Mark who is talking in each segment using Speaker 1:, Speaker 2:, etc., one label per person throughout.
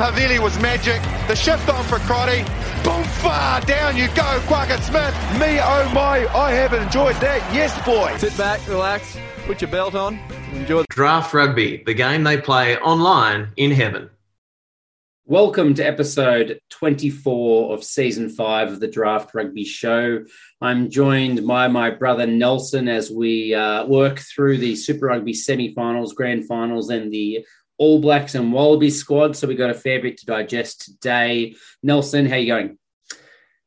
Speaker 1: from Havili was magic. The shift on for Crotty. Boom, far down you go, Quackett Smith. Me, oh my, I have enjoyed that. Yes, boy.
Speaker 2: Sit back, relax, put your belt on, enjoy.
Speaker 3: Draft Rugby, the game they play online in heaven.
Speaker 4: Welcome to episode 24 of season five of the Draft Rugby Show. I'm joined by my brother Nelson as we uh, work through the Super Rugby semi finals, grand finals, and the All Blacks and Wallaby squad. So we've got a fair bit to digest today. Nelson, how you going?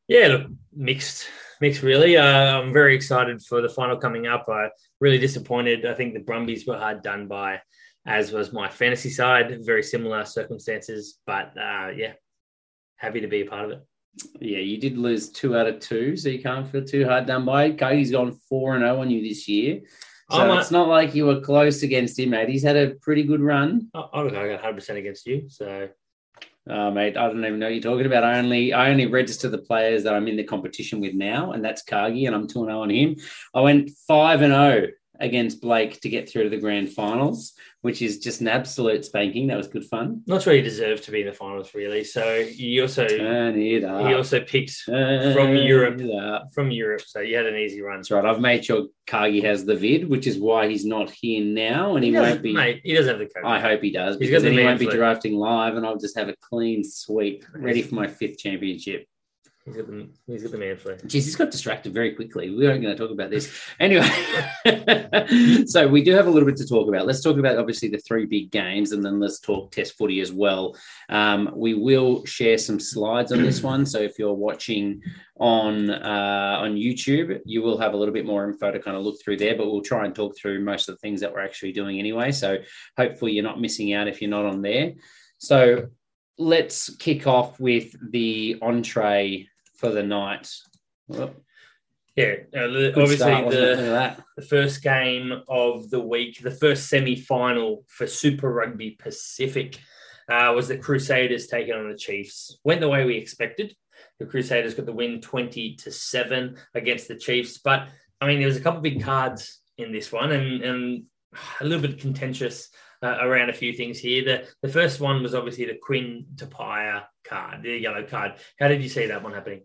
Speaker 5: Yeah, look, mixed, mixed really. Uh, I'm very excited for the final coming up. I really disappointed. I think the Brumbies were hard done by as was my fantasy side. Very similar circumstances, but uh, yeah, happy to be a part of it.
Speaker 4: Yeah, you did lose two out of two, so you can't feel too hard done by it. Cody's gone four and zero on you this year, so
Speaker 5: a-
Speaker 4: it's not like you were close against him, mate. He's had a pretty good run.
Speaker 5: I, I look, I got 100 percent against you, so
Speaker 4: Oh, mate, I don't even know what you're talking about. I only I only register the players that I'm in the competition with now, and that's Cargie, and I'm 2 0 on him. I went 5 and 0 against Blake to get through to the grand finals, which is just an absolute spanking. That was good fun.
Speaker 5: not sure he deserved to be in the finals really. So you also
Speaker 4: Turn it up.
Speaker 5: he also picked
Speaker 4: Turn
Speaker 5: from Europe. from Europe, so you had an easy run.
Speaker 4: That's right. I've made sure Cargie has the vid, which is why he's not here now, and he,
Speaker 5: doesn't-
Speaker 4: won't be.
Speaker 5: mate. He doesn't have the code.
Speaker 4: I hope he does
Speaker 5: He's
Speaker 4: because then he won't be drafting live, and I'll just have a clean sweep ready for my fifth championship.
Speaker 5: He's got the he's got the man flu.
Speaker 4: Jeez, he's got distracted very quickly. We aren't going to talk about this anyway. so we do have a little bit to talk about. Let's talk about obviously the three big games, and then let's talk Test footy as well. Um, we will share some slides on this one. So if you're watching on uh, on YouTube, you will have a little bit more info to kind of look through there. But we'll try and talk through most of the things that we're actually doing anyway. So hopefully you're not missing out if you're not on there. So let's kick off with the entree for the night. Well,
Speaker 5: Yeah, uh, obviously
Speaker 4: start, wasn't it? Look
Speaker 5: the the first game of the week, the first semi final for Super Rugby Pacific, uh, was the Crusaders taking on the Chiefs. Went the way we expected. The Crusaders got the win 20 to 7 against the Chiefs. But I mean, there was a couple of big cards in this one and, and a little bit contentious uh, around a few things here. The, the first one was obviously the Quinn Tapia card, the yellow card. How did you see that one happening?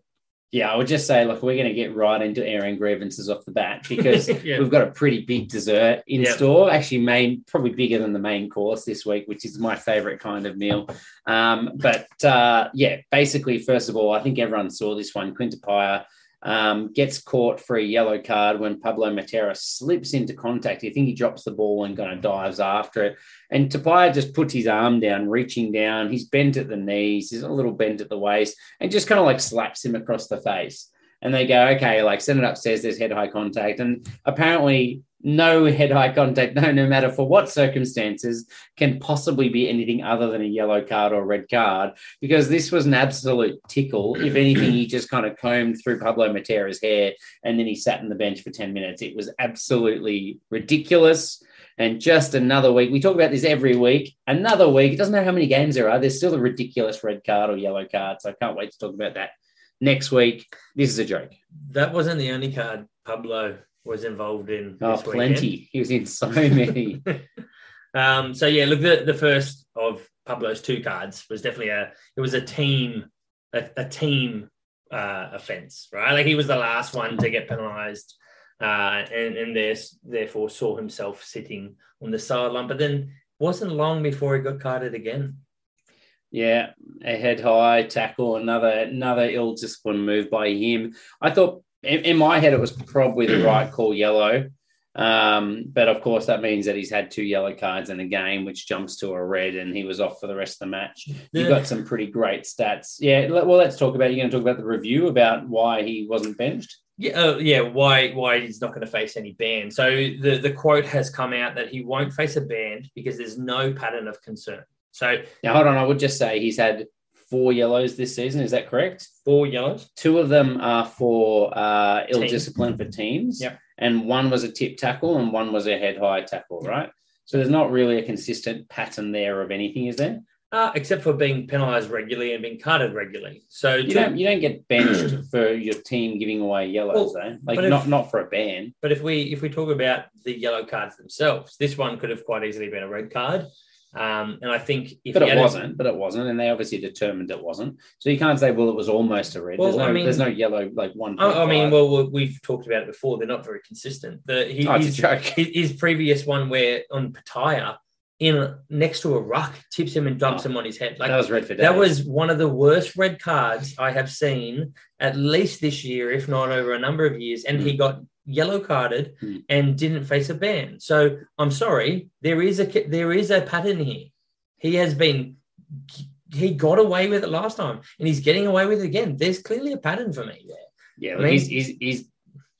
Speaker 4: Yeah, I would just say, look, we're going to get right into airing grievances off the bat because
Speaker 5: Yeah.
Speaker 4: we've got a pretty big dessert in
Speaker 5: Yeah.
Speaker 4: store. Actually, main probably bigger than the main course this week, which is my favorite kind of meal. Um, but uh, yeah, basically, first of all, I think everyone saw this one. Quinn Tapia um, gets caught for a yellow card when Pablo Matera slips into contact. I think he drops the ball and kind of dives after it. And Tapia just puts his arm down, reaching down. He's bent at the knees, he's a little bent at the waist, and just kind of like slaps him across the face. And they go, okay, like send it upstairs. There's head high contact, and apparently no head high contact, no, no matter for what circumstances, can possibly be anything other than a yellow card or red card because this was an absolute tickle. If anything, he just kind of combed through Pablo Matera's hair and then he sat on the bench for 10 minutes. It was absolutely ridiculous. And just another week. We talk about this every week. Another week. It doesn't matter how many games there are. There's still a ridiculous red card or yellow card. So I can't wait to talk about that next week. This is a joke.
Speaker 5: That wasn't the only card Pablo was involved in.
Speaker 4: Oh, plenty. He was in so many.
Speaker 5: um, so yeah, look, the, the first of Pablo's two cards was definitely a. It was a team, a, a team uh, offense, right? Like he was the last one to get penalised, uh, and and there's, therefore saw himself sitting on the sideline. But then wasn't long before he got carded again.
Speaker 4: Yeah, a head high tackle, another another ill disciplined move by him. I thought in, in my head it was probably the right call, yellow. Um, but of course that means that he's had two yellow cards in a game, which jumps to a red, and he was off for the rest of the match. You got some pretty great stats. Yeah, well, let's talk about. You're going to talk about the review about why he wasn't benched.
Speaker 5: Yeah, uh, yeah. Why? Why he's not going to face any ban? So the the quote has come out that he won't face a ban because there's no pattern of concern. So
Speaker 4: Now, hold on. I would just say he's had four yellows this season. Is that correct?
Speaker 5: four yellows.
Speaker 4: Two of them are for uh, ill
Speaker 5: Team.
Speaker 4: discipline for teams.
Speaker 5: Yep.
Speaker 4: And one was a tip tackle and one was a head high tackle, right? So there's not really a consistent pattern there of anything, is there?
Speaker 5: Uh, except for being penalised regularly and being carded regularly. So
Speaker 4: You
Speaker 5: to-
Speaker 4: don't you don't get benched for your team giving away yellows, though. Like
Speaker 5: but if-
Speaker 4: not not for a ban.
Speaker 5: But if we if we talk about the yellow cards themselves, this one could have quite easily been a red card. Um, and I think if
Speaker 4: But it wasn't. But it wasn't, and they obviously determined it wasn't. So you can't say, well, it was almost a red.
Speaker 5: Well,
Speaker 4: there's, no,
Speaker 5: I mean-
Speaker 4: there's no yellow like one.
Speaker 5: I, I mean, well, we- we've talked about it before. They're not very consistent. The, he,
Speaker 4: oh,
Speaker 5: his,
Speaker 4: a joke.
Speaker 5: his, his previous one where on Pataya, in next to a ruck, tips him and dumps
Speaker 4: Oh.
Speaker 5: him on his head. Like
Speaker 4: that was red for
Speaker 5: that was one of the worst red cards I have seen at least this year, if not over a number of years. And he got yellow carded
Speaker 4: Mm.
Speaker 5: and didn't face a ban. So I'm sorry, there is a there is a pattern here. He has been he got away with it last time, and he's getting away with it again. There's clearly a pattern for me there.
Speaker 4: Yeah,
Speaker 5: I mean-
Speaker 4: he's, he's, he's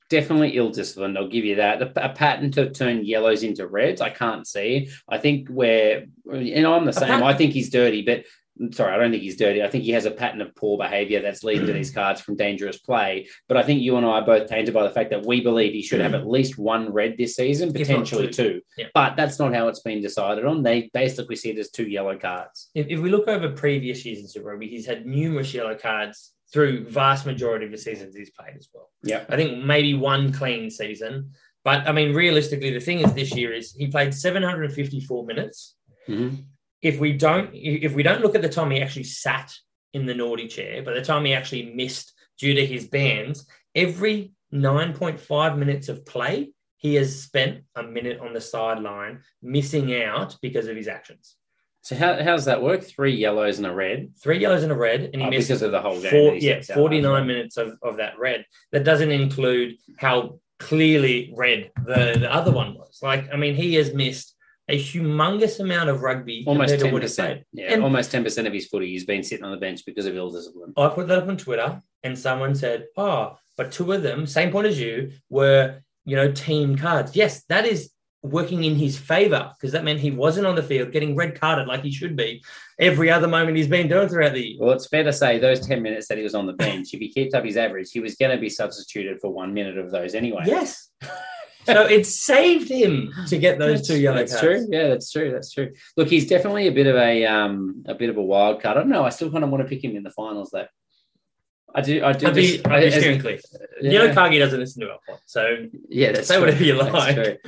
Speaker 4: definitely ill disciplined. I'll give you that. A, a pattern to turn yellows into reds, I can't see. I think where, and I'm the same.
Speaker 5: pattern-
Speaker 4: I think he's dirty, but sorry, I don't think he's dirty. I think he has a pattern of poor behavior that's leading to these cards from dangerous play. But I think you and I are both tainted by the fact that we believe he should have at least one red this season, potentially
Speaker 5: two.
Speaker 4: two.
Speaker 5: Yeah.
Speaker 4: But that's not how it's been decided on. They basically see it as two yellow cards.
Speaker 5: If, if we look over previous years in Super Rugby, he's had numerous yellow cards through vast majority of the seasons he's played as well.
Speaker 4: Yeah.
Speaker 5: I think maybe one clean season. But I mean, realistically, the thing is this year is he played 754 minutes.
Speaker 4: Mhm.
Speaker 5: If we don't, if we don't look at the time he actually sat in the naughty chair, by the time he actually missed due to his bans, every 9.5 minutes of play, he has spent a minute on the sideline, missing out because of his actions.
Speaker 4: So how, how does that work? Three yellows and a red.
Speaker 5: Three yellows and a red, and he
Speaker 4: Oh,
Speaker 5: missed
Speaker 4: because of the whole game.
Speaker 5: four, yeah,
Speaker 4: out.
Speaker 5: 49 minutes of, of that red. That doesn't include how clearly red the, the other one was. Like, I mean, he has missed a humongous amount of rugby
Speaker 4: Almost ten percent. Yeah,
Speaker 5: And-
Speaker 4: almost ten percent of his footy. He's been sitting on the bench because of ill discipline.
Speaker 5: I put that up on Twitter, and someone said, "Oh, but two of them, same point as you, were you know team cards." Yes, that is working in his favor because that meant he wasn't on the field getting red carded like he should be every other moment he's been doing throughout the year.
Speaker 4: Well, it's fair to say those ten minutes that he was on the bench, if he kept up his average, he was going to be substituted for one minute of those anyway.
Speaker 5: Yes. so it saved him to get those
Speaker 4: That's,
Speaker 5: two yellow
Speaker 4: that's
Speaker 5: cards.
Speaker 4: true. Yeah, that's true. That's true. Look, he's definitely a bit of a um a bit of a wild card. I don't know. I still kind of want to pick him in the finals, though. I do. I do.
Speaker 5: I'd be,
Speaker 4: just-
Speaker 5: I'd be steering clear.
Speaker 4: yeah.
Speaker 5: You know, Cargie doesn't listen to our pod, so
Speaker 4: Yeah, that's
Speaker 5: Say
Speaker 4: true.
Speaker 5: whatever you like.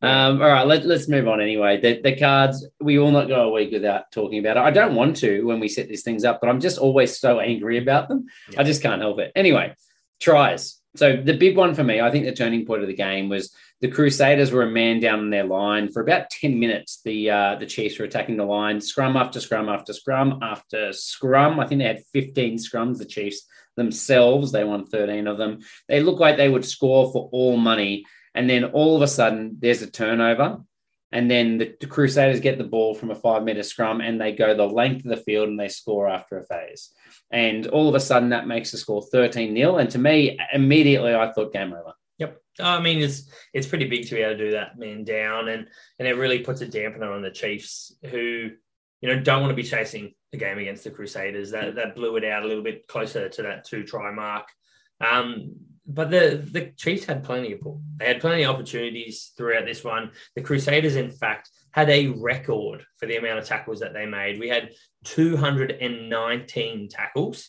Speaker 4: Um, all right, let, let's move on anyway. The, the cards, we will not go a week without talking about it. I don't want to when we set these things up, but I'm just always so angry about them.
Speaker 5: Yeah.
Speaker 4: I just can't help it. Anyway, tries. So the big one for me, I think the turning point of the game was the Crusaders were a man down in their line for about 10 minutes. The uh, the Chiefs were attacking the line, scrum after scrum after scrum after scrum. I think they had 15 scrums, the Chiefs themselves. They won 13 of them. They looked like they would score for all money. And then all of a sudden, there's a turnover. And then the, the Crusaders get the ball from a five meter scrum and they go the length of the field and they score after a phase. And all of a sudden, that makes the score 13 0. And to me, immediately, I thought game over.
Speaker 5: Yep. I mean, it's it's pretty big to be able to do that man down, and and it really puts a dampener on the Chiefs, who you know don't want to be chasing the game against the Crusaders. That that blew it out a little bit closer to that two try mark. Um, but the the Chiefs had plenty of ball. They had plenty of opportunities throughout this one. The Crusaders, in fact, had a record for the amount of tackles that they made. We had 219 tackles.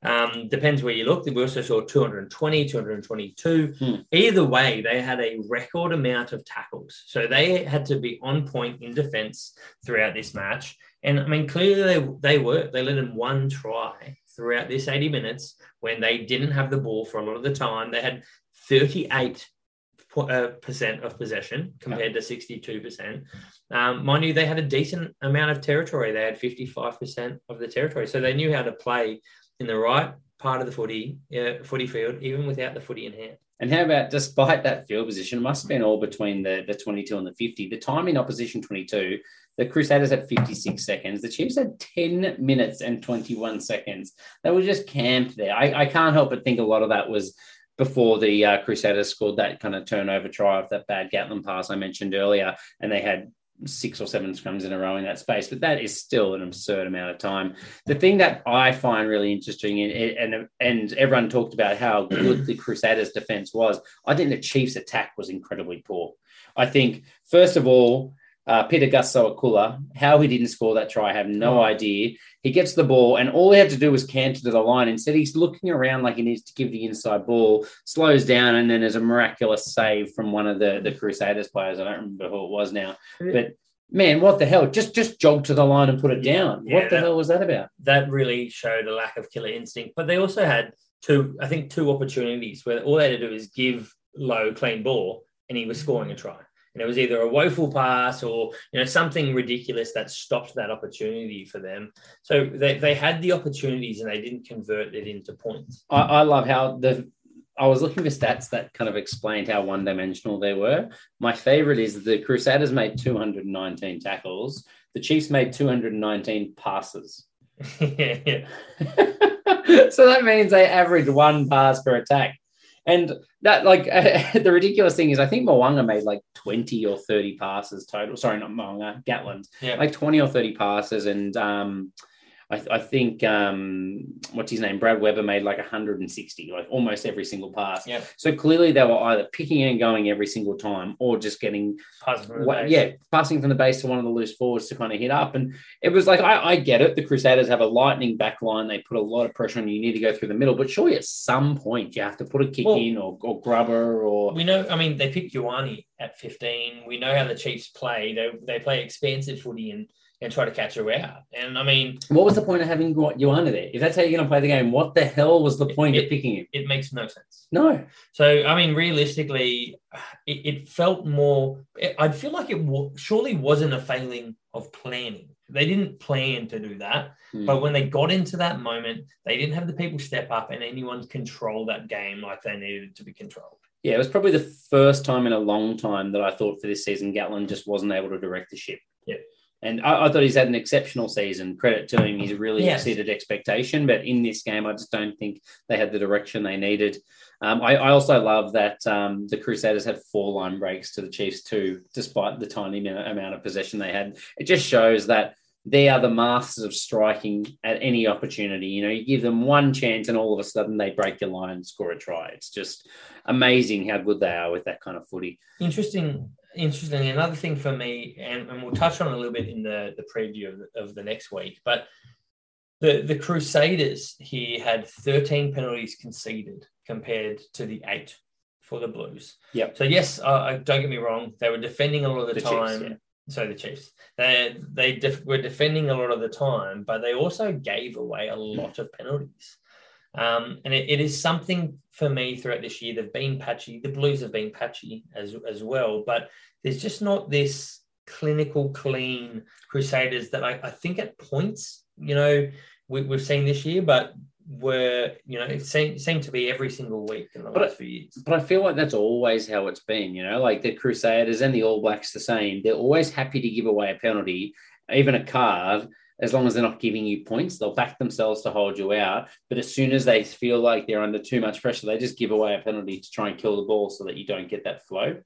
Speaker 5: Um, depends where you look. We also saw 220, 222.
Speaker 4: Hmm.
Speaker 5: Either way, they had a record amount of tackles. So they had to be on point in defense throughout this match. And I mean, clearly they, they were. They let in one try throughout this 80 minutes when they didn't have the ball for a lot of the time. They had 38 po- uh, percent of possession compared to 62%. Um, mind you, they had a decent amount of territory. They had 55% of the territory. So they knew how to play in the right part of the footy, uh, footy field, even without the footy in hand.
Speaker 4: And how about despite that field position, it must have been all between the, the 22 and the 50. The time in opposition 22, the Crusaders had 56 seconds. The Chiefs had 10 minutes and 21 seconds. They were just camped there. I, I can't help but think a lot of that was before the uh, Crusaders scored that kind of turnover try off that bad Gatland pass I mentioned earlier, and they had six or seven scrums in a row in that space. But that is still an absurd amount of time. The thing that I find really interesting, and and, and everyone talked about how good the Crusaders' defense was. I think the Chiefs' attack was incredibly poor. I think first of all. Uh, Peter Gasso how he didn't score that try, I have no
Speaker 5: Oh.
Speaker 4: idea. He gets the ball, and all he had to do was canter to the line. Instead, he's looking around like he needs to give the inside ball, slows down, and then there's a miraculous save from one of the, the Crusaders players. I don't remember who it was now, mm. but Man, what the hell? Just just jog to the line and put it down.
Speaker 5: Yeah,
Speaker 4: what the
Speaker 5: that-
Speaker 4: hell was that about?
Speaker 5: that really showed a lack of killer instinct. But they also had two, I think, two opportunities where all they had to do is give Low clean ball, and he was mm. scoring a try. And it was either a woeful pass or you know something ridiculous that stopped that opportunity for them. So they, they had the opportunities and they didn't convert it into points.
Speaker 4: I, I love how the I was looking for stats that kind of explained how one dimensional they were. My favorite is the Crusaders made 219 tackles, the Chiefs made 219 passes.
Speaker 5: yeah, yeah.
Speaker 4: so that means they averaged one pass per attack. And that, like, the ridiculous thing is, I think Mwanga made like 20 or 30 passes total. Sorry, not Mwanga, Gatland.
Speaker 5: Yeah.
Speaker 4: Like 20 or 30 passes. And um, I, I think, um, what's his name? Brad Weber made like 160, like almost every single pass.
Speaker 5: Yeah.
Speaker 4: So clearly they were either picking and going every single time or just getting
Speaker 5: Pass from the
Speaker 4: what,
Speaker 5: base.
Speaker 4: yeah, passing from the base to one of the loose forwards to kind of hit up. And it was like, I, I get it. The Crusaders have a lightning back line. They put a lot of pressure on you. You need to go through the middle. But surely at some point you have to put a kick
Speaker 5: Well-
Speaker 4: in or, or grubber or.
Speaker 5: We know, I mean, they picked Ioane at 15. We know how the Chiefs play. They, they play expansive footy and, and try to catch her out. And I mean,
Speaker 4: What was the point of having Joanna there? If that's how you're going to play the game, what the hell was the point
Speaker 5: It-
Speaker 4: of picking him?
Speaker 5: it makes no sense.
Speaker 4: No.
Speaker 5: So, I mean, realistically, it, it felt more, I'd feel like it wa- surely wasn't a failing of planning. They didn't plan to do that.
Speaker 4: Hmm.
Speaker 5: But when they got into that moment, they didn't have the people step up and anyone control that game like they needed to be controlled.
Speaker 4: Yeah, it was probably the first time in a long time that I thought for this season Gatland just wasn't able to direct the ship.
Speaker 5: Yeah.
Speaker 4: And I, I thought he's had an exceptional season. Credit to him. He's really
Speaker 5: Yes.
Speaker 4: exceeded expectation. But in this game, I just don't think they had the direction they needed. Um, I, I also love that um, the Crusaders had four line breaks to the Chiefs too, despite the tiny amount amount of possession they had. It just shows that they are the masters of striking at any opportunity. You know, you give them one chance and all of a sudden they break your line and score a try. It's just amazing how good they are with that kind of footy.
Speaker 5: Interesting. Interesting. Another thing for me, and, and we'll touch on a little bit in the, the preview of the, of the next week, but the, the Crusaders here had 13 penalties conceded compared to the eight for the Blues.
Speaker 4: Yep.
Speaker 5: So, yes, uh, don't get me wrong, they were defending a lot of the,
Speaker 4: The Chiefs,
Speaker 5: time.
Speaker 4: yeah.
Speaker 5: So the Chiefs, they they def- were defending a lot of the time, but they also gave away a lot of penalties. Um, and it, it is something for me throughout this year. They've been patchy. The Blues have been patchy as as well, but there's just not this clinical, clean Crusaders that I, I think at points, you know, we, we've seen this year, but were you know it seemed, seemed to be every single week in the
Speaker 4: But
Speaker 5: last few years.
Speaker 4: But I feel like that's always how it's been, you know, like the Crusaders and the All Blacks the same. They're always happy to give away a penalty, even a card, as long as they're not giving you points. They'll back themselves to hold you out. But as soon as they feel like they're under too much pressure, they just give away a penalty to try and kill the ball so that you don't get that flow.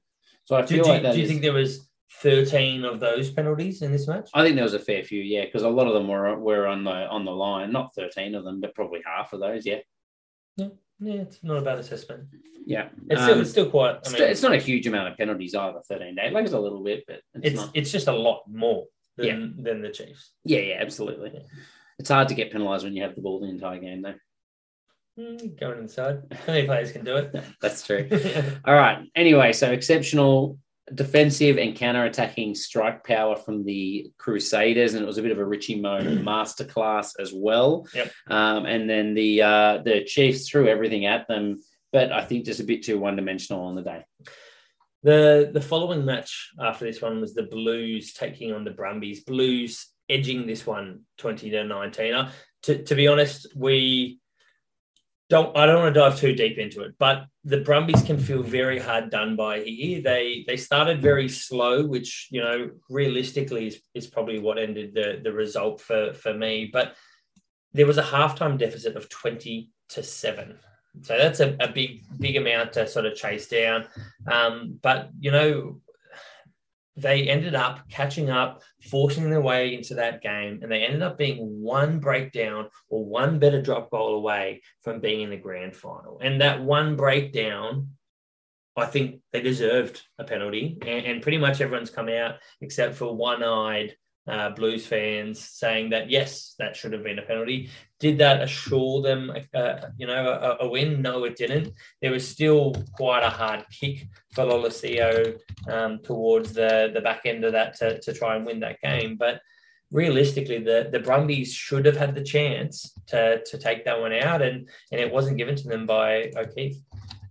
Speaker 4: So I
Speaker 5: Do,
Speaker 4: feel
Speaker 5: do-
Speaker 4: like that
Speaker 5: do you
Speaker 4: is-
Speaker 5: think there was 13 of those penalties in this match?
Speaker 4: I think there was a fair few, yeah, because a lot of them were were on the on the line. Not thirteen of them, but probably half of those, yeah,
Speaker 5: Yeah, it's not a bad assessment.
Speaker 4: yeah.
Speaker 5: It's still,
Speaker 4: Um,
Speaker 5: it's still quite. I
Speaker 4: it's,
Speaker 5: mean,
Speaker 4: it's not a huge amount of penalties either. Thirteen days, like it's a little bit, but it's,
Speaker 5: it's
Speaker 4: not.
Speaker 5: it's just a lot more than than the Chiefs.
Speaker 4: Yeah, yeah, absolutely. It's hard to get penalised when you have the ball the entire game, though.
Speaker 5: Mm, Going inside, many players can do it?
Speaker 4: That's true. All right. Anyway, so exceptional defensive and counter-attacking strike power from the Crusaders, and it was a bit of a Richie Mo masterclass as well.
Speaker 5: Yep.
Speaker 4: Um, and then the uh, the Chiefs threw everything at them, but I think just a bit too one-dimensional on the day.
Speaker 5: The the following match after this one was the Blues taking on the Brumbies. Blues edging this one 20 to 19. Uh, to, to be honest, we don't I don't want to dive too deep into it, but the Brumbies can feel very hard done by here. They they started very slow, which you know realistically is, is probably what ended the, the result for, for me. But there was a halftime deficit of 20 to 7. So that's a, a big, big amount to sort of chase down. Um, but you know, they ended up catching up, forcing their way into that game, and they ended up being one breakdown or one better drop goal away from being in the grand final. And that one breakdown, I think they deserved a penalty, and, and pretty much everyone's come out except for one-eyed uh, Blues fans saying that yes, that should have been a penalty. Did that assure them, uh, you know, a, a, win? No, it didn't. There was still quite a hard kick for Lolesio um, towards the the back end of that to, to try and win that game, but realistically, the the Brumbies should have had the chance to to take that one out, and and it wasn't given to them by O'Keefe.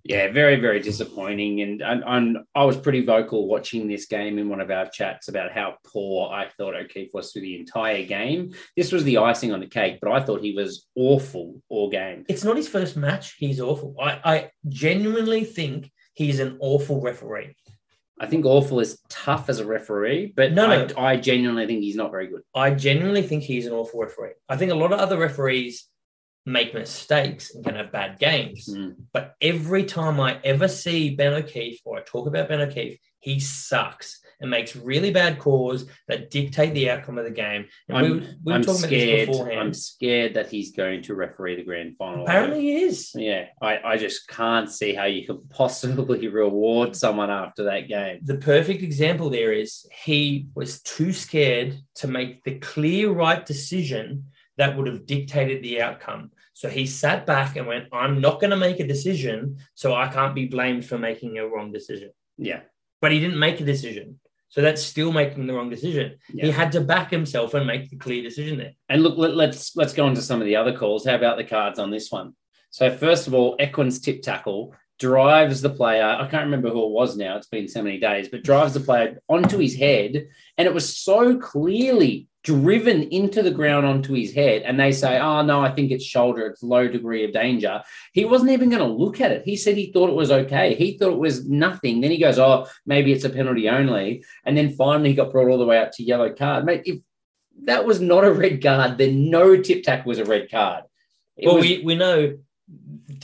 Speaker 4: Yeah, very, very disappointing. And, and, and, I was pretty vocal watching this game in one of our chats about how poor I thought O'Keefe was through the entire game. This was the icing on the cake, but I thought he was awful all game.
Speaker 5: It's not his first match. He's awful. I, I genuinely think he's an awful referee.
Speaker 4: I think awful is tough as a referee, but no, no. I, I genuinely think he's not very good.
Speaker 5: I genuinely think he's an awful referee. I think a lot of other referees make mistakes and can have bad games. Mm. But every time I ever see Ben O'Keefe or I talk about Ben O'Keefe, he sucks and makes really bad calls that dictate the outcome of the game. And
Speaker 4: I'm, we, we I'm scared. I'm scared that he's going to referee the grand final.
Speaker 5: Apparently, he is.
Speaker 4: Yeah, I, I just can't see how you could possibly reward someone after that game.
Speaker 5: The perfect example there is he was too scared to make the clear right decision that would have dictated the outcome. So he sat back and went, I'm not going to make a decision, so I can't be blamed for making a wrong decision.
Speaker 4: Yeah.
Speaker 5: But he didn't make a decision. So that's still making the wrong decision. Yeah. He had to back himself and make the clear decision there.
Speaker 4: And look, let, us let's, let's go on to some of the other calls. How about the cards on this one? So first of all, Equin's tip tackle drives the player. I can't remember who it was now. It's been so many days, but drives the player onto his head, and it was so clearly driven into the ground onto his head and they say, Oh, no, I think it's shoulder, it's low degree of danger. He wasn't even going to look at it. He said he thought it was okay. He thought it was nothing. Then he goes, Oh, maybe it's a penalty only. And then finally he got brought all the way up to yellow card. Mate, if that was not a red card, then no tip tack was a red card.
Speaker 5: It well, was, we, we know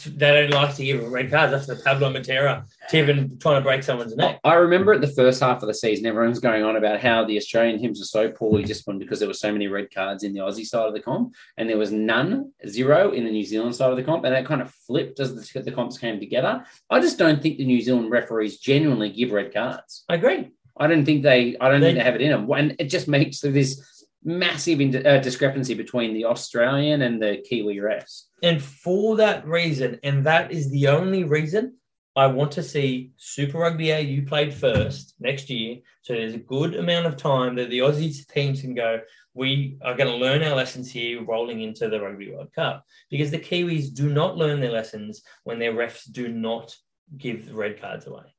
Speaker 5: they don't like to give red cards after the Pablo Matera even trying to break someone's neck.
Speaker 4: I remember at the first half of the season, everyone's going on about how the Australian teams are so poorly disciplined because there were so many red cards in the Aussie side of the comp, and there was none, zero in the New Zealand side of the comp, and that kind of flipped as the, the comps came together. I just don't think the New Zealand referees genuinely give red cards.
Speaker 5: I agree.
Speaker 4: I don't think they. I don't they, think they have it in them, and it just makes this massive in, uh, discrepancy between the Australian and the Kiwi refs.
Speaker 5: And for that reason, and that is the only reason I want to see Super Rugby AU played first next year. So there's a good amount of time that the Aussies teams can go, we are going to learn our lessons here rolling into the Rugby World Cup. Because the Kiwis do not learn their lessons when their refs do not give red cards away.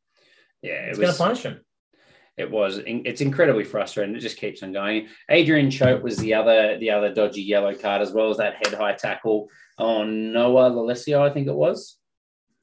Speaker 4: Yeah,
Speaker 5: it it's was, going to punish them
Speaker 4: it was it's incredibly frustrating. It just keeps on going. Adrian Choat was the other the other dodgy yellow card as well as that head high tackle on Noah Lolesio, I think it was.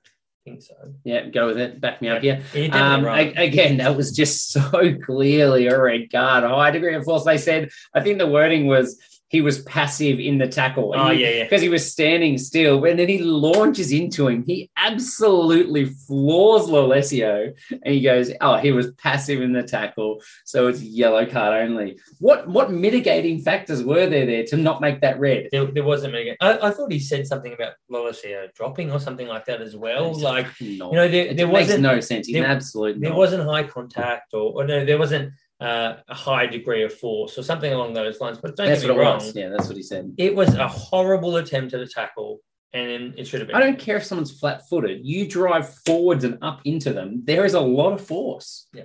Speaker 5: I think so.
Speaker 4: Yeah, go with it. Back me up here. Um, right. again, that was just so clearly a red card. A high degree of force. They said, I think the wording was he was passive in the tackle.
Speaker 5: Oh, he, yeah, yeah.
Speaker 4: Because he was standing still. And then he launches into him. He absolutely floors Lolesio. And he goes, Oh, he was passive in the tackle. So it's yellow card only. What what mitigating factors were there there to not make that red?
Speaker 5: There, there wasn't mitigating. I, I, thought he said something about Lolesio dropping or something like that as well. It's like, not, you know, there, there wasn't.
Speaker 4: no sense. He's there, absolute.
Speaker 5: There
Speaker 4: not.
Speaker 5: wasn't high contact or, or no, there wasn't uh, a high degree of force or something along those lines. But don't
Speaker 4: that's
Speaker 5: get me wrong.
Speaker 4: Yeah, that's what he said.
Speaker 5: It was a horrible attempt at a tackle, and it should have been.
Speaker 4: I don't care if someone's flat-footed. You drive forwards and up into them. There is a lot of force.
Speaker 5: Yeah.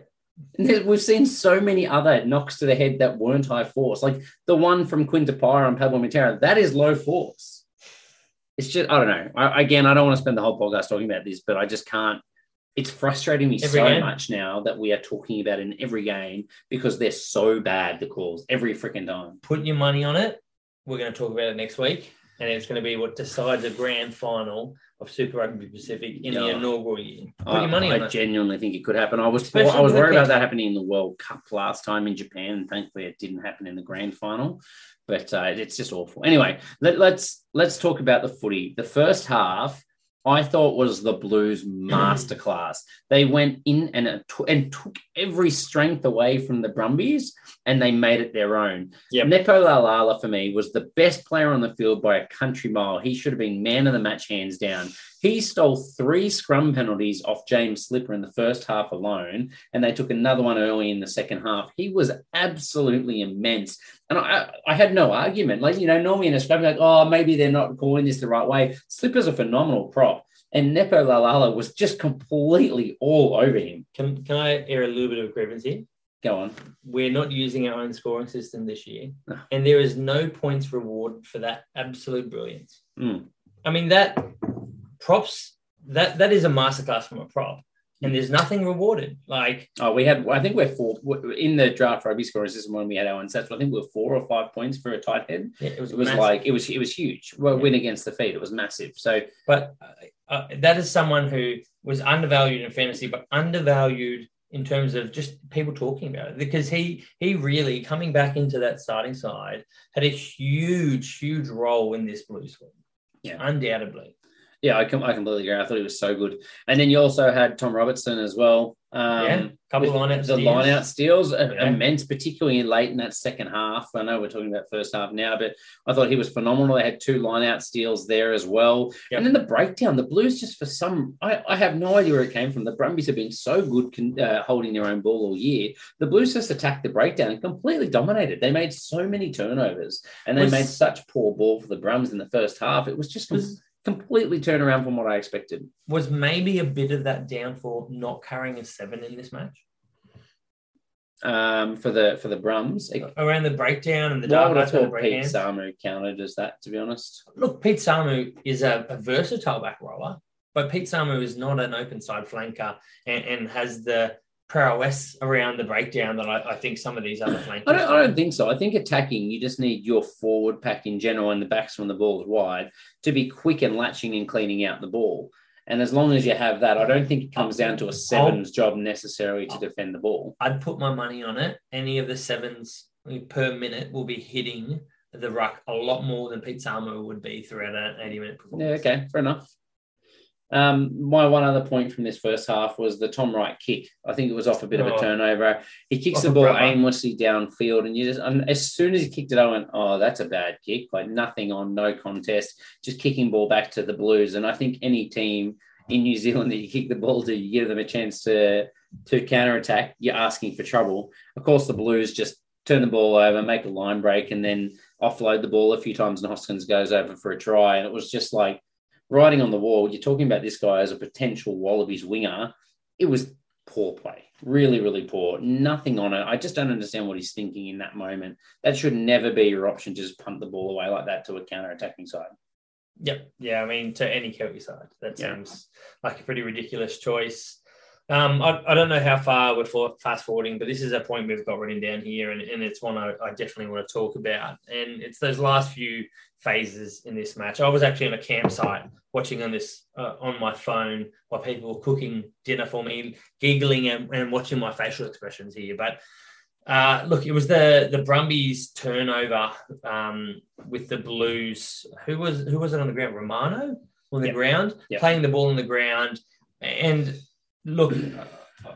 Speaker 4: And We've seen so many other knocks to the head that weren't high force, like the one from Quinn Tapia on Pablo Matera. That is low force. It's just I don't know. I, again, I don't want to spend the whole podcast talking about this, but I just can't it's frustrating me every so game. much now that we are talking about in every game because they're so bad the calls every freaking time.
Speaker 5: Put your money on it. We're going to talk about it next week, and it's going to be what decides the grand final of Super Rugby Pacific in yeah. the inaugural year. Put
Speaker 4: I,
Speaker 5: your money
Speaker 4: I
Speaker 5: on I
Speaker 4: genuinely think it could happen. I was I was worried about that happening in the World Cup last time in Japan, and thankfully it didn't happen in the grand final. But uh, it's just awful. Anyway, let, let's let's talk about the footy. The first half I thought was the Blues masterclass. they went in and and took every strength away from the Brumbies, and they made it their own.
Speaker 5: Yep.
Speaker 4: Nepo Laulala for me was the best player on the field by a country mile. He should have been man of the match, hands down. He stole three scrum penalties off James Slipper in the first half alone, and they took another one early in the second half. He was absolutely immense. And I, I had no argument. Like, you know, normally in a scrum, like, oh, maybe they're not calling this the right way. Slipper's a phenomenal prop. And Nepo Laulala was just completely all over him.
Speaker 5: Can, can I air a little bit of grievance here?
Speaker 4: Go on.
Speaker 5: We're not using our own scoring system this year,
Speaker 4: No.
Speaker 5: and there is no points reward for that absolute brilliance.
Speaker 4: Mm.
Speaker 5: I mean that props that that is a masterclass from a prop, and there's nothing rewarded. Like
Speaker 4: Oh, we had, I think we're four in the draft rugby scoring system when we had our own. I think we were four or five points for a tight head.
Speaker 5: yeah, it was
Speaker 4: It was like, it was, it was huge. Well, win against the feet. It was massive. So,
Speaker 5: but uh, uh, that is someone who was undervalued in fantasy, but undervalued in terms of just people talking about it because he he really coming back into that starting side had a huge huge role in this blue squad.
Speaker 4: Yeah.
Speaker 5: undoubtedly.
Speaker 4: Yeah, I, com- I completely agree. I thought he was so good. And then you also had Tom Robertson as well. Um,
Speaker 5: yeah, couple of line out
Speaker 4: the line out steals
Speaker 5: Yeah.
Speaker 4: immense, particularly late in that second half. I know we're talking about first half now, but I thought he was phenomenal. They had two line out steals there as well.
Speaker 5: Yep.
Speaker 4: And then the breakdown, the Blues just for some, I, I have no idea where it came from. The Brumbies have been so good con, uh, holding their own ball all year. The Blues just attacked the breakdown and completely dominated. They made so many turnovers and they
Speaker 5: Was-
Speaker 4: made such poor ball for the Brums in the first half. It was just
Speaker 5: Was
Speaker 4: completely turned around from what I expected.
Speaker 5: was maybe a bit of that downfall not carrying a seven in this match
Speaker 4: Um, for the for the Brums,
Speaker 5: around the breakdown and the
Speaker 4: Well, I
Speaker 5: dark
Speaker 4: would have thought Pete. Samu counted as that, to be honest.
Speaker 5: Look, Pete Samu is a, a versatile back roller, but Pete Samu is not an open side flanker and, and has the prowess around the breakdown that I, I think some of these other flankers.
Speaker 4: I don't, I don't think so. I think attacking, you just need your forward pack in general and the backs when the ball is wide to be quick and latching and cleaning out the ball. And as long as you have that, I don't think it comes down to a sevens job necessarily to defend the ball.
Speaker 5: I'd put my money on it. Any of the sevens per minute will be hitting the ruck a lot more than Pete Samu would be throughout an 80 minute
Speaker 4: Yeah, okay, fair enough. Um, my one other point from this first half was the Tom Wright kick. I think it was off a bit of a
Speaker 5: Oh.
Speaker 4: turnover. He kicks the ball aimlessly downfield, and you just and as soon as he kicked it, I went, "Oh, that's a bad kick." Like nothing on, no contest, just kicking ball back to the Blues. And I think any team in New Zealand that you kick the ball to, you give them a chance to to counter attack. You're asking for trouble. Of course, the Blues just turn the ball over, make a line break, and then offload the ball a few times, and Hoskins goes over for a try. And it was just like writing on the wall. You're talking about this guy as a potential Wallabies winger. It was poor play, really, really poor. Nothing on it. I just don't understand what he's thinking in that moment. That should never be your option. to Just punt the ball away like that to a counter attacking side.
Speaker 5: Yep. Yeah. I mean, to any Kelty side, that
Speaker 4: Yeah.
Speaker 5: seems like a pretty ridiculous choice. Um, I, I don't know how far we're for, fast forwarding, but this is a point we've got written down here, and, and it's one I, I definitely want to talk about. And it's those last few phases in this match. I was actually on a campsite watching on this uh, on my phone while people were cooking dinner for me, giggling and, and watching my facial expressions here. But uh, look, it was the the Brumbies turnover um, with the Blues. Who was who was it on the ground? Romano on the
Speaker 4: Yep.
Speaker 5: ground,
Speaker 4: Yep.
Speaker 5: playing the ball on the ground. And look,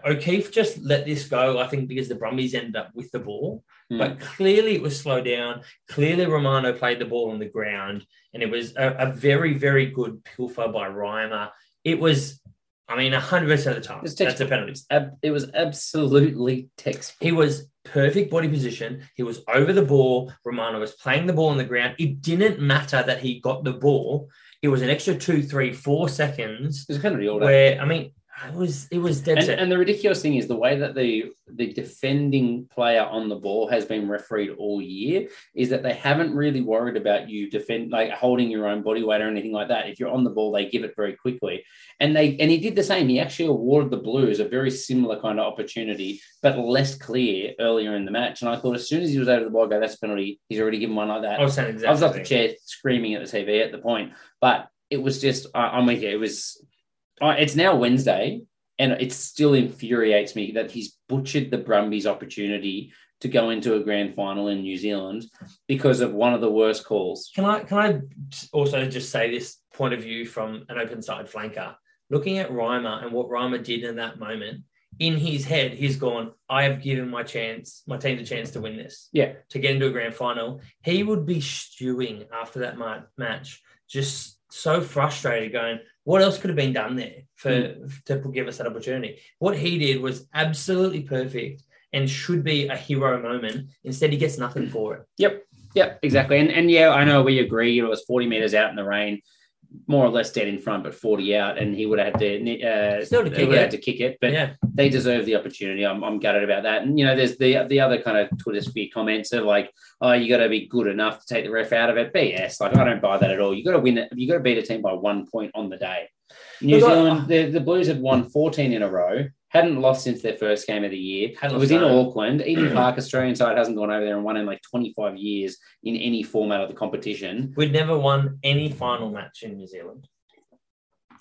Speaker 5: O'Keefe just let this go. I think because the Brumbies ended up with the ball,
Speaker 4: Hmm.
Speaker 5: but clearly it was slowed down. Clearly Romano played the ball on the ground, and it was a, a very very good pilfer by Reimer. It was, I mean, hundred percent of the time that's a
Speaker 4: textbook.
Speaker 5: penalty.
Speaker 4: It was absolutely textbook.
Speaker 5: He was perfect body position. He was over the ball. Romano was playing the ball on the ground. It didn't matter that he got the ball. It was an extra two, three, four seconds
Speaker 4: It was a penalty order.
Speaker 5: where I mean, it was it was dead
Speaker 4: And, and the ridiculous thing is the way that the the defending player on the ball has been refereed all year is that they haven't really worried about you defend like holding your own body weight or anything like that. If you're on the ball, they give it very quickly. And they and he did the same. He actually awarded the Blues a very similar kind of opportunity, but less clear earlier in the match. And I thought as soon as he was over the ball, I go, that's a penalty. He's already given one like that.
Speaker 5: I was saying exactly.
Speaker 4: I was off the chair screaming at the TV at the point, but it was just I, I'm with you. It was. I it's now Wednesday, and it still infuriates me that he's butchered the Brumbies' opportunity to go into a grand final in New Zealand because of one of the worst calls.
Speaker 5: Can I can I also just say this point of view from an open side flanker? Looking at Reimer and what Reimer did in that moment, in his head, he's gone, I have given my chance, my team the chance to win this.
Speaker 4: Yeah.
Speaker 5: To get into a grand final. He would be stewing after that match just so frustrated, going, what else could have been done there for
Speaker 4: Hmm.
Speaker 5: to give us that opportunity? What he did was absolutely perfect and should be a hero moment. Instead, he gets nothing for it.
Speaker 4: Yep. Yep, exactly. And and yeah, I know we agree. It was 40 meters out in the rain, more or less dead in front, but 40 out, and he would have had to uh,
Speaker 5: Still to
Speaker 4: he
Speaker 5: kick
Speaker 4: would have
Speaker 5: it.
Speaker 4: had to kick it. But
Speaker 5: yeah,
Speaker 4: they deserve the opportunity. I'm, I'm gutted about that. And you know, there's the the other kind of Twitter sphere comments of like, oh, you got to be good enough to take the ref out of it. BS. Like I don't buy that at all. You got to win it. You got to beat a team by one point on the day. New Zealand, the, the Blues had won 14 in a row. Hadn't lost since their first game of the year.
Speaker 5: Hadn't
Speaker 4: it was in
Speaker 5: no.
Speaker 4: Auckland. Eden Park, Australian side, hasn't gone over there and won in like 25 years in any format of the competition.
Speaker 5: we'd never won any final match in New Zealand.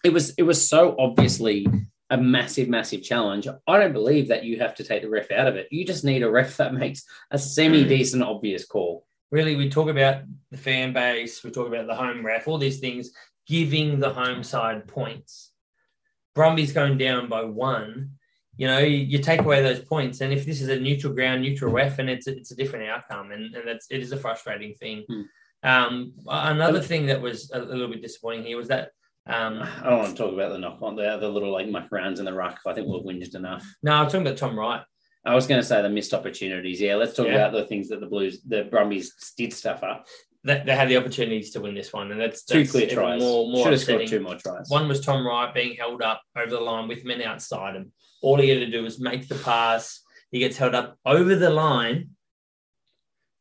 Speaker 4: it was it was so obviously a massive, massive challenge. I don't believe that you have to take the ref out of it. You just need a ref that makes a semi decent, mm. obvious call.
Speaker 5: Really, we talk about the fan base, we talk about the home ref, all these things giving the home side points. Brumby's going down by one. You know, you, you take away those points, and if this is a neutral ground, neutral ref, and it's a, it's a different outcome, and, and that's it is a frustrating thing.
Speaker 4: Hmm.
Speaker 5: Um, another thing that was a, a little bit disappointing here was that um,
Speaker 4: I don't want to talk about the knock on the other little like muck rounds in the ruck. I think we've whinged enough.
Speaker 5: no, I'm talking about Tom Wright.
Speaker 4: I was going to say the missed opportunities. Yeah, let's talk
Speaker 5: Yeah.
Speaker 4: about the things that the Blues, the Brumbies did stuff up.
Speaker 5: That they had the opportunities to win this one, and that's,
Speaker 4: Two clear tries.
Speaker 5: More, more
Speaker 4: Should have scored two more tries.
Speaker 5: One was Tom Wright being held up over the line with men outside him. All he had to do was make the pass. He gets held up over the line.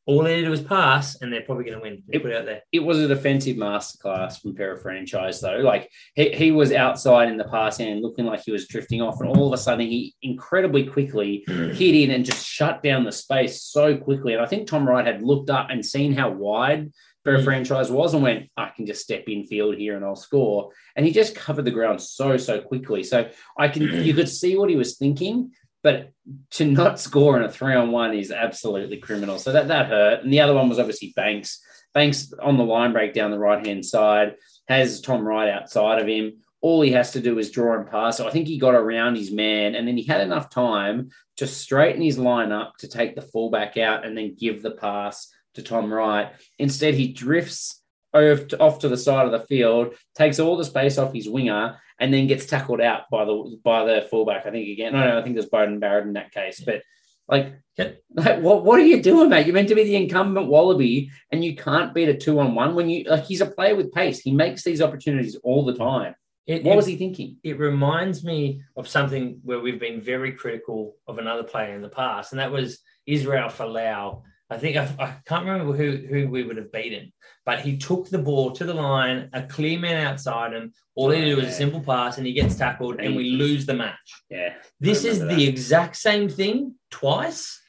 Speaker 5: All he had to do was pass, and they're probably going to win. They
Speaker 4: It-
Speaker 5: put it out there.
Speaker 4: it was a defensive masterclass from Para franchise though. Like he, he was outside in the passing and looking like he was drifting off, and all of a sudden he incredibly quickly hmm. hit in and just shut down the space so quickly. And I think Tom Wright had looked up and seen how wide Para
Speaker 5: Mm.
Speaker 4: franchise was and went, I can just step in field here and I'll score. And he just covered the ground so so quickly. So I can you could see what he was thinking. But to not score in a three on one is absolutely criminal. So that that hurt. And the other one was obviously Banks. Banks on the line break down the right hand side has Tom Wright outside of him. All he has to do is draw and pass. So I think he got around his man, and then he had enough time to straighten his line up to take the fullback out and then give the pass to Tom Wright. Instead, he drifts over to, off to the side of the field, takes all the space off his winger, and then gets tackled out by the by the fullback. I think again. No, no, I think there's Beauden Barrett in that case. But like,
Speaker 5: Yep.
Speaker 4: like, what what are you doing, mate? You're meant to be the incumbent Wallaby, and you can't beat a two on one when you like. He's a player with pace. He makes these opportunities all the time.
Speaker 5: It,
Speaker 4: What
Speaker 5: it-
Speaker 4: was he thinking?
Speaker 5: it reminds me of something where we've been very critical of another player in the past, and that was Israel Folau. I think I, I can't remember who, who we would have beaten, but he took the ball to the line, a clear man outside him. All he did was a simple pass, and he gets tackled, and we lose the match.
Speaker 4: Yeah,
Speaker 5: This is
Speaker 4: remember
Speaker 5: the exact same thing twice.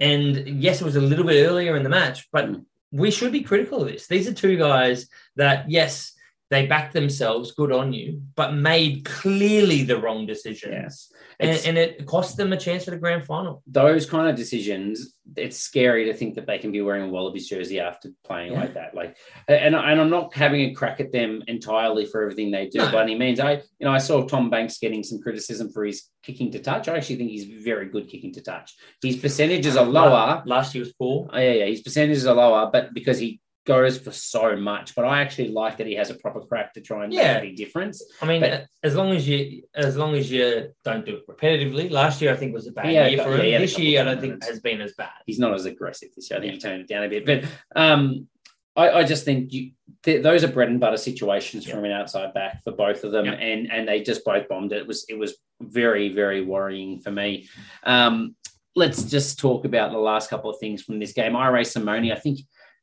Speaker 5: And yes, it was a little bit earlier in the match, but
Speaker 4: Mm.
Speaker 5: we should be critical of this. These are two guys that, yes, they backed themselves, good on you, but made clearly the wrong decisions.
Speaker 4: yes.
Speaker 5: And, and it cost them a chance for the grand final.
Speaker 4: those kind of decisions, it's scary to think that they can be wearing a Wallabies jersey after playing
Speaker 5: Yeah.
Speaker 4: like that. Like, and, and I'm not having a crack at them entirely for everything they do
Speaker 5: No.
Speaker 4: by any means. I, you know, I saw Tom Banks getting some criticism for his kicking to touch. I actually think he's very good kicking to touch. His percentages are lower.
Speaker 5: Last year was poor.
Speaker 4: Oh, yeah, yeah, his percentages are lower, but because he goes for so much. But I actually like that he has a proper crack to try and
Speaker 5: Yeah.
Speaker 4: make a difference.
Speaker 5: I mean,
Speaker 4: But-
Speaker 5: as long as you as long as you don't do it repetitively. Last year, I think was a bad
Speaker 4: Yeah,
Speaker 5: year for him.
Speaker 4: he had a
Speaker 5: this year, I don't think has been as bad.
Speaker 4: he's not as aggressive this year. I think he toned it down a bit, but um, I, I just think you, th- those are bread and butter situations
Speaker 5: Yeah.
Speaker 4: from an outside back for both of them,
Speaker 5: Yeah.
Speaker 4: and and they just both bombed it. It was it was very very worrying for me. Um, let's just talk about the last couple of things from this game. I Irae Simone, I think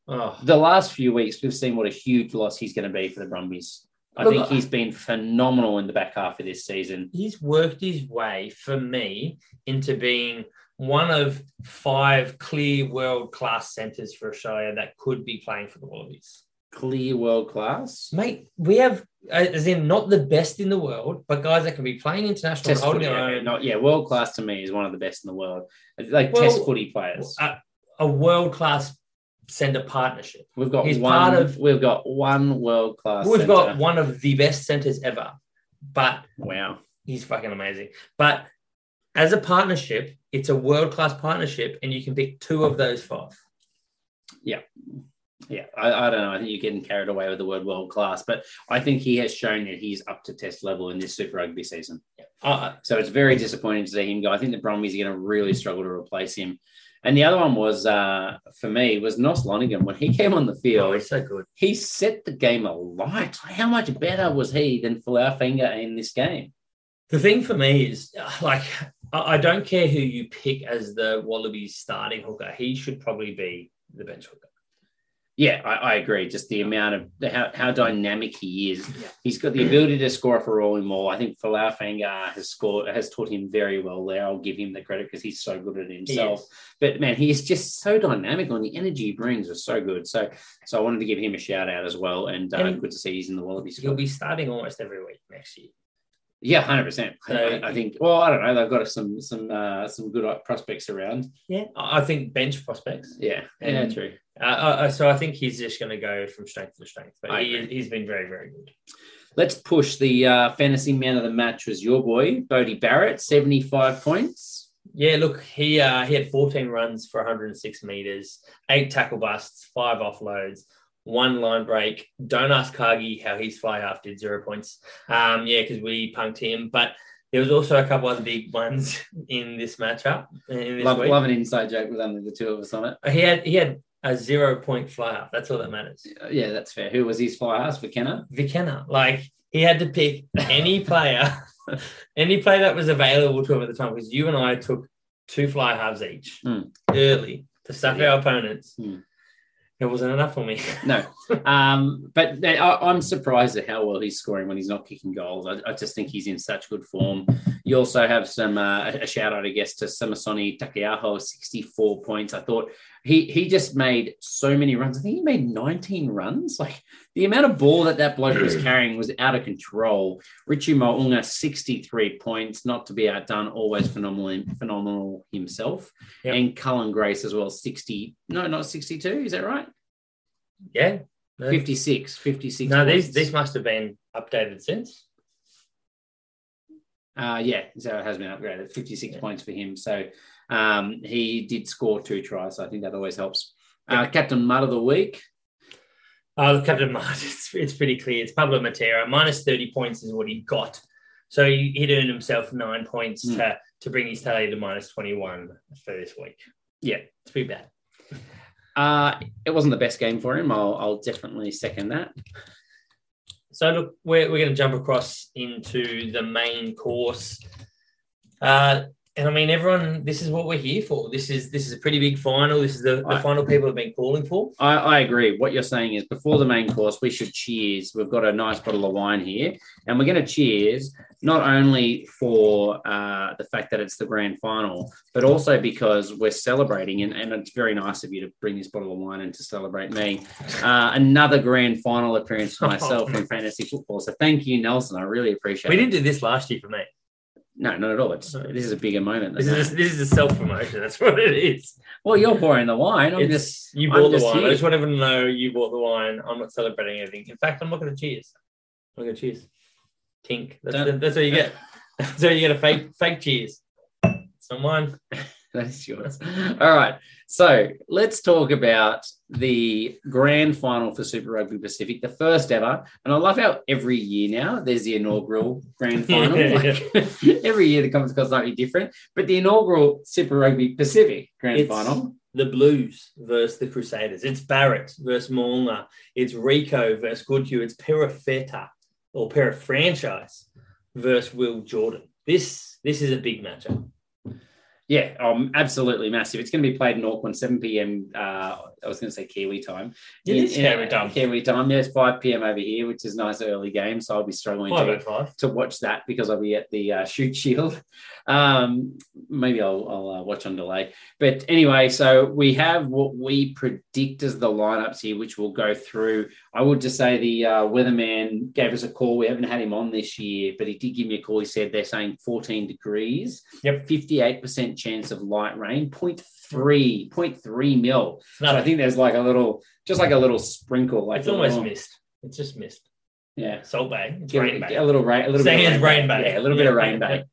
Speaker 5: Oh,
Speaker 4: the last few weeks we've seen what a huge loss he's going to be for the Brumbies. I
Speaker 5: Look,
Speaker 4: think he's been phenomenal in the back half of this season.
Speaker 5: he's worked his way for me into being one of five clear world class centers for Australia that could be playing for the Wallabies.
Speaker 4: Clear world class.
Speaker 5: Mate, we have, uh, as in, not the best in the world, but guys that can be playing international,
Speaker 4: Test
Speaker 5: holding
Speaker 4: footy,
Speaker 5: their
Speaker 4: yeah,
Speaker 5: own.
Speaker 4: not, yeah, world class to me is one of the best in the world. Like
Speaker 5: Well,
Speaker 4: test footy players.
Speaker 5: a, a world class center partnership.
Speaker 4: We've got
Speaker 5: He's
Speaker 4: one.
Speaker 5: part of-
Speaker 4: we've got one world class.
Speaker 5: We've got one of the best centers ever, but
Speaker 4: Wow.
Speaker 5: he's fucking amazing. But as a partnership, it's a world class partnership, and you can pick two of those five.
Speaker 4: Yeah, I, I don't know. I think you're getting carried away with the word world class, but I think he has shown that he's up to test level in this Super Rugby season.
Speaker 5: Uh,
Speaker 4: So it's very disappointing to see him go. I think the Brumbies are going to really struggle to replace him. And the other one was, uh, for me, was Nos Lonergan. When he came on the field.
Speaker 5: oh, he's so good.
Speaker 4: he set the game alight. How much better was he than Falafenga in this game?
Speaker 5: The thing for me is, uh, like, I I don't care who you pick as the Wallabies starting hooker. He should probably be the bench hooker.
Speaker 4: Yeah, I, I agree. Just the amount of the, how, how dynamic he is.
Speaker 5: Yeah.
Speaker 4: He's got the ability to score for all and more. I think Falafanga has scored has taught him very well there. I'll give him the credit because he's so good at himself. But man, he is just so dynamic and the energy he brings is so good. So so I wanted to give him a shout out as well. And, uh,
Speaker 5: And
Speaker 4: good to see he's in the Wallaby
Speaker 5: He'll be starting almost every week next year.
Speaker 4: Yeah, hundred percent.
Speaker 5: So-
Speaker 4: I, I think. Well, I don't know. They've got some some uh, some good prospects around.
Speaker 5: Yeah, I I think bench prospects.
Speaker 4: Yeah, yeah,
Speaker 5: And-
Speaker 4: true.
Speaker 5: Uh, uh, so I think he's just going to go from strength to strength. But
Speaker 4: I
Speaker 5: he,
Speaker 4: agree.
Speaker 5: he's been very, very good.
Speaker 4: Let's push the uh, fantasy man of the match was your boy Beauden Barrett, seventy five points.
Speaker 5: Yeah, look, he uh, he had 14 runs for 106 meters, eight tackle busts, five offloads, one line break. Don't ask Cargie how his fly half did zero points. Um, yeah, because we punked him. But there was also a couple other big ones in this matchup. In this
Speaker 4: Love,
Speaker 5: week.
Speaker 4: love an inside joke with only the two of us on it.
Speaker 5: He had he had a zero point fly half. That's all that matters.
Speaker 4: Yeah, that's fair. Who was his fly half? for Kenner?
Speaker 5: Vikenna, like he had to pick any player, any player that was available to him at the time. Because you and I took two fly halves each
Speaker 4: Hmm.
Speaker 5: early to stuff
Speaker 4: Yeah.
Speaker 5: our opponents.
Speaker 4: Hmm.
Speaker 5: It wasn't enough for me.
Speaker 4: No, um, but I, I'm surprised at how well he's scoring when he's not kicking goals. I, I just think he's in such good form. You also have some uh, a shout out, I guess, to Samisoni Taukei'aho, 64 points. I thought he he just made so many runs. I think he made 19 runs. Like the amount of ball that that bloke was carrying was out of control. Richie Mounga, 63 points, not to be outdone, always phenomenal, phenomenal himself.
Speaker 5: Yep.
Speaker 4: And Cullen Grace as well, 60. No, not 62. Is that right?
Speaker 5: Yeah. No,
Speaker 4: 56, 56.
Speaker 5: no these these must have been updated since.
Speaker 4: Uh, yeah, so it has been upgraded. 56
Speaker 5: Yeah.
Speaker 4: points for him. So um, he did score two tries. So I think that always helps. Uh, Captain Mud of the Week.
Speaker 5: The Captain Mart, it's, it's pretty clear. It's Pablo Matera. Minus 30 points is what he got. So he, he'd earned himself nine points
Speaker 4: Hmm.
Speaker 5: to, to bring his tally to minus 21 for this week.
Speaker 4: Yeah.
Speaker 5: It's pretty bad.
Speaker 4: Uh, it wasn't the best game for him. I'll, I'll definitely second that.
Speaker 5: So look, we're, we're going to jump across into the main course. Uh, and I mean, everyone, this is what we're here for. This is this is a pretty big final. This is the, the
Speaker 4: Right.
Speaker 5: final people have been calling for.
Speaker 4: I, I agree. What you're saying is before the main course, we should cheers. We've got a nice bottle of wine here, and we're going to cheers not only for uh, the fact that it's the grand final, but also because we're celebrating, and, and it's very nice of you to bring this bottle of wine and to celebrate me. Uh, another grand final appearance for myself in fantasy football. So thank you, Nelson. I really appreciate
Speaker 5: We
Speaker 4: it.
Speaker 5: didn't do this last year for me.
Speaker 4: No, not at all. It's this is a bigger moment.
Speaker 5: This is this is a self promotion. That's what it is.
Speaker 4: well, you're pouring the wine. I'm
Speaker 5: It's-
Speaker 4: just
Speaker 5: you
Speaker 4: I'm
Speaker 5: bought the
Speaker 4: just
Speaker 5: wine.
Speaker 4: here.
Speaker 5: I just want everyone to know you bought the wine. I'm not celebrating anything. In fact, I'm not going to cheers. I'm going to cheers. Tink. That's,
Speaker 4: Don't-
Speaker 5: that's what you get. That's how you get a fake fake cheers. It's not mine.
Speaker 4: That's yours. All right. So let's talk about the grand final for Super Rugby Pacific, the first ever. And I love how every year now there's the inaugural grand final.
Speaker 5: Yeah.
Speaker 4: Like, every year the comes got slightly different, but the inaugural Super Rugby Pacific grand
Speaker 5: It's-
Speaker 4: final.
Speaker 5: The Blues versus the Crusaders. It's Barrett versus Molnar. It's Rico versus Goodhue. It's Perofeta or Perifranchise versus Will Jordan. This this is a big matchup.
Speaker 4: Yeah, um, absolutely massive. It's going to be played in Auckland, 7 p.m. Uh, I was going to say Kiwi time.
Speaker 5: It is
Speaker 4: In- in-
Speaker 5: Kiwi time.
Speaker 4: Kiwi time. Yeah, it's 5 p.m. over here, which is a nice early game. So I'll be struggling to
Speaker 5: oh
Speaker 4: to watch that because I'll be at the uh, Shute Shield. Um, maybe I'll, I'll uh, watch on delay. But anyway, so we have what we predict as the lineups here, which we'll go through. I would just say the uh, weatherman gave us a call. We haven't had him on this year, but he did give me a call. He said they're saying 14 degrees,
Speaker 5: Yep.
Speaker 4: 58% chance of light rain, 0.3, 0.3 mil. So I think there's like a little, just like a little sprinkle. Like
Speaker 5: it's almost missed. It's just missed.
Speaker 4: Yeah.
Speaker 5: Salt Bay. It's
Speaker 4: Get-
Speaker 5: rain bay.
Speaker 4: A little rain, a little
Speaker 5: Saying
Speaker 4: bit of
Speaker 5: it's rain
Speaker 4: bay.
Speaker 5: bay.
Speaker 4: Yeah, a little bit of rain bay.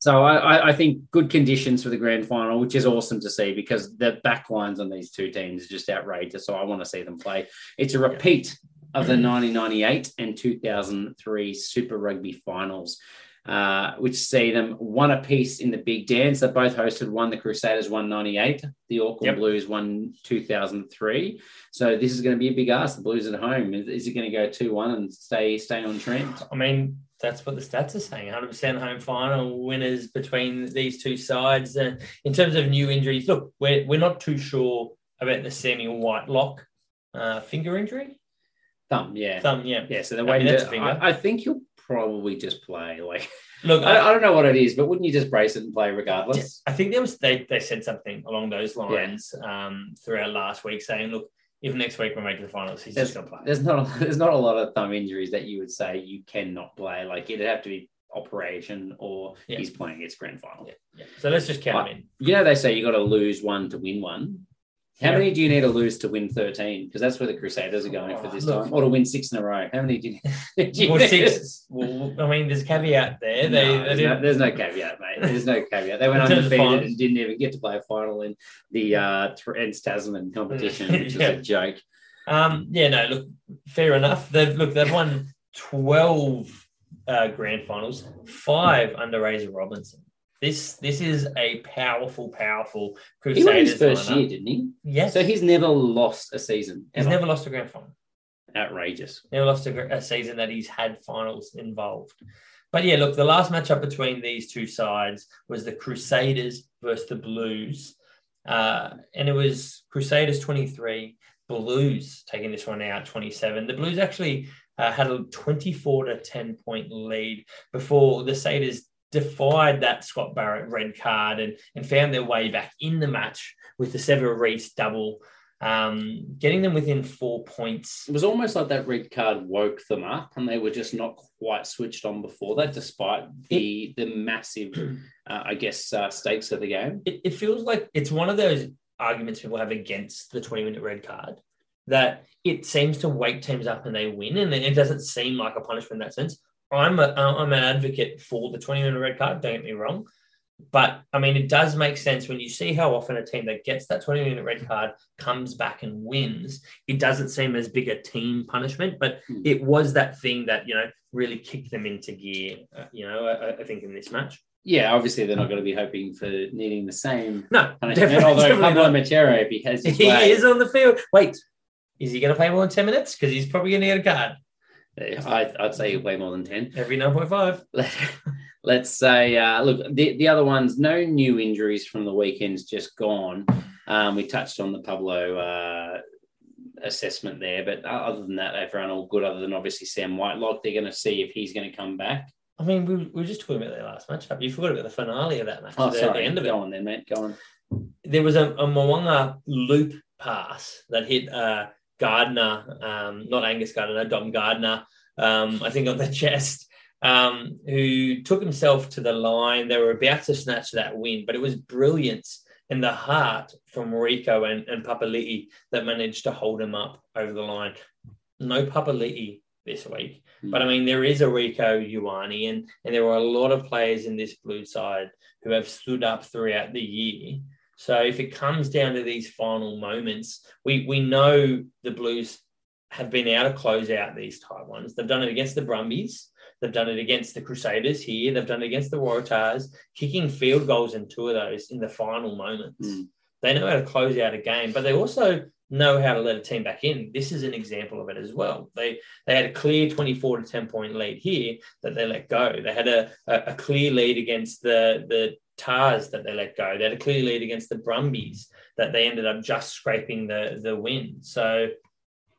Speaker 4: So I, I, I think good conditions for the grand final, which is awesome to see because the back lines on these two teams is just outrageous. So I want to see them play. It's a repeat of the 1998 and 2003 Super Rugby finals. Uh, which see them one apiece in the big dance. They both hosted one. The Crusaders won 98. The Auckland
Speaker 5: Yep.
Speaker 4: Blues won 2003. So this is going to be a big ask. The Blues at home. Is, is it going to go 2 1 and stay stay on trend?
Speaker 5: I mean, that's what the stats are saying 100% home final winners between these two sides. And in terms of new injuries, look, we're, we're not too sure about the Sammy Whitelock uh, finger injury.
Speaker 4: Thumb, yeah.
Speaker 5: Thumb, yeah.
Speaker 4: Yeah, so they're
Speaker 5: I mean, that's
Speaker 4: to- I, I think you'll probably just play. Like
Speaker 5: Look,
Speaker 4: I, I don't know what it is, but wouldn't you just brace it and play regardless?
Speaker 5: I think there was they, they said something along those lines um, throughout last week, saying, "Look, if next week we're making the finals, he's
Speaker 4: There's,
Speaker 5: just going to play."
Speaker 4: there's not a, there's not a lot of thumb injuries that you would say you cannot play. Like it'd have to be operation or
Speaker 5: Yeah.
Speaker 4: he's playing its grand final.
Speaker 5: Yeah, yeah. So let's just count him in.
Speaker 4: You know they say you got to lose one to win one. How
Speaker 5: Yeah.
Speaker 4: many do you need to lose to win thirteen? Because that's where the Crusaders are going for this
Speaker 5: Oh, look.
Speaker 4: time, or to win six in a row. How many do you, do you
Speaker 5: Well, six. Well, I mean, there's a caveat there.
Speaker 4: No,
Speaker 5: They, they
Speaker 4: there's, no, there's no caveat, mate. There's no caveat. They went
Speaker 5: In terms of
Speaker 4: undefeated and didn't even get to play a final in the uh, Trans Tasman competition, which
Speaker 5: Yeah.
Speaker 4: is a joke.
Speaker 5: Um, yeah, no, look, fair enough. They've look, they've won twelve uh, grand finals, five under Razor Robertson. This this is a powerful, powerful Crusaders.
Speaker 4: He won his first
Speaker 5: lineup.
Speaker 4: year, didn't he?
Speaker 5: Yes,
Speaker 4: So he's never lost a season.
Speaker 5: he's
Speaker 4: ever.
Speaker 5: never lost a grand final.
Speaker 4: outrageous.
Speaker 5: Never lost a, a season that he's had finals involved. But yeah, look, the last matchup between these two sides was the Crusaders versus the Blues. Uh, and it was Crusaders 23, Blues taking this one out 27. The Blues actually uh, had a 24 to 10 point lead before the Saders defied that Scott Barrett red card and, and found their way back in the match with the Sevu Reece double, um, getting them within four points.
Speaker 4: It was almost like that red card woke them up, and they were just not quite switched on before that, despite the the massive, uh, I guess, uh, stakes of the game.
Speaker 5: it, it feels like it's one of those arguments people have against the 20 minute red card that it seems to wake teams up and they win and it doesn't seem like a punishment in that sense i'm a, i'm an advocate for the 20 minute red card don't get me wrong but i mean it does make sense when you see how often a team that gets that 20 minute red card comes back and wins it doesn't seem as big a team punishment but
Speaker 4: Hmm.
Speaker 5: it was that thing that you know really kicked them into gear uh, you know I, I think in this match
Speaker 4: Yeah, obviously they're not going to be hoping for needing the same
Speaker 5: no
Speaker 4: punishment.
Speaker 5: definitely,
Speaker 4: Although Pablo. Matera, if he has his
Speaker 5: He
Speaker 4: way,
Speaker 5: is on the field. Wait, is he going to play more than 10 minutes? Because he's probably going to get a card
Speaker 4: I, I'd say play more than ten.
Speaker 5: every 9.5.
Speaker 4: Let, let's say, uh, look, the, the other ones, no new injuries from the weekends just gone. Um, we touched on the Pablo uh, assessment there, but other than that, everyone all good, other than obviously Sam Whitelock. They're going to see if he's going to come back.
Speaker 5: I mean, we, we were just talking about their last matchup. You forgot about the finale of that match.
Speaker 4: Oh,
Speaker 5: the-
Speaker 4: sorry.
Speaker 5: the end of it.
Speaker 4: Go on then, mate. Go on.
Speaker 5: There was a, a Mounga loop pass that hit uh, Gardner, um, not Angus Gardner, Dom Gardiner, um, I think on the chest, um, who took himself to the line. They were about to snatch that win, but it was brilliance in the heart from Rico and, and Papali'i that managed to hold him up over the line. No Papali'i this week, but I mean, there is a Rico Ioane, and, and there are a lot of players in this blue side who have stood up throughout the year. So if it comes down to these final moments, we, we know the Blues have been able to close out these tight ones. They've done it against the Brumbies. They've done it against the Crusaders here. They've done it against the Waratahs, kicking field goals in two of those in the final moments.
Speaker 4: Mm.
Speaker 5: They know how to close out a game, but they also know how to let a team back in. This is an example of it as well. They they had a clear 24 to 10 point lead here that they let go. They had a, a, a clear lead against the the Tahs that they let go. They had a clear lead against the Brumbies that they ended up just scraping the the win. So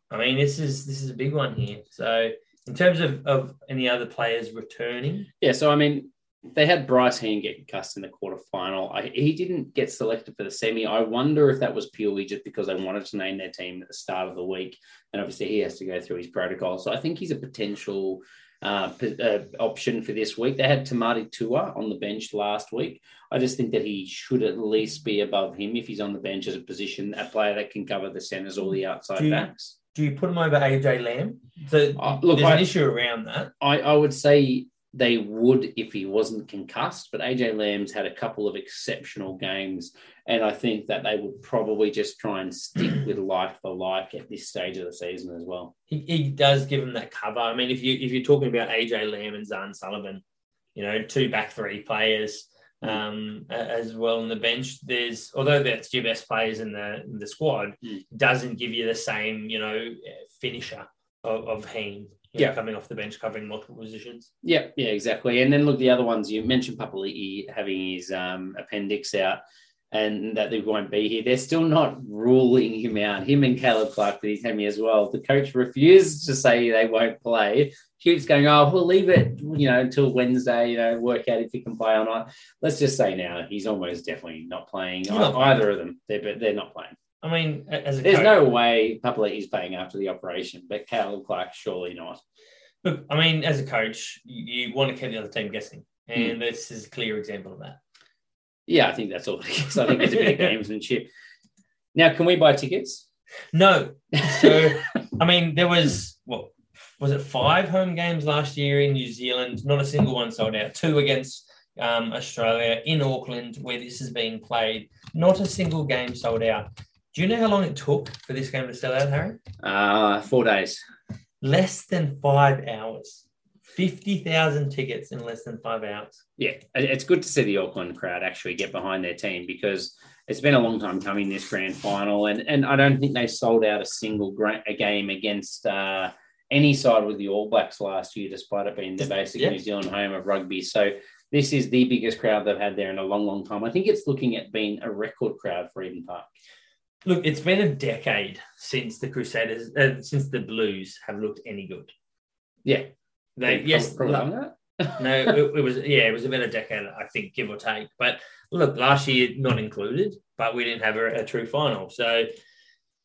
Speaker 5: I mean this is this is a big one here. So in terms of, of any other players returning,
Speaker 4: Yeah, so I mean, they had Bryce Heem get concussed in the quarterfinal. I, he didn't get selected for the semi. I wonder if that was purely just because they wanted to name their team at the start of the week, and obviously he has to go through his protocol. So I think he's a potential uh, uh, option for this week. They had Tamati Tua on the bench last week. I just think that he should at least be above him if he's on the bench as a position, a player that can cover the centers or the outside
Speaker 5: you-
Speaker 4: backs.
Speaker 5: do you put him over AJ Lamb? So
Speaker 4: Uh, look,
Speaker 5: there's
Speaker 4: I-
Speaker 5: an issue around that.
Speaker 4: I, I would say they would if he wasn't concussed. But AJ Lamb's had a couple of exceptional games, and I think that they would probably just try and stick with like for like at this stage of the season as well.
Speaker 5: He, he does give him that cover. I mean, if you if you're talking about AJ Lamb and Zarn Sullivan, you know, two back three players um, as well on the bench. There's although that's your best players in the in the squad,
Speaker 4: Mm.
Speaker 5: doesn't give you the same you know finisher of, of Heem. You know,
Speaker 4: Yeah.
Speaker 5: coming off the bench covering multiple positions.
Speaker 4: Yeah, yeah, exactly. And then look, the other ones you mentioned Papali'i having his um, appendix out and that they won't be here. They're still not ruling him out. Him and Caleb Clark with his hammy as well. The coach refused to say they won't play. Keeps going, oh, we'll leave it, you know, until Wednesday, you know, work out if he can play or not. Let's just say now he's almost definitely not playing.
Speaker 5: He's not
Speaker 4: Either of them. They're, but they're not playing.
Speaker 5: I mean, as a
Speaker 4: There's
Speaker 5: coach,
Speaker 4: no way Papali'i's playing after the operation, but Caleb Clark surely not.
Speaker 5: look, I mean, as a coach, you, want to keep the other team guessing, and
Speaker 4: Hmm.
Speaker 5: this is a clear example of that.
Speaker 4: Yeah, I think that's all. I think it's a bit of gamesmanship. Now, can we buy tickets?
Speaker 5: No, so I mean, there was what was it five home games last year in New Zealand? Not a single one sold out. Two against um, Australia in Auckland, where this is being played. Not a single game sold out. Do you know how long it took for this game to sell out, Harry?
Speaker 4: Uh, four days.
Speaker 5: Less than five hours. Fifty thousand tickets in less than five hours.
Speaker 4: Yeah, it's good to see the Auckland crowd actually get behind their team because it's been a long time coming this grand final, and and I don't think they sold out a single gra- a game against uh, any side with the All Blacks last year, despite it being the basic
Speaker 5: Yeah.
Speaker 4: New Zealand home of rugby. So this is the biggest crowd they've had there in a long, long time. I think it's looking at being a record crowd for Eden Park.
Speaker 5: Look, it's been a decade since the Crusaders, uh, since the Blues have looked any good.
Speaker 4: Yeah,
Speaker 5: They yes,
Speaker 4: Probably
Speaker 5: no, it, it was yeah, it was about a decade, I think, give or take. But look, last year not included, but we didn't have a, a true final. So,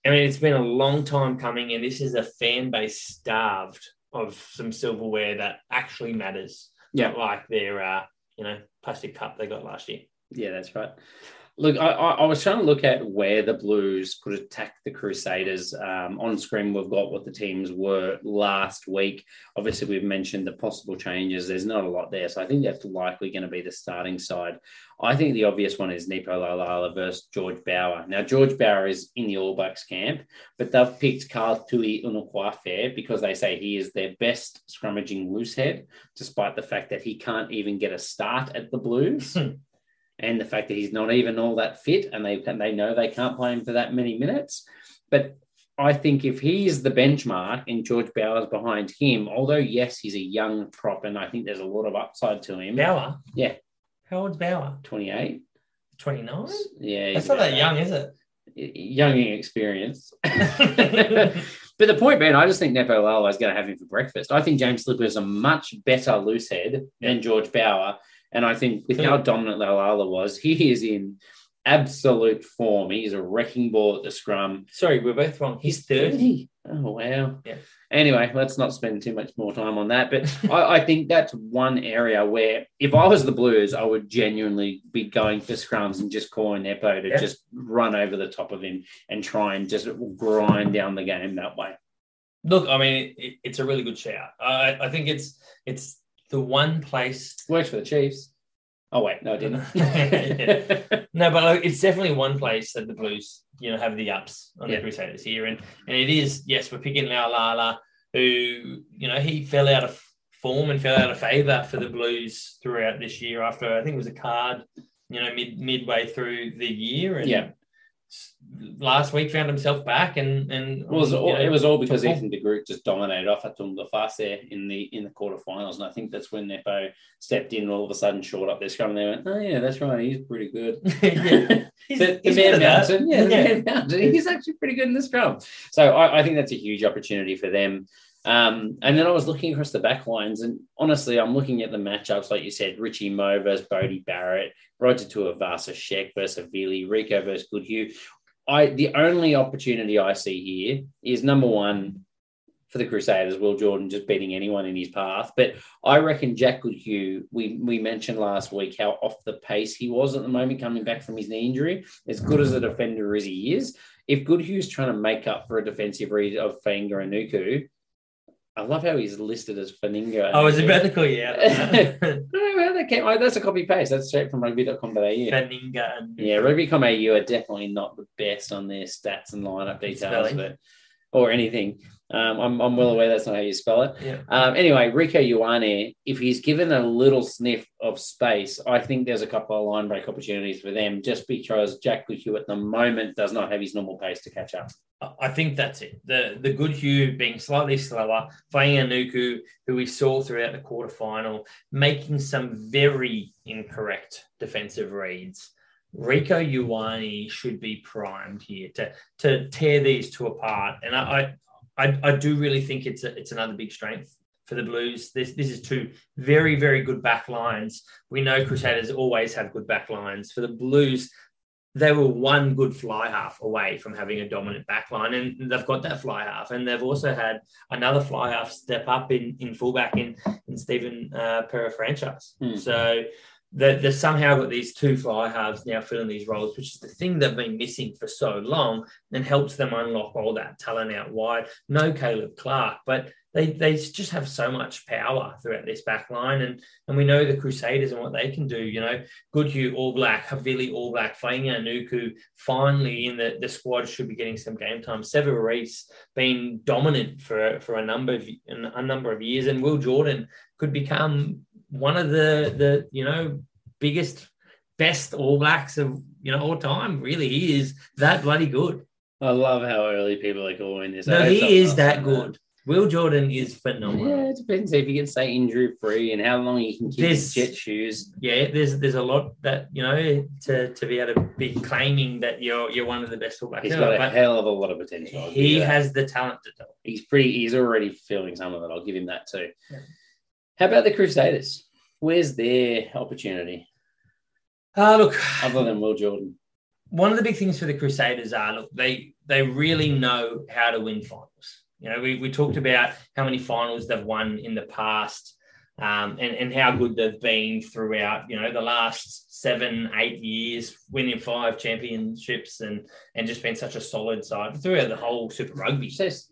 Speaker 5: I mean, it's been a long time coming, and this is a fan base starved of some silverware that actually matters.
Speaker 4: Yeah.
Speaker 5: not like their uh, you know plastic cup they got last year.
Speaker 4: Yeah, that's right. Look, I, I, was trying to look at where the Blues could attack the Crusaders. Um, on screen, we've got what the teams were last week. Obviously, we've mentioned the possible changes. There's not a lot there. So I think that's likely going to be the starting side. I think the obvious one is Nepo Laulala versus George Bower. Now, George Bower is in the All Blacks camp, but they've picked Karl Tu'inukuafe because they say he is their best scrummaging loosehead, despite the fact that he can't even get a start at the Blues and the fact that he's not even all that fit, and they and they know they can't play him for that many minutes. But I think if he's the benchmark and George Bower's behind him, although yes, he's a young prop, and I think there's a lot of upside to him.
Speaker 5: Bower,
Speaker 4: Yeah.
Speaker 5: how old's Bower?
Speaker 4: Twenty eight.
Speaker 5: Twenty nine.
Speaker 4: Yeah,
Speaker 5: That's not that young, is it?
Speaker 4: Young and experienced. but the point being, I just think Nepo Laulala is going to have him for breakfast. I think James Slipper is a much better loosehead than George Bower. And I think with hmm. how dominant Laulala was, he is in absolute form. He's a wrecking ball at the scrum.
Speaker 5: Sorry, we're both wrong. He's thirty.
Speaker 4: Oh, wow.
Speaker 5: Yeah.
Speaker 4: Anyway, let's not spend too much more time on that. But I, I think that's one area where if I was the Blues, I would genuinely be going for scrums and just calling Nepo to
Speaker 5: Yeah.
Speaker 4: just run over the top of him and try and just grind down the game that way.
Speaker 5: Look, I mean, it, it's a really good shout. I, I think it's it's the one place.
Speaker 4: Works for the Chiefs. Oh, wait, no, it didn't.
Speaker 5: No, but like, it's definitely one place that the Blues, you know, have the ups on
Speaker 4: Yeah.
Speaker 5: the Crusaders here, and and it is yes, we're picking Laulala, who you know he fell out of form and fell out of favour for the Blues throughout this year after I think it was a card, you know, mid midway through the year, and
Speaker 4: Yeah.
Speaker 5: Last week found himself back and and
Speaker 4: It was all,
Speaker 5: know,
Speaker 4: it was all because. Ethan de Groot just dominated Ofa Tu'ungafasi there in the in the quarterfinals, and I think that's when Nepo stepped in and all of a sudden short up their scrum. And they went, "Oh yeah, that's right, he's pretty good."
Speaker 5: yeah. He's-
Speaker 4: the,
Speaker 5: he's
Speaker 4: man mountain, yeah, the
Speaker 5: Yeah.
Speaker 4: man mountain. He's actually pretty good in the scrum. So I, I think that's a huge opportunity for them. Um, and then I was looking across the back lines, and honestly, I'm looking at the matchups, like you said, Richie Mo versus Bodie Barrett, Roger Tuivasa Sheck versus Vili, Rico versus Goodhue. I the only opportunity I see here is number one for the Crusaders, Will Jordan just beating anyone in his path. But I reckon Jack Goodhue, we we mentioned last week how off the pace he was at the moment coming back from his knee injury. As good as a defender as he is, if Goodhue's trying to make up for a defensive read of Fainga'anuku, I love how he's listed as Faninga.
Speaker 5: I was about to call you out.
Speaker 4: I don't know how that came. Oh, that's a copy paste. That's straight from rugby.com.au.
Speaker 5: Faninga and
Speaker 4: Yeah, rugby.com.au are definitely not the best on their stats and lineup details, but or anything. Um, I'm, I'm well aware that's not how you spell it.
Speaker 5: Yeah.
Speaker 4: Um, anyway, Rico Ioane, if he's given a little sniff of space, I think there's a couple of line break opportunities for them just because Jack Goodhue at the moment does not have his normal pace to catch up.
Speaker 5: I think that's it. The the Goodhue being slightly slower, playing Anuku, who we saw throughout the quarterfinal, making some very incorrect defensive reads. Rico Ioane should be primed here to to tear these two apart, and I I, I, do really think it's a, it's another big strength for the Blues. This this is two very very good back lines. We know Crusaders always have good back lines. For the Blues, they were one good fly half away from having a dominant back line, and they've got that fly half, and they've also had another fly half step up in in fullback in in Stephen uh, Pera franchise.
Speaker 4: Hmm.
Speaker 5: So. They, they've somehow got these two fly halves now filling these roles, which is the thing they've been missing for so long and helps them unlock all that talent out wide. No Caleb Clark, but they, they just have so much power throughout this back line. And, and we know the Crusaders and what they can do. You know, Goodhue, All Black, Havili, All Black, Fainga'anuku, finally in the, the squad should be getting some game time. Sevu being dominant for, for a number of a number of years, and Will Jordan could become one of the the you know biggest best All Blacks of you know all time. Really, he is that bloody good.
Speaker 4: I love how early people are calling this.
Speaker 5: No, he is that good. Will Jordan is phenomenal.
Speaker 4: Yeah, it depends if you can stay injury free and how long you can keep
Speaker 5: This-
Speaker 4: his jet shoes.
Speaker 5: Yeah, there's there's a lot that you know to, to be able to be claiming that you're you're one of the best fullbacks
Speaker 4: He's
Speaker 5: ever,
Speaker 4: got a hell of a lot of potential. I'll
Speaker 5: he has the talent to do.
Speaker 4: He's pretty. He's already feeling some of it. I'll give him that too.
Speaker 5: Yeah.
Speaker 4: How about the Crusaders? Where's their opportunity
Speaker 5: Uh, look,
Speaker 4: other than Will Jordan?
Speaker 5: one of the big things for the Crusaders are look, they they really know how to win finals. You know, we, we talked about how many finals they've won in the past, um, and, and how good they've been throughout, you know, the last seven, eight years, winning five championships and and just been such a solid side throughout the whole Super Rugby.
Speaker 4: Says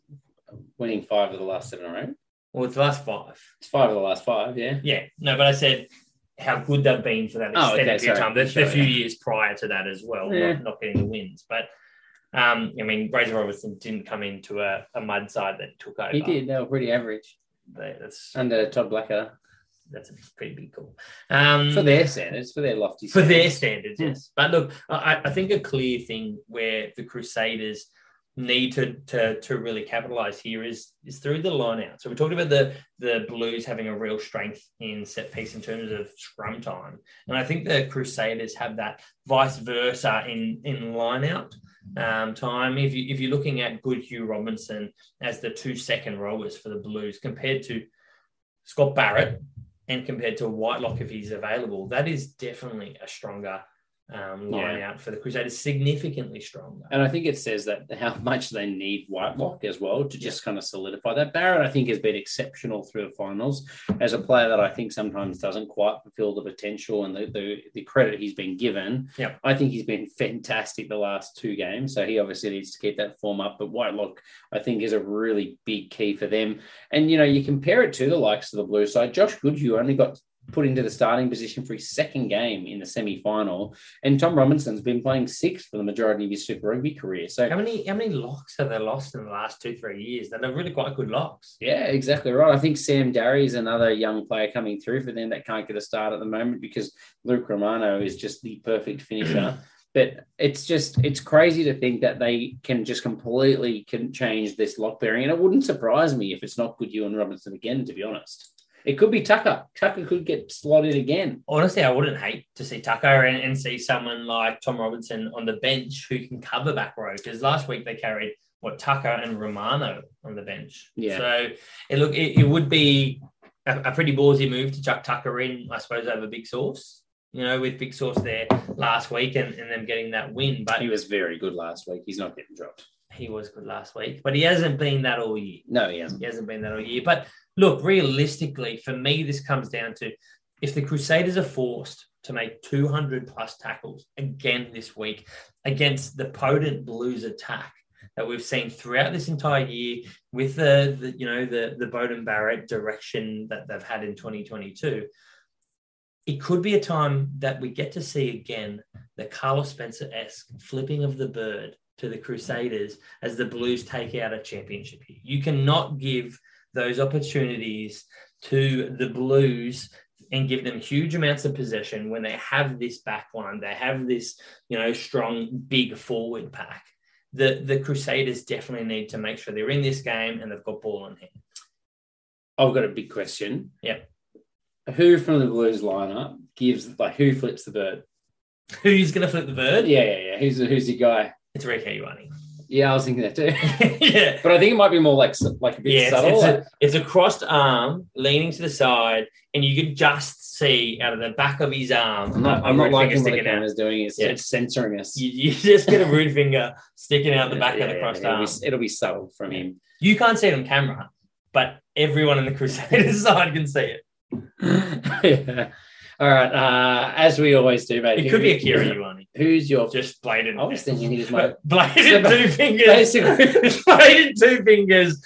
Speaker 4: winning five of the last seven or eight.
Speaker 5: Well, it's the last five.
Speaker 4: It's five of the last five. Yeah.
Speaker 5: Yeah, no, but I said how good they've been for that
Speaker 4: Oh, okay,
Speaker 5: period of time. The,
Speaker 4: Sure,
Speaker 5: the few
Speaker 4: yeah.
Speaker 5: years prior to that as well,
Speaker 4: Yeah.
Speaker 5: not, not getting the wins. But um, I mean, Razor Robertson didn't come into a, a mud side that took over.
Speaker 4: He did. They were pretty average
Speaker 5: They- that's
Speaker 4: under Todd Blackadder
Speaker 5: that's a pretty big call. Um,
Speaker 4: for their standards, for their lofty
Speaker 5: for their
Speaker 4: standards.
Speaker 5: standards, yes. But look, I, I think a clear thing where the Crusaders need to to, to really capitalize here is is through the line out. So we talked about the the Blues having a real strength in set piece in terms of scrum time, and I think the Crusaders have that vice versa in in line out. Um, time if you if you're looking at Goodhue Robinson as the two second rowers for the Blues compared to Scott Barrett and compared to Whitelock if he's available, that is definitely a stronger um, line out for the Crusaders, significantly stronger.
Speaker 4: And I think it says that how much they need Whitelock as well to just kind of solidify that. Barrett, I think, has been exceptional through the finals as a player that I think sometimes doesn't quite fulfill the potential and the, the, the credit he's been given.
Speaker 5: Yep.
Speaker 4: I think he's been fantastic the last two games. So he obviously needs to keep that form up. But Whitelock, I think, is a really big key for them. And, you know, you compare it to the likes of the blue side. Josh Goodhue only got put into the starting position for his second game in the semi-final and Tom Robinson's been playing six for the majority of his Super Rugby career. So
Speaker 5: How many how many locks have they lost in the last two three years? They're really quite good locks.
Speaker 4: yeah, exactly right. I think Sam Darry is another young player coming through for them that can't get a start at the moment because Luke Romano is just the perfect finisher. But it's just it's crazy to think that they can just completely can change this lock bearing, and it wouldn't surprise me if it's not Goodhue and Robinson again. To be honest, it could be Tucker. Tucker could get slotted again.
Speaker 5: Honestly, I wouldn't hate to see Tucker and, and see someone like Tom Robinson on the bench who can cover back row because last week they carried what Tucker and Romano on the bench.
Speaker 4: Yeah.
Speaker 5: So it look it, it would be a, a pretty ballsy move to chuck Tucker in, I suppose, over Big Source. You know, with Big Source there last week and, and them getting that win. But
Speaker 4: He was very good last week. He's not getting dropped.
Speaker 5: he was good last week. But he hasn't been that all year.
Speaker 4: No, he hasn't.
Speaker 5: He hasn't been that all year. But look, realistically, for me, this comes down to if the Crusaders are forced to make 200 plus tackles again this week against the potent Blues attack, that we've seen throughout this entire year with the, the you know the the Beauden Barrett direction that they've had in 2022 it could be a time that we get to see again the Carlos Spencer esque flipping of the bird to the Crusaders as the Blues take out a championship here. You cannot give those opportunities to the Blues and give them huge amounts of possession when they have this back line, they have this, you know, strong, big forward pack. The the Crusaders definitely need to make sure they're in this game and they've got ball in hand.
Speaker 4: I've got a big question.
Speaker 5: Yep.
Speaker 4: Who from the Blues lineup gives like who flips the bird?
Speaker 5: Who's gonna flip the bird?
Speaker 4: Yeah, yeah, yeah. Who's who's the guy?
Speaker 5: It's Rico Ioane.
Speaker 4: Yeah, I was thinking that too.
Speaker 5: yeah.
Speaker 4: but I think it might be more like like a bit
Speaker 5: Yeah,
Speaker 4: subtle.
Speaker 5: it's,
Speaker 4: like-
Speaker 5: a, it's a crossed arm leaning to the side, and you could just see out of the back of his arm.
Speaker 4: I'm not, I'm not liking what the camera's doing. It's,
Speaker 5: Yeah.
Speaker 4: it's censoring us.
Speaker 5: You, you just get a rude finger sticking out the back
Speaker 4: Yeah,
Speaker 5: of the crossed
Speaker 4: it'll,
Speaker 5: arm.
Speaker 4: be, it'll be subtle from him.
Speaker 5: You can't see it on camera, but everyone in the Crusaders side can see it.
Speaker 4: yeah. All right. Uh, as we always do, mate.
Speaker 5: It
Speaker 4: who-
Speaker 5: could be Akira Ioane.
Speaker 4: Who's your?
Speaker 5: Just blatant.
Speaker 4: I was thinking he was my.
Speaker 5: blatant two fingers.
Speaker 4: Basically.
Speaker 5: blatant two fingers.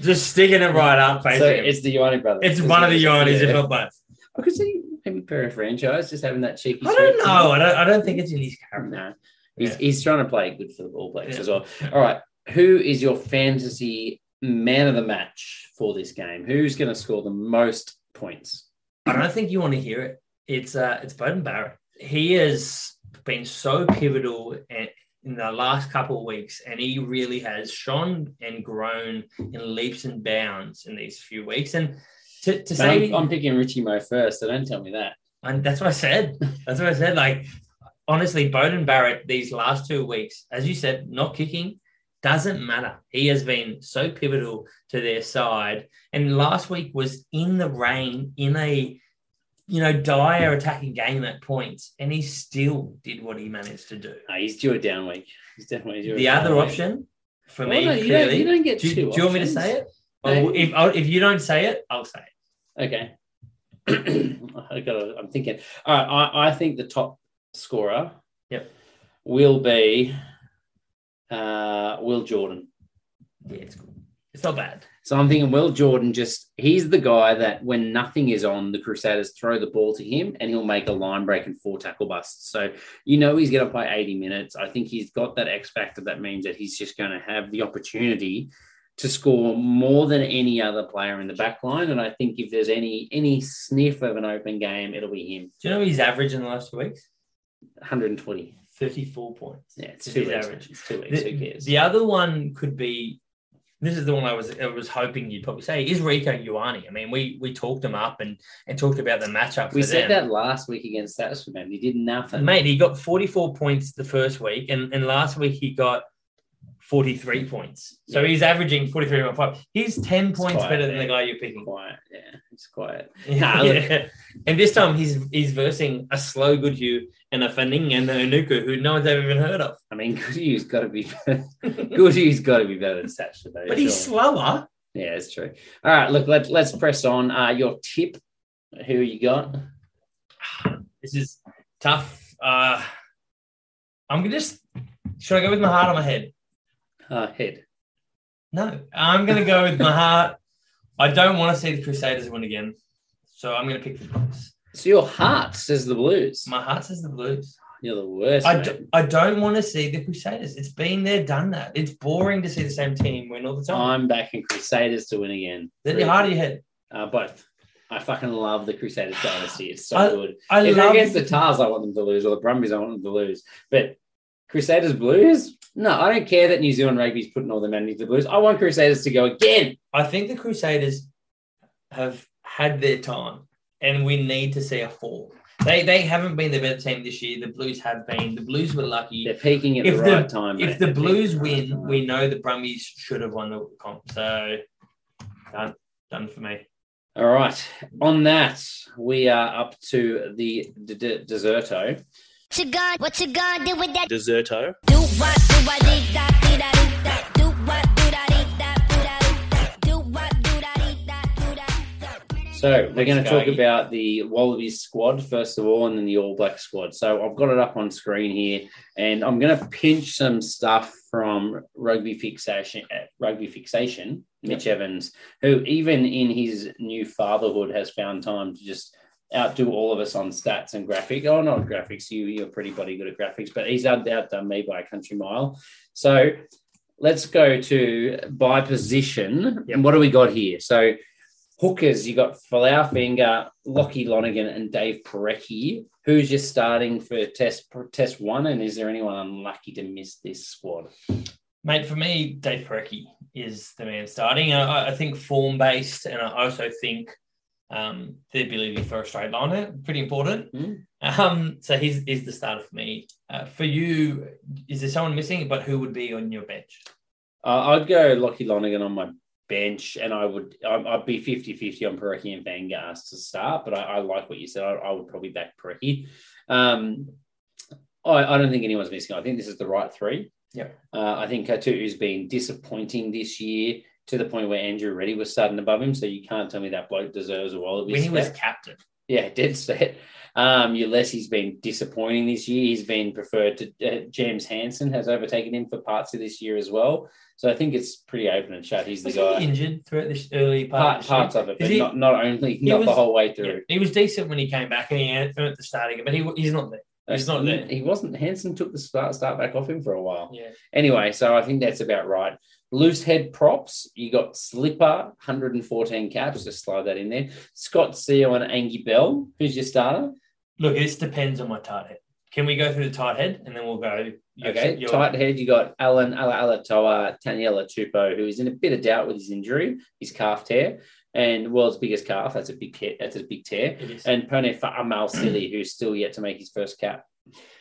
Speaker 5: Just sticking it right up,
Speaker 4: So
Speaker 5: basically.
Speaker 4: it's the Ioane brothers.
Speaker 5: it's one of the Ioanes, if
Speaker 4: Yeah.
Speaker 5: not both.
Speaker 4: I could see maybe per franchise just having that cheeky.
Speaker 5: I don't know. I don't. I don't think it's in his character.
Speaker 4: No, he's,
Speaker 5: Yeah.
Speaker 4: he's trying to play good for the ball players
Speaker 5: Yeah.
Speaker 4: as well. All right, who is your fantasy man of the match for this game? Who's going to score the most points?
Speaker 5: I don't think you want to hear it. It's uh, it's Beauden Barrett. He has been so pivotal in, in the last couple of weeks, and he really has shone and grown in leaps and bounds in these few weeks. And to, to say,
Speaker 4: I'm, I'm picking Richie Mo first, so don't tell me that.
Speaker 5: and that's what I said. That's what I said. Like honestly, Beauden Barrett these last two weeks, as you said, not kicking. Doesn't matter. He has been so pivotal to their side. And last week was in the rain, in a you know, dire attacking game at points, and he still did what he managed to do.
Speaker 4: No, he's due a down week. He's definitely due. a
Speaker 5: The other
Speaker 4: week.
Speaker 5: option for
Speaker 4: Oh,
Speaker 5: me,
Speaker 4: no, you, don't, you don't get
Speaker 5: do,
Speaker 4: two.
Speaker 5: do you want me to say it?
Speaker 4: No.
Speaker 5: If, oh, if you don't say it, I'll say it.
Speaker 4: Okay. I got. I'm thinking. All right. I, I think the top scorer.
Speaker 5: Yep.
Speaker 4: Will be uh, Will Jordan.
Speaker 5: Yeah, it's cool. It's not bad.
Speaker 4: So I'm thinking Will Jordan just he's the guy that when nothing is on, the Crusaders throw the ball to him and he'll make a line break and four tackle busts. So you know he's going to play 80 minutes. I think he's got that X factor that means that he's just going to have the opportunity to score more than any other player in the back line. And I think if there's any any sniff of an open game, it'll be him.
Speaker 5: Do you know his average in the last two weeks?
Speaker 4: 120.
Speaker 5: 34 points.
Speaker 4: Yeah, it's two
Speaker 5: his average.
Speaker 4: It's two. Who
Speaker 5: The,
Speaker 4: cares?
Speaker 5: the other one could be this is the one I was I was hoping you'd probably say is Rico Ioane. I mean, we we talked him up and and talked about the matchup.
Speaker 4: we said
Speaker 5: them.
Speaker 4: that last week against Satisfy, man. He did nothing.
Speaker 5: Mate, he got 44 points the first week, and, and last week he got 43 points. So
Speaker 4: Yeah.
Speaker 5: he's averaging 43.5. He's 10 points better than the guy you're picking.
Speaker 4: Quiet. Yeah, it's quiet. Nah,
Speaker 5: Yeah. And this time he's he's versing a slow Goodhue and a Fanning and a Unuku who no one's ever even heard of.
Speaker 4: I mean, Goodhue's got to be better. Goodhue's got to be better than Satcher, though.
Speaker 5: But he's
Speaker 4: sure.
Speaker 5: slower.
Speaker 4: yeah, it's true. All right, look, let's let's press on. Uh, your tip. Who you got?
Speaker 5: This is tough. Uh, I'm gonna just should I go with my heart or my head?
Speaker 4: Uh, head.
Speaker 5: No, I'm gonna go with my heart. I don't want to see the Crusaders win again, so I'm gonna pick the Blues.
Speaker 4: So your heart says the Blues.
Speaker 5: My heart says the Blues.
Speaker 4: You're the worst.
Speaker 5: I, do, I don't want to see the Crusaders. It's been there, done that. It's boring to see the same team win all the time.
Speaker 4: I'm backing Crusaders to win again.
Speaker 5: Is that your heart or your head?
Speaker 4: Uh, both. I fucking love the Crusaders dynasty. It's so
Speaker 5: I-
Speaker 4: good.
Speaker 5: I
Speaker 4: if
Speaker 5: love
Speaker 4: against the Tahs, I want them to lose, or the Brumbies, I want them to lose. But Crusaders Blues? No, I don't care that New Zealand rugby's putting all their money to the Blues. I want Crusaders to go again.
Speaker 5: I think the Crusaders have had their time, and we need to see a fall. They they haven't been the better team this year. The Blues have been. The Blues were lucky.
Speaker 4: They're peaking at
Speaker 5: If
Speaker 4: the
Speaker 5: the-
Speaker 4: right time.
Speaker 5: if
Speaker 4: mate.
Speaker 5: the Blues
Speaker 4: the right
Speaker 5: win,
Speaker 4: time.
Speaker 5: we know the Brumbies should have won the comp. So done, done for me.
Speaker 4: All right. On that, we are up to the d- d- Deserto.
Speaker 6: What you gonna, what you gonna do with that?
Speaker 7: Deserto.
Speaker 6: Do what, do what, dee da, dee da, dee da. Do what, do da, dee da, do da, dee da. Do what, do da, dee da, do da.
Speaker 4: So we're going to talk about the Wallabies squad first of all, and then the All Black squad. So I've got it up on screen here, and I'm going to pinch some stuff from Rugby Fixation. uh, Rugby Fixation, Mitch Evans, who even in his new fatherhood has found time to just outdo all of us on stats and graphics. Oh, not graphics. You you're pretty bloody good at graphics, but he's outdone me by a country mile. So let's go to by position.
Speaker 5: Yep.
Speaker 4: And what do we got here? So hookers, you got Folau Fainga'a, Lockie Lonergan, and Dave Porecki. Who's just starting for test test one? And is there anyone unlucky to miss this squad?
Speaker 5: Mate, for me, Dave Porecki is the man starting. I, I think form based, and I also think um, the ability for a straight liner pretty important.
Speaker 4: Mm.
Speaker 5: Um, so he's, he's the starter for me. Uh, for you, is there someone missing? But who would be on your bench?
Speaker 4: Uh, I'd go Lockie Lonergan on my bench, and I would I'd, be 50-50 on Porecki and Vangas to start. But I, I like what you said. I, I would probably back Porecki. Um, I, I don't think anyone's missing. I think this is the right three.
Speaker 5: Yep.
Speaker 4: Uh, I think Kaitu'u's been disappointing this year to the point where Andrew Ready was starting above him. So you can't tell me that bloke deserves a Wallaby.
Speaker 5: When he was captain.
Speaker 4: Yeah, dead set. Um, Uelese has been disappointing this year. He's been preferred to uh, James Hanson has overtaken him for parts of this year as well. So I think it's pretty open and shut. He's the guy.
Speaker 5: he injured throughout this early part?
Speaker 4: Part,
Speaker 5: of
Speaker 4: parts of it, but
Speaker 5: he-
Speaker 4: not, not only
Speaker 5: He
Speaker 4: not the whole way
Speaker 5: Yeah,
Speaker 4: through.
Speaker 5: he was decent when he came back and he earned the starting, but he, he's not there. He's not there.
Speaker 4: He wasn't. Hanson took the start start back off him for a while.
Speaker 5: Yeah.
Speaker 4: Anyway, so I think that's about right. Loose head props. You got Slipper, 114 caps. Just slide that in there. Scott Seal and Angus Bell. Who's your starter?
Speaker 5: Look, this depends on my tight head. Can we go through the tight head and then we'll go? your-
Speaker 4: Okay,
Speaker 5: your-
Speaker 4: tight head. You got Allan Alaalatoa, Taniela Tupou, who is in a bit of doubt with his injury, his calf tear, and world's biggest calf. That's a big. That's a big tear.
Speaker 5: It is.
Speaker 4: And Pone Fa'amausili, who's still yet to make his first cap.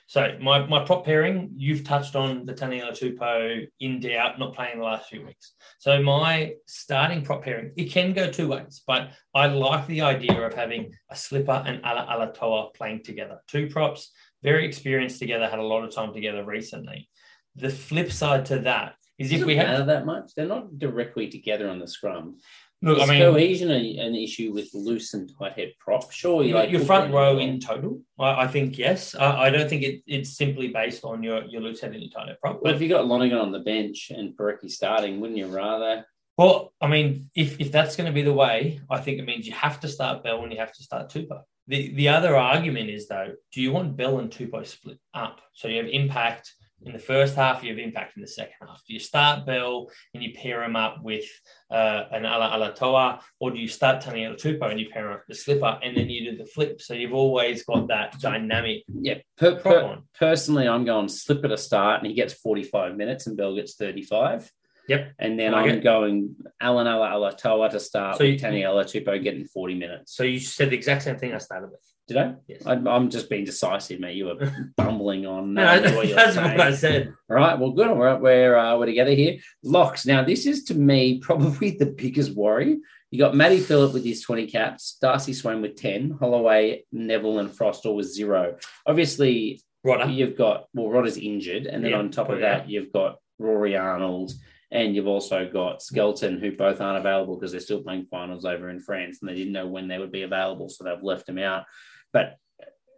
Speaker 5: So my, my prop pairing, you've touched on the Taniela Tupou in doubt, not playing the last few weeks. So my starting prop pairing, it can go two ways, but I like the idea of having a slipper and Alaalatoa playing together. Two props, very experienced together, had a lot of time together recently. The flip side to that is if we have
Speaker 4: matter that much? They're not directly together on the scrum.
Speaker 5: Look, I
Speaker 4: Is
Speaker 5: mean
Speaker 4: cohesion a, an issue with loose and tight head prop? Sure, you
Speaker 5: your,
Speaker 4: like
Speaker 5: your front row
Speaker 4: in.
Speaker 5: in total, I, I think yes. I, I don't think it, it's simply based on your your loose head and your tight head prop.
Speaker 4: But if you got Lonergan on the bench and Porecki starting, wouldn't you rather?
Speaker 5: Well, I mean, if, if that's going to be the way, I think it means you have to start Bell and you have to start Tupou. The the other argument is though, do you want Bell and Tupou split up? So you have impact in the first half, you have impact in the second half. Do you start Bell and you pair him up with uh, an Ala Alatoa, or do you start Taniela Tupou and you pair him up the slipper and then you do the flip? So you've always got that dynamic
Speaker 4: Yeah, per, per, personally, I'm going slipper to start, and he gets 45 minutes, and Bell gets 35.
Speaker 5: Yep.
Speaker 4: And then
Speaker 5: like
Speaker 4: I'm
Speaker 5: it.
Speaker 4: going Allan Alaalatoa to start
Speaker 5: So
Speaker 4: with
Speaker 5: you-
Speaker 4: Taniela Tupou getting 40 minutes.
Speaker 5: So you said the exact same thing I started with.
Speaker 4: Did I?
Speaker 5: Yes.
Speaker 4: I I'm just being decisive, mate. You were bumbling on
Speaker 5: No,
Speaker 4: uh, what you were
Speaker 5: that's
Speaker 4: saying.
Speaker 5: what I said.
Speaker 4: All right, well, good. We're we're, uh, we're together here. Locks. Now, this is to me probably the biggest worry. You got Matty Phillip with his 20 caps, Darcy Swain with 10, Holloway, Neville, and Frost all with zero. Obviously,
Speaker 5: Right.
Speaker 4: you've got, well, Rodda's injured. And then
Speaker 5: Yeah,
Speaker 4: on top of
Speaker 5: oh,
Speaker 4: that,
Speaker 5: yeah.
Speaker 4: you've got Rory Arnold, and you've also got Skelton, who both aren't available because they're still playing finals over in France and they didn't know when they would be available. So they've left them out. But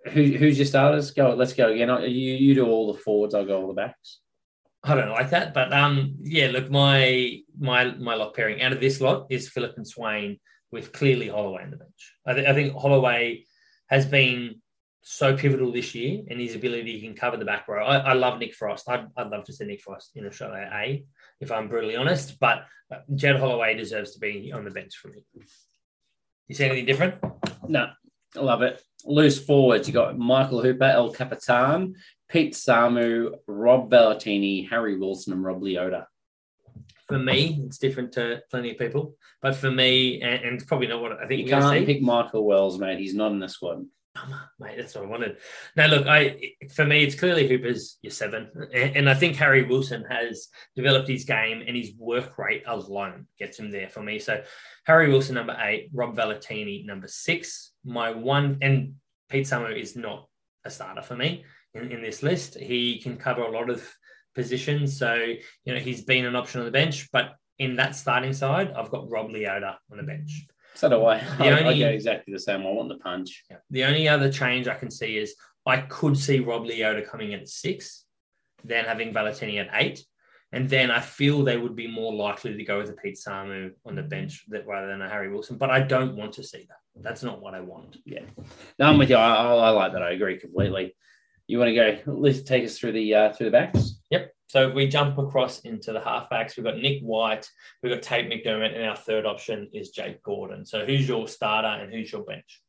Speaker 4: who, who's your starters? Go, let's go again. You, you do all the forwards, I'll go all the backs.
Speaker 5: I don't like that, but um, yeah. Look, my my my lock pairing out of this lot is Philip and Swain with clearly Holloway on the bench. I, th- I think Holloway has been so pivotal this year, and his ability he can cover the back row. I, I love Nick Frost. I'd, I'd love to see Nick Frost in a Australia A, if I'm brutally honest. But uh, Jed Holloway deserves to be on the bench for me. You see anything different?
Speaker 4: No, I love it. Loose forwards. You got Michael Hooper, El Capitan, Pete Samu, Rob Valetini, Harry Wilson, and Rob Leota.
Speaker 5: For me, it's different to plenty of people, but for me, and, and it's probably not what I think
Speaker 4: You
Speaker 5: we're going to
Speaker 4: can't pick Michael Wells, mate. He's not in the squad.
Speaker 5: Mate, that's what I wanted. Now, look, I for me, it's clearly Hooper's your seven, and, I think Harry Wilson has developed his game and his work rate alone gets him there for me. So, Harry Wilson number eight, Rob Valetini number six. My one and Pete Samu is not a starter for me in, in this list. He can cover a lot of positions, so you know he's been an option on the bench, but in that starting side, I've got Rob Leota on the bench.
Speaker 4: So do I.
Speaker 5: The
Speaker 4: I, I
Speaker 5: only-
Speaker 4: go exactly the same. I want the punch.
Speaker 5: The only other change I can see is I could see Rob Leota coming in at six, then having Valetini at eight. And then I feel they would be more likely to go with a Pete Samu on the bench that, rather than a Harry Wilson. But I don't want to see that. That's not what I want. Yeah.
Speaker 4: No, I'm with you. I, I, I like that. I agree completely. You want to go? Let's take us through the uh, through the backs.
Speaker 5: Yep. So if we jump across into the halfbacks, we've got Nick White, we've got Tate McDermott, and our third option is Jake Gordon. So who's your starter and who's your bench?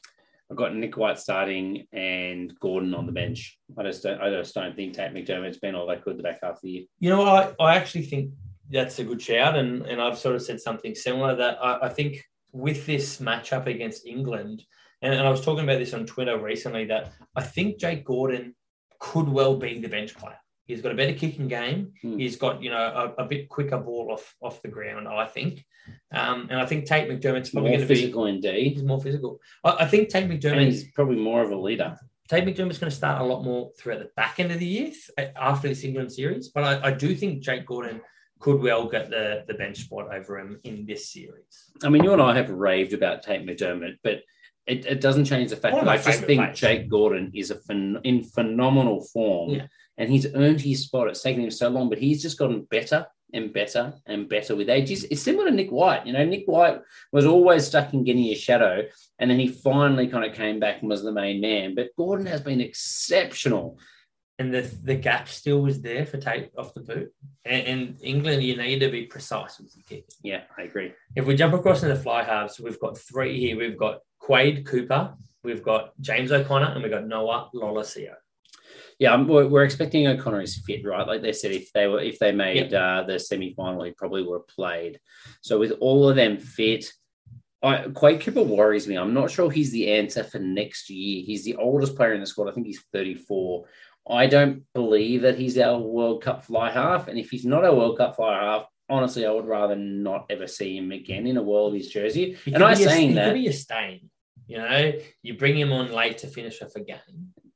Speaker 4: I've got Nick White starting and Gordon on the bench. I just don't. I just don't think Tate McDermott's been all that good the back half of the year.
Speaker 5: You know, I, I actually think that's a good shout, and, and I've sort of said something similar that I, I think with this matchup against England, and, and I was talking about this on Twitter recently, that I think Jake Gordon could well be the bench player. He's got a better kicking game.
Speaker 4: Hmm.
Speaker 5: He's got you know a, a bit quicker ball off off the ground. I think, um, and I think Tate McDermott's probably
Speaker 4: More
Speaker 5: going to be
Speaker 4: physical indeed,
Speaker 5: he's more physical. I, I think Tate McDermott
Speaker 4: he's probably more of a leader.
Speaker 5: Tate McDermott's going to start a lot more throughout the back end of the year after this England series, but I, I do think Jake Gordon could well get the, the bench spot over him in this series.
Speaker 4: I mean, you and I have raved about Tate McDermott, but it, it doesn't change the fact that I just think. Jake Gordon is a phen- in phenomenal form,
Speaker 5: Yeah.
Speaker 4: And he's earned his spot. It's taken him so long, but he's just gotten better and better and better with age. It's similar to Nick White. You know, Nick White was always stuck in getting his shadow, and then he finally kind of came back and was the main man. But Gordon has been exceptional.
Speaker 5: And the, the gap still was there for Tate off the boot. And, and England, you need to be precise with your kick.
Speaker 4: Yeah, I agree.
Speaker 5: If we jump across into the fly halves, we've got three here. We've got Quade Cooper, we've got James O'Connor, and we've got Noah Lolesio.
Speaker 4: Yeah, um, we're, we're expecting O'Connor is fit, right? Like they said, if they were if they made uh, the semi final, he probably would have played. So with all of them fit, I, Quade Cooper worries me. I'm not sure he's the answer for next year. He's the oldest player in the squad. I think he's 34. I don't believe that he's our World Cup fly half. And if he's not our World Cup fly half, honestly, I would rather not ever see him again in a Wallabies jersey.
Speaker 5: He
Speaker 4: and I'm
Speaker 5: be a-
Speaker 4: saying
Speaker 5: he
Speaker 4: that.
Speaker 5: could be a stain. You know, you bring him on late to finish off a game.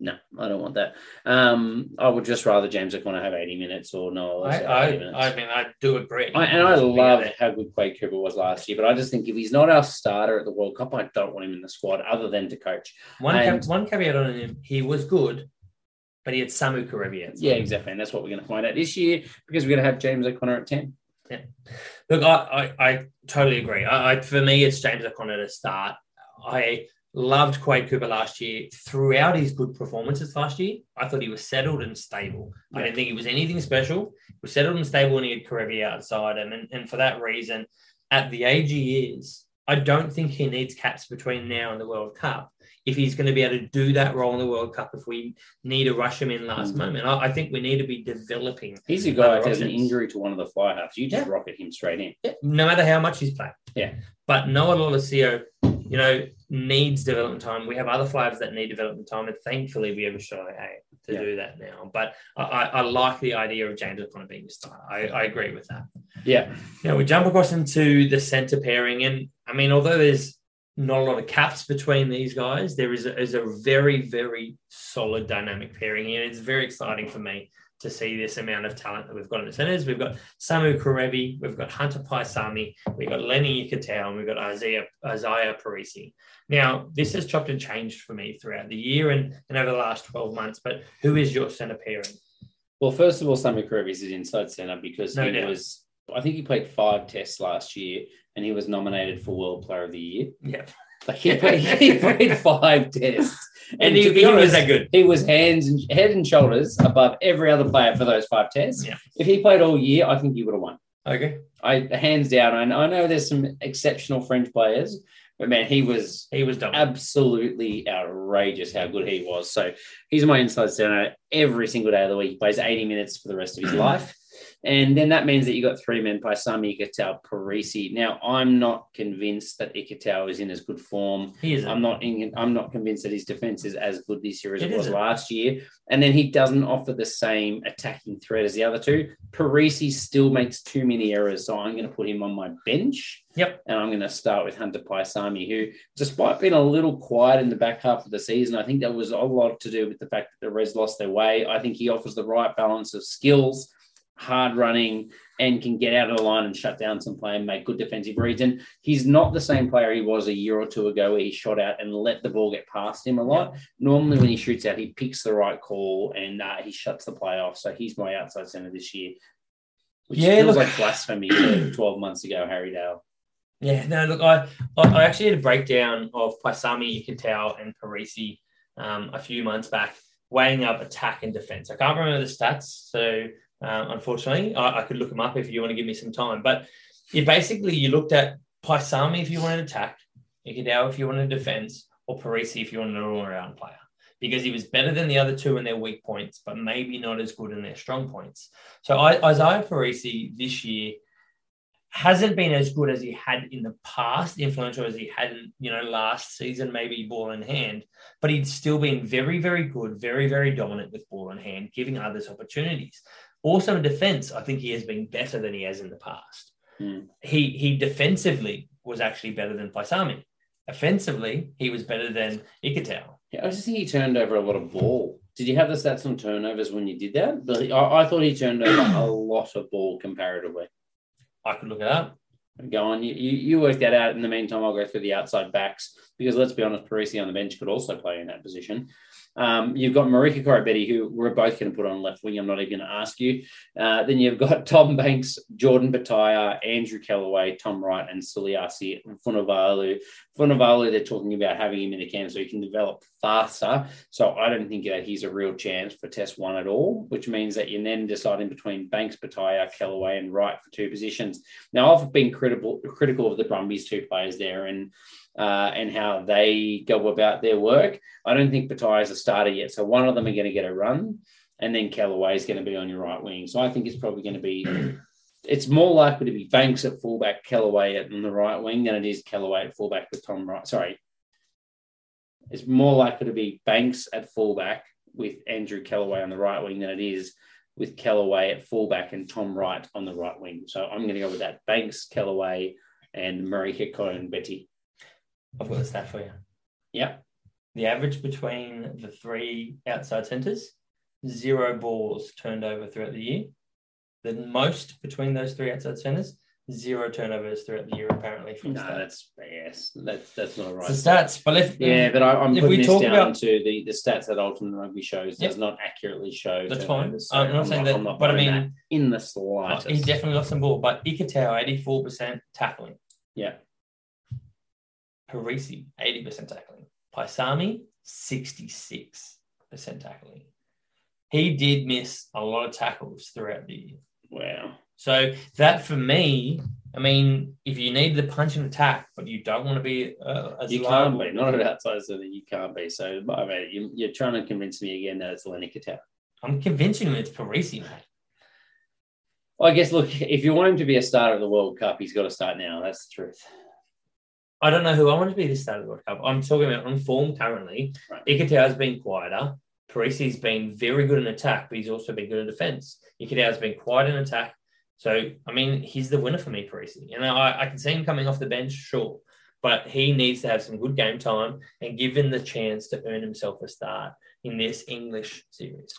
Speaker 4: No, I don't want that. Um, I would just rather James O'Connor have 80 minutes or no.
Speaker 5: I, I, I mean, I do agree.
Speaker 4: I, and I love how good Quade Cooper was last year, but I just think if he's not our starter at the World Cup, I don't want him in the squad other than to coach.
Speaker 5: One,
Speaker 4: and-
Speaker 5: one caveat on him, he was good, but he had Samu Kerevi.
Speaker 4: Yeah, exactly. And that's what we're going to find out this year because we're going to have James O'Connor at 10. Yeah.
Speaker 5: Look, I, I, I totally agree. I, I, for me, it's James O'Connor to start. I loved Quade Cooper last year. Throughout his good performances last year, I thought he was settled and stable. I
Speaker 4: Yeah.
Speaker 5: didn't think he was anything special. He was settled and stable when he had Kerevi outside him. And, and for that reason, at the age he is, I don't think he needs caps between now and the World Cup. If he's going to be able to do that role in the World Cup, if we need to rush him in last
Speaker 4: Mm.
Speaker 5: moment, I, I think we need to be developing
Speaker 4: He's a guy if there's an injury to one of the fly halves, you just
Speaker 5: Yeah.
Speaker 4: rocket him straight in. Yeah.
Speaker 5: no matter how much he's played.
Speaker 4: Yeah.
Speaker 5: But Noah Lolesio, you know, needs development time. We have other flyers that need development time, and thankfully we have A to
Speaker 4: Yeah.
Speaker 5: do that now. But I, I, like the idea of James O'Connor being a starter. I, I agree with that.
Speaker 4: Yeah.
Speaker 5: Now we jump across into the centre pairing, and I mean, although there's not a lot of caps between these guys, there is a, is a very, very solid dynamic pairing here. It's very exciting for me to see this amount of talent that we've got in the centres. We've got Samu Kerevi, we've got Hunter Paisami, we've got Lenny Ikitau, and we've got Izaia, Izaia Perese. Now, this has chopped and changed for me throughout the year and, and over the last 12 months, but who is your centre pairing?
Speaker 4: Well, first of all, Samu Kerevi is inside centre because
Speaker 5: No
Speaker 4: he
Speaker 5: doubt.
Speaker 4: was, I think he played five tests last year and he was nominated for World Player of the Year.
Speaker 5: Yeah.
Speaker 4: Like he, played, he played five tests.
Speaker 5: And he,
Speaker 4: to be
Speaker 5: he was that good.
Speaker 4: He was hands and head and shoulders above every other player for those five tests.
Speaker 5: Yeah.
Speaker 4: If he played all year, I think he would have won.
Speaker 5: Okay.
Speaker 4: I hands down. I know, I know there's some exceptional French players, but man, he was
Speaker 5: He was dominant.
Speaker 4: absolutely outrageous how good he was. So he's my inside center every single day of the week. He plays 80 minutes for the rest of his life. And then that means that you got three men by Sami Ikitau, Perese. Now, I'm not convinced that Ikitau is in as good form.
Speaker 5: He is.
Speaker 4: I'm not in, I'm not convinced that his defense is as good this year as
Speaker 5: It
Speaker 4: it, was
Speaker 5: isn't.
Speaker 4: last year. And then he doesn't offer the same attacking threat as the other two. Perese still makes too many errors, so I'm going to put him on my bench.
Speaker 5: Yep.
Speaker 4: And I'm going to start with Hunter Paisami, who, despite being a little quiet in the back half of the season, I think that was a lot to do with the fact that the Reds lost their way. I think he offers the right balance of skills, hard running, and can get out of the line and shut down some play and make good defensive reads. And he's not the same player he was a year or two ago where he shot out and let the ball get past him a lot. Normally, when he shoots out, he picks the right call and uh, he shuts the play off. So he's my outside center this year, which
Speaker 5: Yeah,
Speaker 4: feels
Speaker 5: look-
Speaker 4: like blasphemy 12 months ago, Harry Dale.
Speaker 5: Yeah, no, look, I I actually had a breakdown of Paisami, Ikitau, and Perese um, a few months back, weighing up attack and defense. I can't remember the stats, so um, unfortunately, I, I could look them up if you want to give me some time. But you basically you looked at Paisami if you wanted attack, Ikitau if you wanted defense, or Perese if you wanted an all-around player. Because he was better than the other two in their weak points, but maybe not as good in their strong points. So I, Izaia Perese this year hasn't been as good as he had in the past, influential as he had, in, you know, last season, maybe ball in hand, but he'd still been very, very good, very, very dominant with ball in hand, giving others opportunities. Also in defense, I think he has been better than he has in the past.
Speaker 4: Hmm.
Speaker 5: He he defensively was actually better than Paisami. Offensively, he was better than Ikitau.
Speaker 4: Yeah, I just think he turned over a lot of ball. Did you have the stats on turnovers when you did that? But I, I thought he turned over a lot of ball comparatively.
Speaker 5: I could look it up.
Speaker 4: Go on, you, you, you work that out. In the meantime, I'll go through the outside backs because let's be honest, Perese on the bench could also play in that position. Um, you've got Marika Koroibete, who we're both going to put on left wing. I'm not even going to ask you. Uh, then you've got Tom Banks, Jordan Petaia, Andrew Kellaway, Tom Wright, and Suliasi Vunivalu. Vunivalu, they're talking about having him in the camp so he can develop faster. So I don't think that he's a real chance for test one at all, which means that you're then deciding between Banks, Petaia, Kellaway, and Wright for two positions. Now, I've been critical critical of the Brumbies two players there and uh, and how they go about their work. I don't think Petaia is a starter yet, so one of them are going to get a run, and then Kellaway is going to be on your right wing. So I think it's probably going to be. It's more likely to be Banks at fullback, Kellaway at on the right wing than it is Kellaway at fullback with Tom Wright. Sorry, it's more likely to be Banks at fullback with Andrew Kellaway on the right wing than it is with Kellaway at fullback and Tom Wright on the right wing. So I'm going to go with that. Banks, Kellaway, and Marika Koroibete.
Speaker 5: I've got the stat for you.
Speaker 4: Yeah.
Speaker 5: The average between the three outside centres, zero balls turned over throughout the year. The most between those three outside centres, zero turnovers throughout the year, apparently. From
Speaker 4: No,
Speaker 5: stats.
Speaker 4: that's yes, that's that's not right.
Speaker 5: It's the stats. But if
Speaker 4: Yeah, but I, I'm
Speaker 5: If
Speaker 4: putting
Speaker 5: we
Speaker 4: this
Speaker 5: talk
Speaker 4: down
Speaker 5: about-
Speaker 4: to the, the stats that Ultimate Rugby shows
Speaker 5: Yep.
Speaker 4: does not accurately show.
Speaker 5: that's fine.
Speaker 4: so
Speaker 5: I'm not saying
Speaker 4: I'm
Speaker 5: that, but I mean,
Speaker 4: in the slightest.
Speaker 5: he definitely lost some ball. But Ikitau, 84% tackling.
Speaker 4: yeah,
Speaker 5: Perese, 80% tackling. Paisami, 66% tackling. He did miss a lot of tackles throughout the year.
Speaker 4: wow.
Speaker 5: So that for me, I mean, if you need the punch and attack, but you don't want to be uh, as
Speaker 4: You can't be not an outside so that you can't be. So, I mean, you, you're trying to convince me again that it's Lenny Katau.
Speaker 5: I'm convincing him it's Perese, mate.
Speaker 4: Well, I guess look, if you want him to be a starter of the World Cup, he's got to start now. That's the truth.
Speaker 5: I don't know who I want to be this start of the World Cup. I'm talking about on form currently.
Speaker 4: Right.
Speaker 5: Ikitau's been quieter. Perese's been very good in attack, but he's also been good in defense. Ikitau's been quiet in attack. So, I mean, he's the winner for me, Perese. And I, I can see him coming off the bench, sure. But he needs to have some good game time and given the chance to earn himself a start in this English series.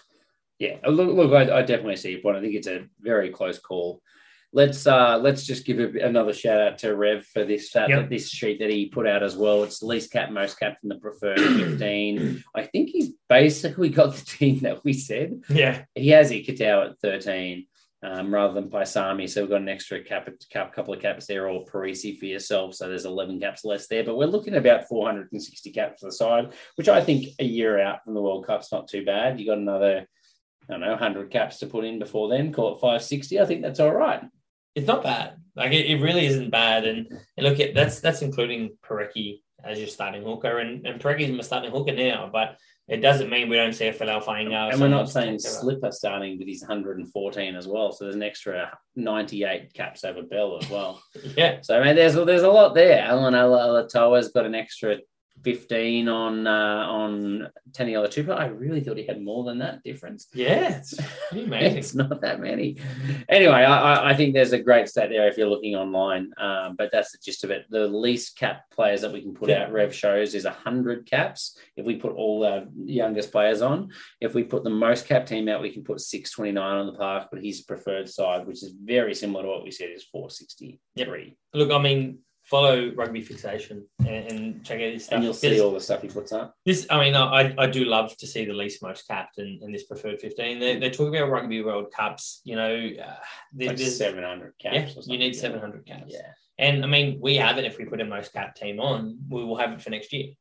Speaker 4: Yeah, look, look I, I definitely see your point. I think it's a very close call. Let's uh let's just give a, another shout out to Rev for this uh,
Speaker 5: Yep.
Speaker 4: this sheet that he put out as well. It's least cap, most cap, and the preferred fifteen. I think he's basically got the team that we said.
Speaker 5: Yeah.
Speaker 4: He has Ikitau at thirteen. Um, rather than Paisami, so we've got an extra cap, cap, couple of caps there, or Perese for yourself. So there's 11 caps less there, but we're looking at about 460 caps to the side, which I think a year out from the World Cup's not too bad. You got another I don't know, 100 caps to put in before then, call it 560. I think that's all right.
Speaker 5: It's not bad. Like it, it really isn't bad. And, and look at that's that's including Porecki as your starting hooker, and and Porecki's my starting hooker now. But it doesn't mean we don't see a Folau Fainga'a.
Speaker 4: and we're not saying Slipper starting with his 114 as well. So there's an extra 98 caps over Bell as well.
Speaker 5: Yeah,
Speaker 4: So, I mean, there's, there's a lot there. Allan Alaalatoa's got an extra 15 on uh, on Taniela Tupou. I really thought he had more than that difference.
Speaker 5: Yeah, it's amazing.
Speaker 4: It's not that many. Anyway, I, I- think there's a great stat there if you're looking online. Um, but that's the gist of it. The least cap players that we can put
Speaker 5: Yeah.
Speaker 4: out Rev shows is 100 caps. If we put all our youngest players on, if we put the most cap team out, we can put 629 on the park. But his preferred side, which is very similar to what we said, is 463.
Speaker 5: Look, I mean, follow Rugby Fixation and, and check out his stuff.
Speaker 4: And you'll see all the stuff he puts up.
Speaker 5: This, I mean, I, I do love to see the least most capped and, and this preferred 15. They're, they're talking about Rugby World Cups, you know, uh, there-
Speaker 4: Like
Speaker 5: there's-
Speaker 4: 700 caps.
Speaker 5: yeah, you need 700 caps.
Speaker 4: Yeah.
Speaker 5: And I mean, we have it if we put a most cap team on, we will have it for next year.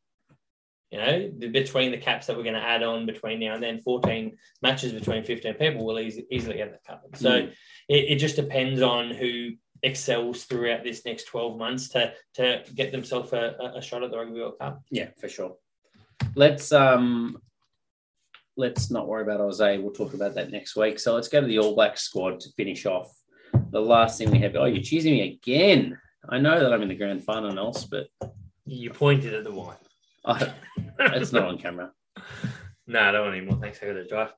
Speaker 5: You know, the, between the caps that we're going to add on between now and then, 14 matches between 15 people will easy, easily have that covered. So
Speaker 4: Mm.
Speaker 5: it, it just depends on who excels throughout this next 12 months to to get themselves a, a- a shot at the Rugby World Cup.
Speaker 4: Yeah, for sure. Let's um let's not worry about Jose. We'll talk about that next week. So let's go to the All Black squad to finish off. The last thing we have. Oh, you're choosing me again. I know that I'm in the grand final and else, but
Speaker 5: You pointed at the wine.
Speaker 4: I, it's not on camera.
Speaker 5: No, I don't want any more. Thanks. I got to drive.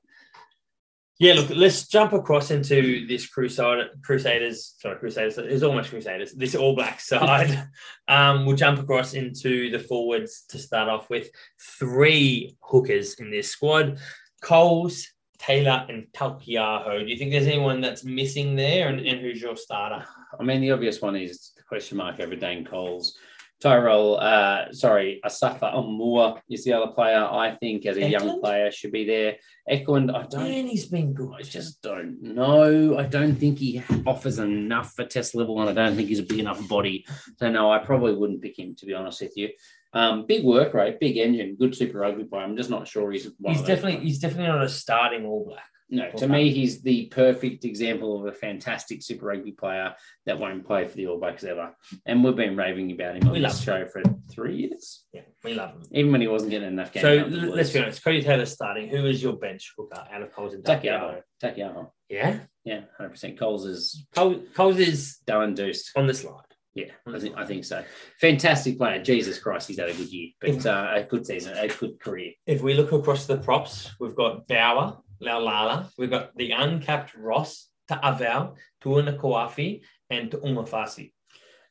Speaker 5: Yeah, look, let's jump across into this Crusader, Crusaders. Sorry, Crusaders. It's almost Crusaders. This All Black side. um, we'll jump across into the forwards to start off with. Three hookers in this squad: Coles, Taylor, and Taukei'aho. Do you think there's anyone that's missing there? And, and who's your starter?
Speaker 4: I mean, the obvious one is the question mark over Dane Coles. Tyrell, uh, sorry, Asafo Aumua is the other player I think as a young player should be there. Eklund, I don't
Speaker 5: Man, he's been good.
Speaker 4: I just don't know. I don't think he offers enough for test level, and I don't think he's a big enough body. So no, I probably wouldn't pick him to be honest with you. Um, big work rate, big engine, good Super Rugby player. I'm just not sure he's. one
Speaker 5: He's definitely he's definitely not a starting All Black.
Speaker 4: No. To me, he's the perfect example of a fantastic Super Rugby player that won't play for the All Blacks ever. And we've been raving about him on
Speaker 5: We
Speaker 4: this show for three years,
Speaker 5: Yeah, we love him.
Speaker 4: even when he wasn't getting enough games.
Speaker 5: So
Speaker 4: out of the
Speaker 5: l- let's be honest. Codie Taylor starting. Who is your bench hooker out of Coles and Taukei'aho,
Speaker 4: Taukei'aho?
Speaker 5: Yeah,
Speaker 4: yeah, hundred percent. Coles is
Speaker 5: Coles, Coles is
Speaker 4: done deuced.
Speaker 5: on the slide.
Speaker 4: Yeah, I think, I think so. Fantastic player. Jesus Christ, he's had a good year, but uh, a good season, a good career.
Speaker 5: If we look across the props, we've got Bauer, Laulala, we've got the uncapped Ross, Ta'avao, Tuana Kawafi, and Umafasi.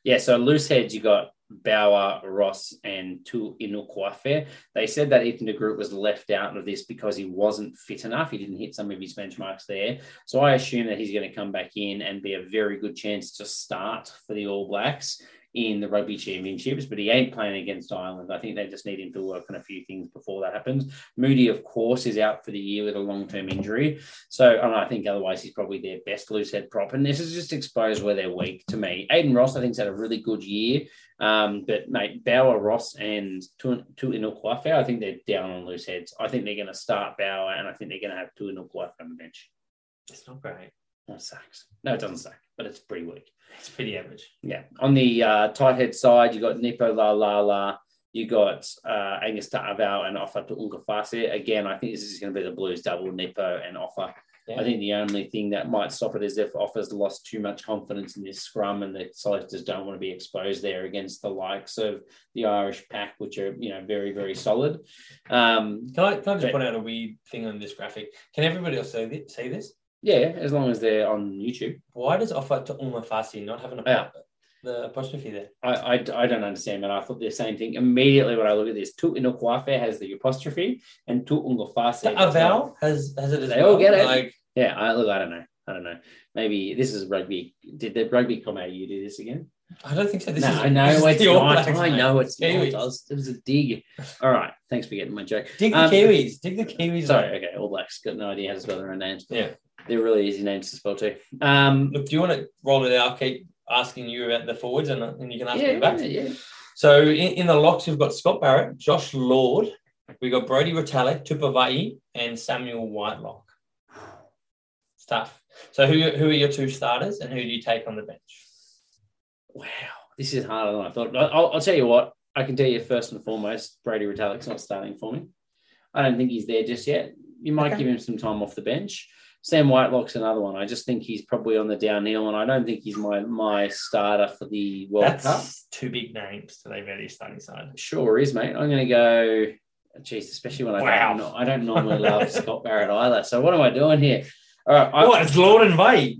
Speaker 4: Yeah, so loose heads, you got Bower, Ross, and Tu'inukuafe. They said that Ethan de Groot was left out of this because he wasn't fit enough. He didn't hit some of his benchmarks there. So I assume that he's going to come back in and be a very good chance to start for the All Blacks in the rugby championships, but he ain't playing against Ireland. I think they just need him to work on a few things before that happens. Moody, of course, is out for the year with a long term injury. So and I think otherwise he's probably their best loose head prop. And this is just exposed where they're weak to me. Aidan Ross, I think, has had a really good year. Um, but mate, Bower, Ross, and Tu Tu'inukuafe, I think they're down on loose heads. I think they're going to start Bower, and I think they're going to have Tu'inukuafe on the bench.
Speaker 5: It's not great.
Speaker 4: That sucks. No, it doesn't suck, but it's pretty weak.
Speaker 5: It's pretty average.
Speaker 4: Yeah. On the uh, tight head side, you got Nepo Laulala. You got uh, Angus Ta'avao and Ofa Tu'ungafasi. Again, I think this is going to be the Blues double Nepo and Ofa.
Speaker 5: Yeah.
Speaker 4: I think the only thing that might stop it is if Ofa's lost too much confidence in this scrum and the selectors don't want to be exposed there against the likes of the Irish pack, which are, you know, very, very solid. Um,
Speaker 5: Can I, can I just
Speaker 4: But-
Speaker 5: point out a weird thing on this graphic? Can everybody else see this?
Speaker 4: Yeah, as long as they're on YouTube.
Speaker 5: Why does Ofa Tu'ungafasi not have an
Speaker 4: Yeah.
Speaker 5: the apostrophe there?
Speaker 4: I, I, I don't understand that. I thought the same thing immediately when I look at this. Tu'inukuafe has the apostrophe and Tu'ungafasi.
Speaker 5: The Aval has has it as
Speaker 4: They
Speaker 5: well.
Speaker 4: all get it.
Speaker 5: Like
Speaker 4: Yeah, I, look, I don't know. I don't know. Maybe this is rugby. Did the rugby come out? You do this again?
Speaker 5: I don't think so. This
Speaker 4: no,
Speaker 5: is
Speaker 4: I know it's not. I know it's not.
Speaker 5: Kiwis.
Speaker 4: It was, it was a dig. All right. Thanks for getting my joke.
Speaker 5: Dig the
Speaker 4: Um,
Speaker 5: Kiwis. Dig the Kiwis.
Speaker 4: Sorry. Okay. All Blacks got no idea how to spell their own names.
Speaker 5: Yeah.
Speaker 4: They're really easy names to spell too. Um,
Speaker 5: Look, do you want to roll it out? Keep asking you about the forwards, and, and you can ask me
Speaker 4: yeah,
Speaker 5: the backs.
Speaker 4: yeah, yeah.
Speaker 5: So in, in the locks, we've got Scott Barrett, Josh Lord, we got Brodie Retallick, Tupavai, and Samuel Whitelock. Stuff. So who who are your two starters, and who do you take on the bench?
Speaker 4: Wow, this is harder than I thought. I'll, I'll tell you what. I can tell you first and foremost, Brodie Retallick's not starting for me. I don't think he's there just yet. You might
Speaker 5: Okay.
Speaker 4: give him some time off the bench. Sam Whitelock's another one. I just think he's probably on the downhill, and I don't think he's my my starter for the World
Speaker 5: That's
Speaker 4: Cup.
Speaker 5: two big names to of your starting side.
Speaker 4: Sure is, mate. I'm going to go. Jeez, especially when I
Speaker 5: Wow.
Speaker 4: don't, I don't normally love Scott Barrett either. So what am I doing here? All right, I,
Speaker 5: What? It's Lord and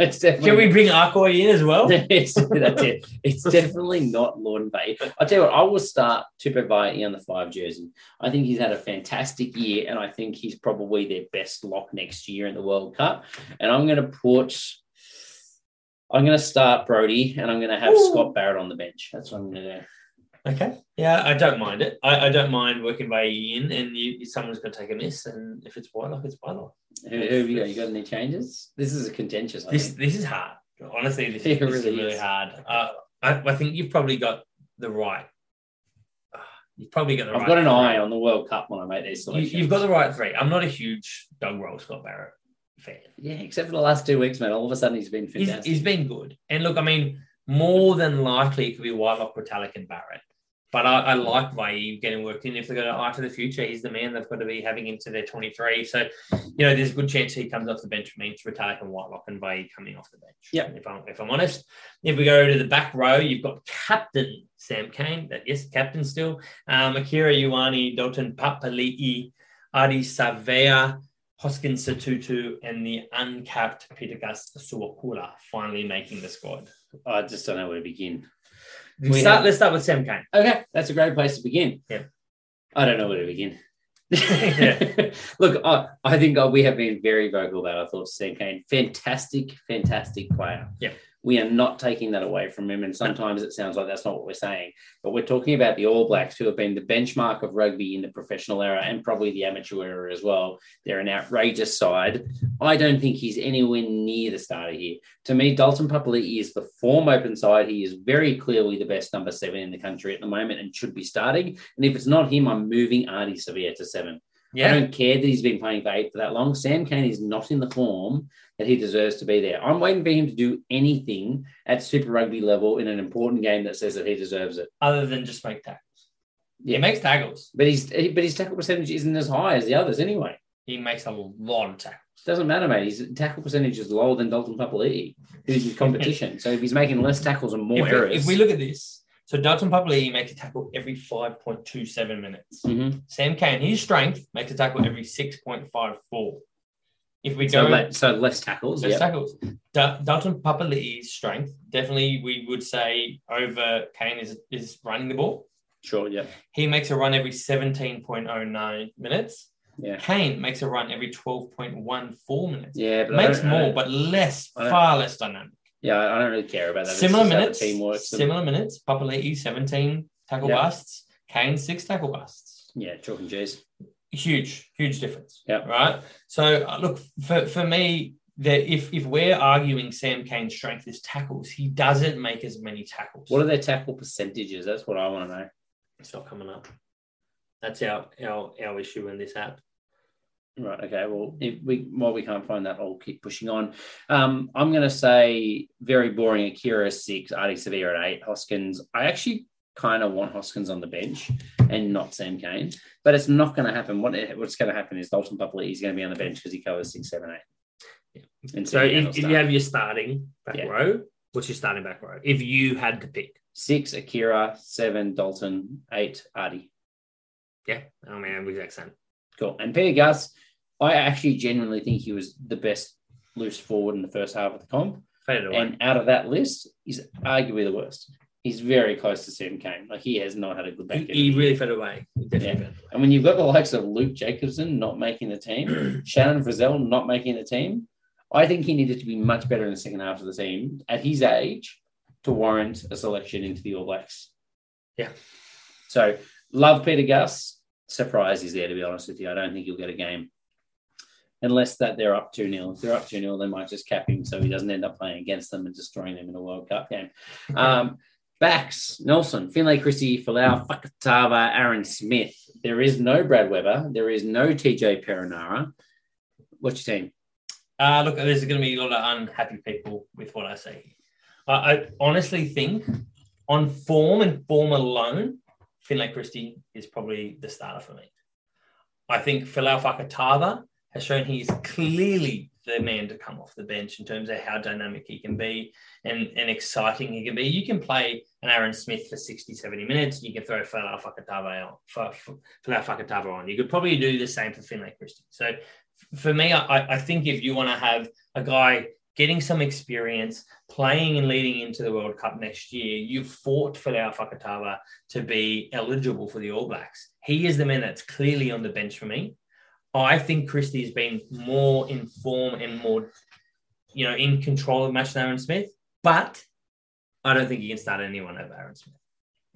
Speaker 4: it's definitely
Speaker 5: Can we bring Arcoy in as well?
Speaker 4: it's, that's it. It's definitely not Lord Bay. I'll tell you what, I will start Tupou Vaa'i on the five jersey. I think he's had a fantastic year, and I think he's probably their best lock next year in the World Cup. And I'm going to put, I'm going to start Brodie, and I'm going to have
Speaker 5: Ooh.
Speaker 4: Scott Barrett on the bench. That's what I'm going to do.
Speaker 5: Okay. Yeah, I don't mind it. I, I don't mind working Vade in, and you, someone's going to take a miss, and if it's Whitelock, it's Whitelock.
Speaker 4: Who, who have you got? You got any changes? This is a contentious. I
Speaker 5: This
Speaker 4: think.
Speaker 5: this is hard. Honestly, this,
Speaker 4: It
Speaker 5: is, this is
Speaker 4: really
Speaker 5: really
Speaker 4: is.
Speaker 5: hard. Uh, I, I think you've probably got the right. uh, You've probably got the right.
Speaker 4: I've got an
Speaker 5: three.
Speaker 4: eye on the World Cup when I make these
Speaker 5: You,
Speaker 4: selections.
Speaker 5: you've got the right three. I'm not a huge Doug Roll Scott Barrett fan.
Speaker 4: yeah, except for the last two weeks, man. All of a sudden, he's been
Speaker 5: He's, he's been good. And look, I mean, more than likely it could be Whitelock, Retallick, and Barrett. But I, I like Vaa'i getting worked in. If they've got an eye to the future, he's the man they've got to be having into their 23. So, you know, there's a good chance he comes off the bench for me. It's Retallick and Whitelock and Vaa'i coming off the bench.
Speaker 4: Yeah.
Speaker 5: If I'm, if I'm honest. If we go to the back row, you've got Captain Sam Cane. That Yes, Captain still. Um, Akira Ioane, Dalton Papali'i, Ardie Savea, Hoskins Sotutu, and the uncapped Pita Gus Sowakula finally making the squad.
Speaker 4: I just don't know where to begin.
Speaker 5: We start,
Speaker 4: have-
Speaker 5: let's start with Sam Cane.
Speaker 4: Okay, that's a great place to begin.
Speaker 5: Yeah.
Speaker 4: I don't know where to begin.
Speaker 5: Yeah.
Speaker 4: Look, I, I think uh, we have been very vocal about I thought Sam Cane, fantastic, fantastic player.
Speaker 5: Yeah.
Speaker 4: We are not taking that away from him, and sometimes it sounds like that's not what we're saying. But we're talking about the All Blacks, who have been the benchmark of rugby in the professional era and probably the amateur era as well. They're an outrageous side. I don't think he's anywhere near the starter here. To me, Dalton Papali'i is the form open side. He is very clearly the best number seven in the country at the moment and should be starting. And if it's not him, I'm moving Ardie Savea to seven.
Speaker 5: Yeah.
Speaker 4: I don't care that he's been playing for eight for that long. Sam Cane is not in the form that he deserves to be there. I'm waiting for him to do anything at Super Rugby level in an important game that says that he deserves it.
Speaker 5: Other than just make tackles.
Speaker 4: Yeah.
Speaker 5: He makes tackles.
Speaker 4: But he's but his tackle percentage isn't as high as the others anyway.
Speaker 5: He makes a lot of tackles.
Speaker 4: Doesn't matter, mate. His tackle percentage is lower than Dalton Papali'i, who's in competition. so if he's making less tackles and more
Speaker 5: if, we,
Speaker 4: errors,
Speaker 5: if we look at this, so Dalton Papali'i makes a tackle every 5.27 minutes.
Speaker 4: Mhm.
Speaker 5: Sam Cane, his strength, makes a tackle every 6.54. If we
Speaker 4: so,
Speaker 5: go
Speaker 4: le- so less tackles.
Speaker 5: less
Speaker 4: Yeah,
Speaker 5: tackles, Da- Dalton Papali'i's strength, definitely we would say over Cane is, is running the ball.
Speaker 4: sure. Yeah,
Speaker 5: He makes a run every 17.09 minutes.
Speaker 4: yeah,
Speaker 5: Cane makes a run every 12.14 minutes.
Speaker 4: yeah. But
Speaker 5: makes more, but less, far less dynamic.
Speaker 4: yeah, I don't really care about that.
Speaker 5: Similar
Speaker 4: just how the
Speaker 5: minutes,
Speaker 4: team works.
Speaker 5: similar minutes. Papali'i, 17 tackle
Speaker 4: Yeah.
Speaker 5: busts. Cane, six tackle busts.
Speaker 4: Yeah, chalk and cheese.
Speaker 5: Huge, huge difference.
Speaker 4: Yeah.
Speaker 5: Right. So uh, look, for, for me, that if if we're arguing Sam Cane's strength is tackles, he doesn't make as many tackles.
Speaker 4: What are their tackle percentages? That's what I want to know.
Speaker 5: it's not coming up. That's our our our issue in this app.
Speaker 4: Right. Okay. Well, if we while we can't find that, I'll keep pushing on. Um, I'm going to say very boring. Akira is six, Ardie Savea at eight, Hoskins. I actually kind of want Hoskins on the bench and not Sam Cane, but it's not going to happen. What what's going to happen is Dalton Papali'i is going to be on the bench because he covers six, seven, eight. And
Speaker 5: So if, if you have your starting back
Speaker 4: Yeah.
Speaker 5: row, what's your starting back row? If you had to pick,
Speaker 4: six, Akira, seven, Dalton, eight, Ardie.
Speaker 5: yeah, oh, I mean, I'm exact same.
Speaker 4: Cool. And Pita Gus, I actually genuinely think he was the best loose forward in the first half of the comp. And out of that list, he's arguably the worst. He's very close to Sam Cane. Like he has not had a good back
Speaker 5: he,
Speaker 4: end.
Speaker 5: he really fed away. He definitely fed
Speaker 4: and when you've got the likes of Luke Jacobson not making the team, Shannon Frizell not making the team, I think he needed to be much better in the second half of the team at his age to warrant a selection into the All Blacks.
Speaker 5: Yeah.
Speaker 4: So love Pita Gus. Surprise he's there, to be honest with you. I don't think he'll get a game. Unless that they're up 2 0. If they're up 2 0, they might just cap him so he doesn't end up playing against them and destroying them in a World Cup game. Um, backs, Nelson, Finlay Christie, Folau, Fakatava, Aaron Smith. There is no Brad Weber. There is no TJ Perenara. What's your team?
Speaker 5: Uh, look, there's going to be a lot of unhappy people with what I say. I, I honestly think on form and form alone, Finlay Christie is probably the starter for me. I think Folau Fakatava has shown he is clearly the man to come off the bench in terms of how dynamic he can be and, and exciting he can be. You can play an Aaron Smith for 60, 70 minutes. You can throw Folau Fakatava on, for, for, Fakatava on. You could probably do the same for Finlay Christie. So for me, I, I think if you want to have a guy getting some experience, playing and leading into the World Cup next year, you've fought Folau Fakatava to be eligible for the All Blacks. He is the man that's clearly on the bench for me. I think Christie's been more in form and more, you know, in control of match than Aaron Smith, but I don't think you can start anyone over Aaron Smith.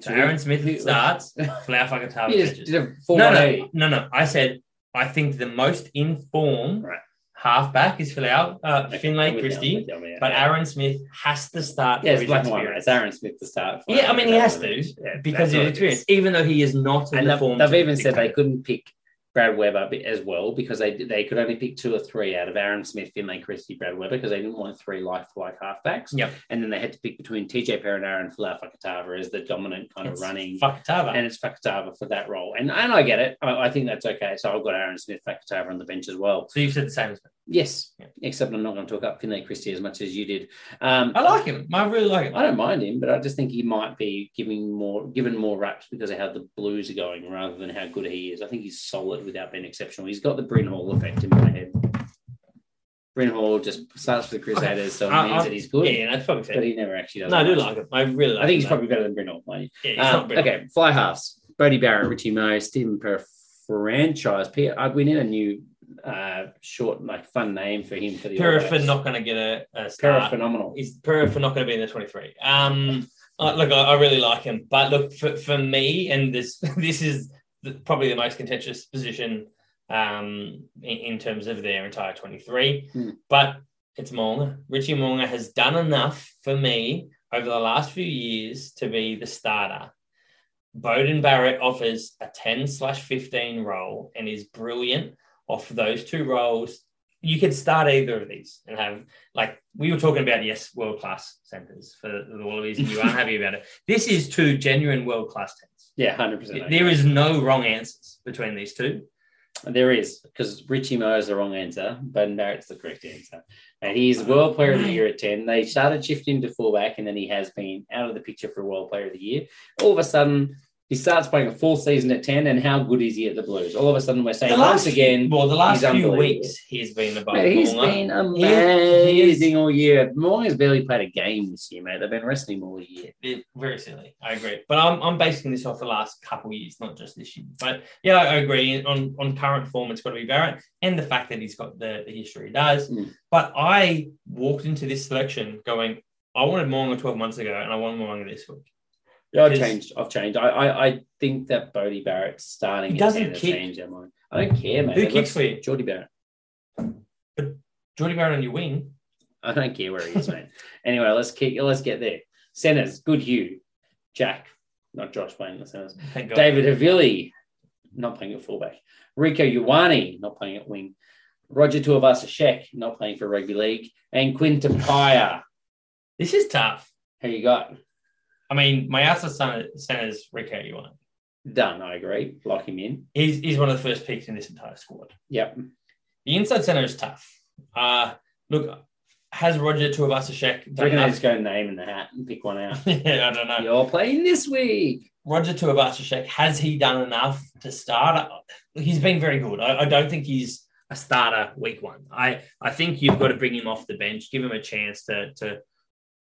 Speaker 5: So Aaron Smith starts, Folau Fakatava
Speaker 4: He just
Speaker 5: benches.
Speaker 4: did a
Speaker 5: No, no, no, no. I said I think the most in form
Speaker 4: Right.
Speaker 5: halfback is Folau, uh,
Speaker 4: Okay,
Speaker 5: Finlay
Speaker 4: I'm with you, I'm
Speaker 5: Christie,
Speaker 4: with you, I'm with you.
Speaker 5: but Aaron Smith has to start.
Speaker 4: Yeah, it's
Speaker 5: his
Speaker 4: black and It's Aaron Smith to start.
Speaker 5: Yeah, I mean he has to
Speaker 4: Yeah,
Speaker 5: because of his experience, even though he is not in
Speaker 4: And
Speaker 5: the
Speaker 4: they've,
Speaker 5: form.
Speaker 4: they've even said they couldn't pick Brad Weber as well because they they could only pick two or three out of Aaron Smith, Finlay Christie, Brad Weber because they didn't want three like for like halfbacks.
Speaker 5: Yep.
Speaker 4: And then they had to pick between TJ Perenara and Folau Fakatava as the dominant kind
Speaker 5: It's
Speaker 4: of running.
Speaker 5: Fakatava.
Speaker 4: And it's Fakatava for that role. And and I get it. I, I think that's okay. So I've got Aaron Smith, Fakatava on the bench as well.
Speaker 5: so you've said the same as me.
Speaker 4: Yes.
Speaker 5: Yeah.
Speaker 4: Except I'm not going to talk up Finlay Christie as much as you did. Um,
Speaker 5: I like him. I really like him.
Speaker 4: I don't mind him, but I just think he might be giving more given more raps because of how the Blues are going rather than how good he is. I think he's solid without being exceptional. He's got the Bryn Hall effect in my head. Bryn Hall just starts for the Crusaders, so it means
Speaker 5: I-
Speaker 4: that he's good,
Speaker 5: Yeah, that's probably fair.
Speaker 4: but he never actually does.
Speaker 5: no, I do like him. I really like
Speaker 4: I think he's
Speaker 5: him,
Speaker 4: probably better than Bryn Hall.
Speaker 5: Yeah, he's
Speaker 4: Um,
Speaker 5: not
Speaker 4: okay, fly halves. Beauden Barrett, Richie Mo, Stephen per franchise. P- uh, we need a new uh, short, like fun name for him for the
Speaker 5: Perifin not going to get a, a start.
Speaker 4: phenomenal.
Speaker 5: Is Perifin not going to be in the 23? Um, uh, look, I, I really like him, but look for, for me, and this this is the, probably the most contentious position um, in, in terms of their entire 23.
Speaker 4: Hmm.
Speaker 5: But it's Mounga. Richie Mounga has done enough for me over the last few years to be the starter. Beauden Barrett offers a 10 slash 15 role and is brilliant off those two roles. You could start either of these and have, like, we were talking about, yes, world class centers for the Wallabies, and you aren't happy about it. This is two genuine world class tens.
Speaker 4: Yeah, hundred percent.
Speaker 5: There is no wrong answers between these two.
Speaker 4: There is, because Richie Mo is the wrong answer, but Barrett's the correct answer. And oh, he's World Player of the Year at 10. They started shifting to fullback, and then he has been out of the picture for World Player of the Year. All of a sudden, he starts playing a full season at 10, and how good is he at the Blues? All of a sudden, we're saying once again,
Speaker 5: well, the last few weeks he's been above.
Speaker 4: mate, he's
Speaker 5: Mounga.
Speaker 4: been
Speaker 5: He
Speaker 4: amazing all year. Morgan's barely played a game this year, mate. They've been resting him all year.
Speaker 5: They're very silly. I agree, but I'm, I'm basing this off the last couple of years, not just this year. But yeah, I agree. On on current form, it's got to be Barrett, and the fact that he's got the, the history he does.
Speaker 4: Mm.
Speaker 5: But I walked into this selection going, I wanted Mounga 12 months ago, and I want Mounga this week.
Speaker 4: Yeah, I've changed. I've changed. I, I, I think that Beauden Barrett's starting
Speaker 5: He doesn't
Speaker 4: 10 has
Speaker 5: kick.
Speaker 4: changed their mind. I don't care, mate.
Speaker 5: Who
Speaker 4: They've
Speaker 5: kicks for you?
Speaker 4: Jordie Barrett.
Speaker 5: But Jordie Barrett on your wing.
Speaker 4: I don't care where he is, mate. Anyway, let's keep, let's get there. Centers, good Hugh. Jack, not Josh playing the centers. David Havili, not playing at fullback. Rieko Ioane, not playing at wing. Roger Tuivasa-Sheck, not playing for rugby league. And Quinn Tupaea.
Speaker 5: This is tough.
Speaker 4: Who you got?
Speaker 5: I mean, my outside center center's Rieko Ioane.
Speaker 4: Done, I agree. Lock him in.
Speaker 5: He's, he's one of the first picks in this entire squad.
Speaker 4: Yep.
Speaker 5: The inside center is tough. Uh, look, has Roger Tuivasa-Sheck done enough?
Speaker 4: just go name in the hat and pick one out?
Speaker 5: yeah, I don't know.
Speaker 4: You're playing this week.
Speaker 5: Roger Tuivasa-Sheck, has he done enough to start? He's been very good. I, I don't think he's a starter week one. I, I think you've got to bring him off the bench, give him a chance to, to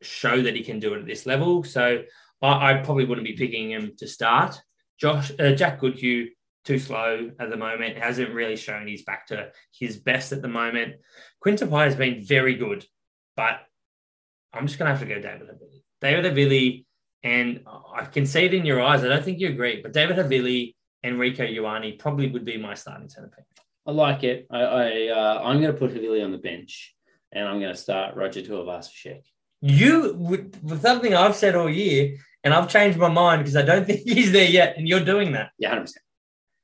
Speaker 5: show that he can do it at this level. So I, I probably wouldn't be picking him to start. Josh uh, Jack Goodhue too slow at the moment. Hasn't really shown he's back to his best at the moment. Quinton has been very good, but I'm just going to have to go David Havili. David Havili, and I can see it in your eyes. I don't think you agree, but David Havili and Rieko Ioane probably would be my starting centre pick.
Speaker 4: I like it. I, I uh, I'm going to put Havili on the bench, and I'm going to start Roger Tuivasa-Sheck.
Speaker 5: You, with, with something I've said all year, and I've changed my mind because I don't think he's there yet, and you're doing that.
Speaker 4: Yeah, hundred percent.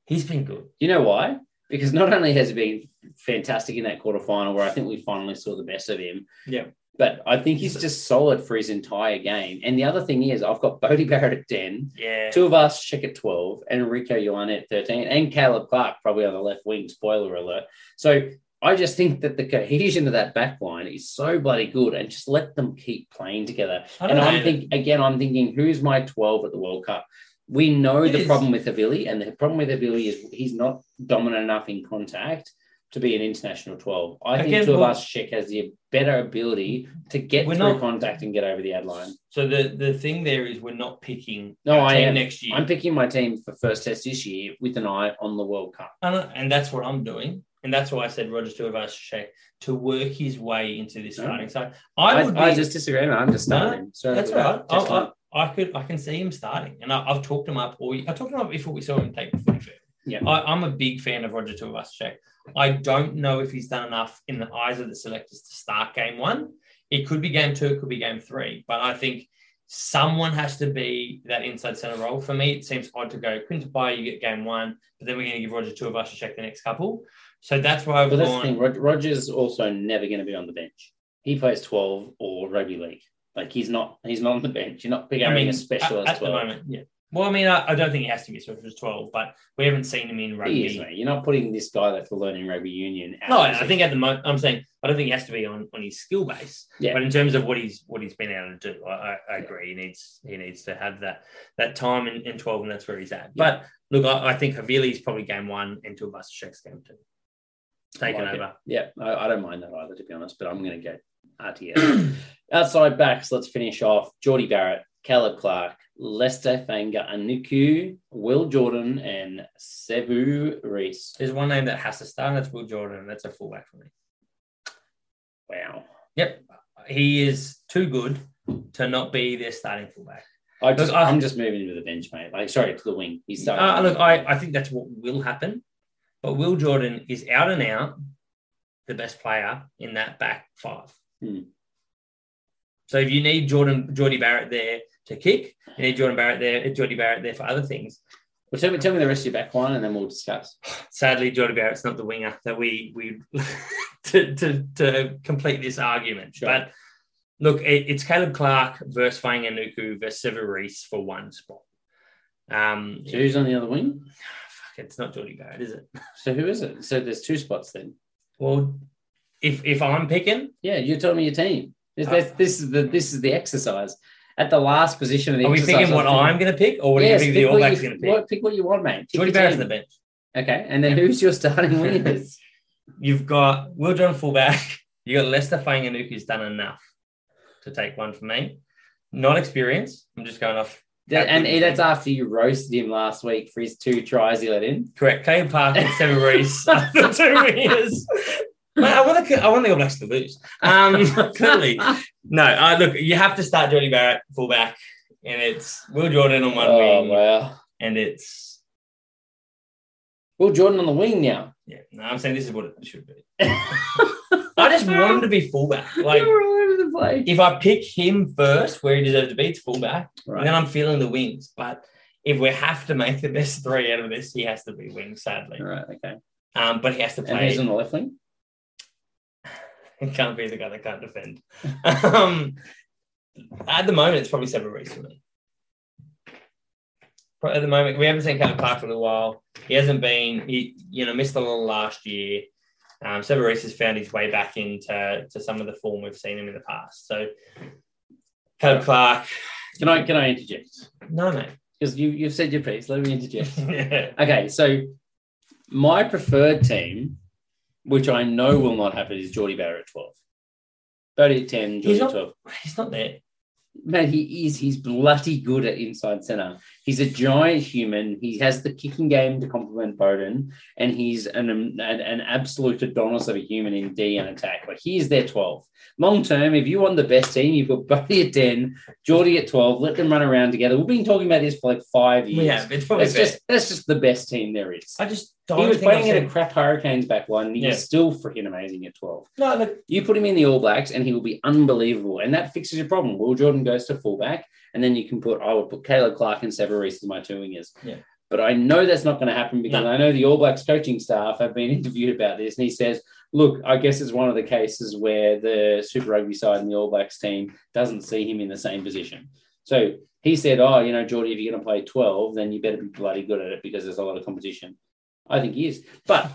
Speaker 5: He's been good.
Speaker 4: You know why? Because not only has he been fantastic in that quarterfinal, where I think we finally saw the best of him.
Speaker 5: Yeah.
Speaker 4: but I think he's just solid for his entire game. And the other thing is, I've got Beauden Barrett at 10,
Speaker 5: Yeah.
Speaker 4: Tuivasa-Sheck at 12, and Rieko Ioane at 13, and Caleb Clarke probably on the left wing, spoiler alert. So I just think that the cohesion of that back line is so bloody good, and just let them keep playing together. And I'm thinking again, I'm thinking, who's my 12 at the World Cup? We know
Speaker 5: It
Speaker 4: the
Speaker 5: is.
Speaker 4: problem with Avili, and the problem with Avili is he's not dominant enough in contact to be an international 12. I think
Speaker 5: Again,
Speaker 4: of
Speaker 5: well-
Speaker 4: check has the better ability to get through
Speaker 5: not-
Speaker 4: contact and get over the ad line.
Speaker 5: So the the thing there is we're not picking
Speaker 4: No, I am.
Speaker 5: next year.
Speaker 4: I'm picking my team for first test this year with an eye on the World Cup.
Speaker 5: And, and that's what I'm doing. And that's why I said Roger Tuivasa-Sheck to work his way into this
Speaker 4: No.
Speaker 5: starting. So
Speaker 4: I,
Speaker 5: I would
Speaker 4: I just disagree. man. I'm just
Speaker 5: No,
Speaker 4: starting. So
Speaker 5: that's right. I, I, I could I can see him starting, and I, I've talked him up. Or I talked him up before we saw him take the footy.
Speaker 4: Yeah.
Speaker 5: I, I'm a big fan of Roger Tuivasa-Sheck. I don't know if he's done enough in the eyes of the selectors to start game one. It could be game two, it could be game three, but I think someone has to be that inside center role. For me, it seems odd to go Quinn Tupaea, you get game one, but then we're going to give Roger Tuivasa-Sheck the next couple. So that's why I've
Speaker 4: But that's the thing. Rog- Roger's also never going to be on the bench. He plays 12 or rugby league. Like he's not. He's not on the bench. You're not
Speaker 5: I
Speaker 4: becoming
Speaker 5: mean,
Speaker 4: a specialist.
Speaker 5: at, at the moment, yeah. Well, I mean, I, I don't think he has to be a specialist 12, but we haven't seen him in rugby.
Speaker 4: Is. You're not putting this guy that's learning rugby union. out
Speaker 5: No, I think at the moment I'm saying I don't think he has to be on, on his skill base.
Speaker 4: Yeah.
Speaker 5: But in terms of what he's what he's been able to do, I, I, I agree. He needs he needs to have that that time in, in 12, and that's where he's at. But look, I, I think Havili's probably game one and Tuivasa-Sheck's game two. Taken
Speaker 4: like it.
Speaker 5: over.
Speaker 4: Yeah, I, I don't mind that either, to be honest. But I'm going to go RTS. Outside backs. Let's finish off. Jordie Barrett, Caleb Clarke, Lester Fanga, Anuku, Will Jordan, and Sevu Reece.
Speaker 5: There's one name that has to start, and that's Will Jordan. That's a fullback for me.
Speaker 4: Wow.
Speaker 5: Yep. He is too good to not be their starting fullback.
Speaker 4: I just,
Speaker 5: I-
Speaker 4: I'm just moving to the bench, mate. Like, sorry, to the wing. He's starting.
Speaker 5: Uh, look, I, I think that's what will happen. But Will Jordan is out and out the best player in that back five.
Speaker 4: Hmm.
Speaker 5: So if you need Jordan Jordie Barrett there to kick, you need Jordan Barrett there, Jordie Barrett there for other things.
Speaker 4: Well, tell me, tell me the rest of your back line, and then we'll discuss.
Speaker 5: Sadly, Jordie Barrett's not the winger that we we to, to to complete this argument.
Speaker 4: Sure.
Speaker 5: But look, it, it's Caleb Clarke versus Fainga'anuku versus Sevu Reece for one spot. Um,
Speaker 4: So who's on the other wing?
Speaker 5: It's not Jordie Barrett, is it?
Speaker 4: So who is it? So there's two spots then.
Speaker 5: Well, if if I'm picking,
Speaker 4: Yeah, you're telling me your team. This, ah. this, this is the this is the exercise. At the last position of the
Speaker 5: are we picking what
Speaker 4: I'm
Speaker 5: going to pick, or what
Speaker 4: Yes,
Speaker 5: do you think
Speaker 4: pick
Speaker 5: the All Blacks
Speaker 4: you-
Speaker 5: going to pick?
Speaker 4: what- pick what you want, mate. Pick Jordie
Speaker 5: Barrett's on the bench.
Speaker 4: Okay, and then who's your starting wingers?
Speaker 5: You've got Will John fullback. You got Leicester Fainga'anuku, who's done enough to take one for me. Not experience. I'm just going off.
Speaker 4: That- and that's after you roasted him last week for his two tries he let in.
Speaker 5: Correct. Caleb Park and Sevu Reece two. Mate, I want the I want the All Blacks to lose. Um, clearly, no. Uh, look, you have to start Jordie Barrett fullback, and it's Will Jordan on one
Speaker 4: Oh
Speaker 5: wing,
Speaker 4: wow!
Speaker 5: and it's
Speaker 4: Will Jordan on the wing now.
Speaker 5: yeah. No, I'm saying this is what it should be. I just want him to be fullback. Like
Speaker 4: You're all over the place.
Speaker 5: if I pick him first, where he deserves to be, it's fullback.
Speaker 4: Right.
Speaker 5: Then I'm feeling the wings. But if we have to make the best three out of this, he has to be wing, sadly.
Speaker 4: Right. okay.
Speaker 5: Um, but he has to play.
Speaker 4: And who's
Speaker 5: play.
Speaker 4: on the left wing?
Speaker 5: He can't be the guy that can't defend. um, at the moment, it's probably Sevu Reece for me. At the moment, we haven't seen Caleb Clarke for a little while. He hasn't been, he you know, missed a little last year. Um, Sevu has found his way back into to some of the form we've seen him in the past. So Caleb Clarke,
Speaker 4: Can I can I interject?
Speaker 5: no mate.
Speaker 4: Because you you've said your piece. Let me interject.
Speaker 5: yeah.
Speaker 4: Okay, so my preferred team, which I know will not happen, is Jordie Barrett at 12. Beauden at 10,
Speaker 5: He's
Speaker 4: Jordie
Speaker 5: not-
Speaker 4: at 12.
Speaker 5: He's not there.
Speaker 4: Man, he is. He's bloody good at inside centre. He's a giant human. He has the kicking game to complement Beauden, and he's an, um, an, an absolute Adonis of a human in D and attack. Like he is their 12. Long term, if you want the best team, you've got Beauden at 10, Jordie at 12. Let them run around together. We've been talking about this for like five years.
Speaker 5: Yeah, it's probably
Speaker 4: That's
Speaker 5: fair.
Speaker 4: just that's just the best team there is.
Speaker 5: I just don't
Speaker 4: He was playing in a crap Hurricanes back one. He's
Speaker 5: Yeah.
Speaker 4: still freaking amazing at 12.
Speaker 5: No, look,
Speaker 4: You put him in the All Blacks, and he will be unbelievable. And that fixes your problem. Will Jordan goes to fullback, and then you can put, I would put Caleb Clarke and Sevu Reece as my two wingers.
Speaker 5: Yeah.
Speaker 4: But I know that's not going to happen because
Speaker 5: No.
Speaker 4: I know the All Blacks coaching staff have been interviewed about this, and he says, look, I guess it's one of the cases where the Super Rugby side and the All Blacks team doesn't see him in the same position. So he said, "Oh, you know, Jordie, if you're going to play 12, then you better be bloody good at it because there's a lot of competition." I think he is, but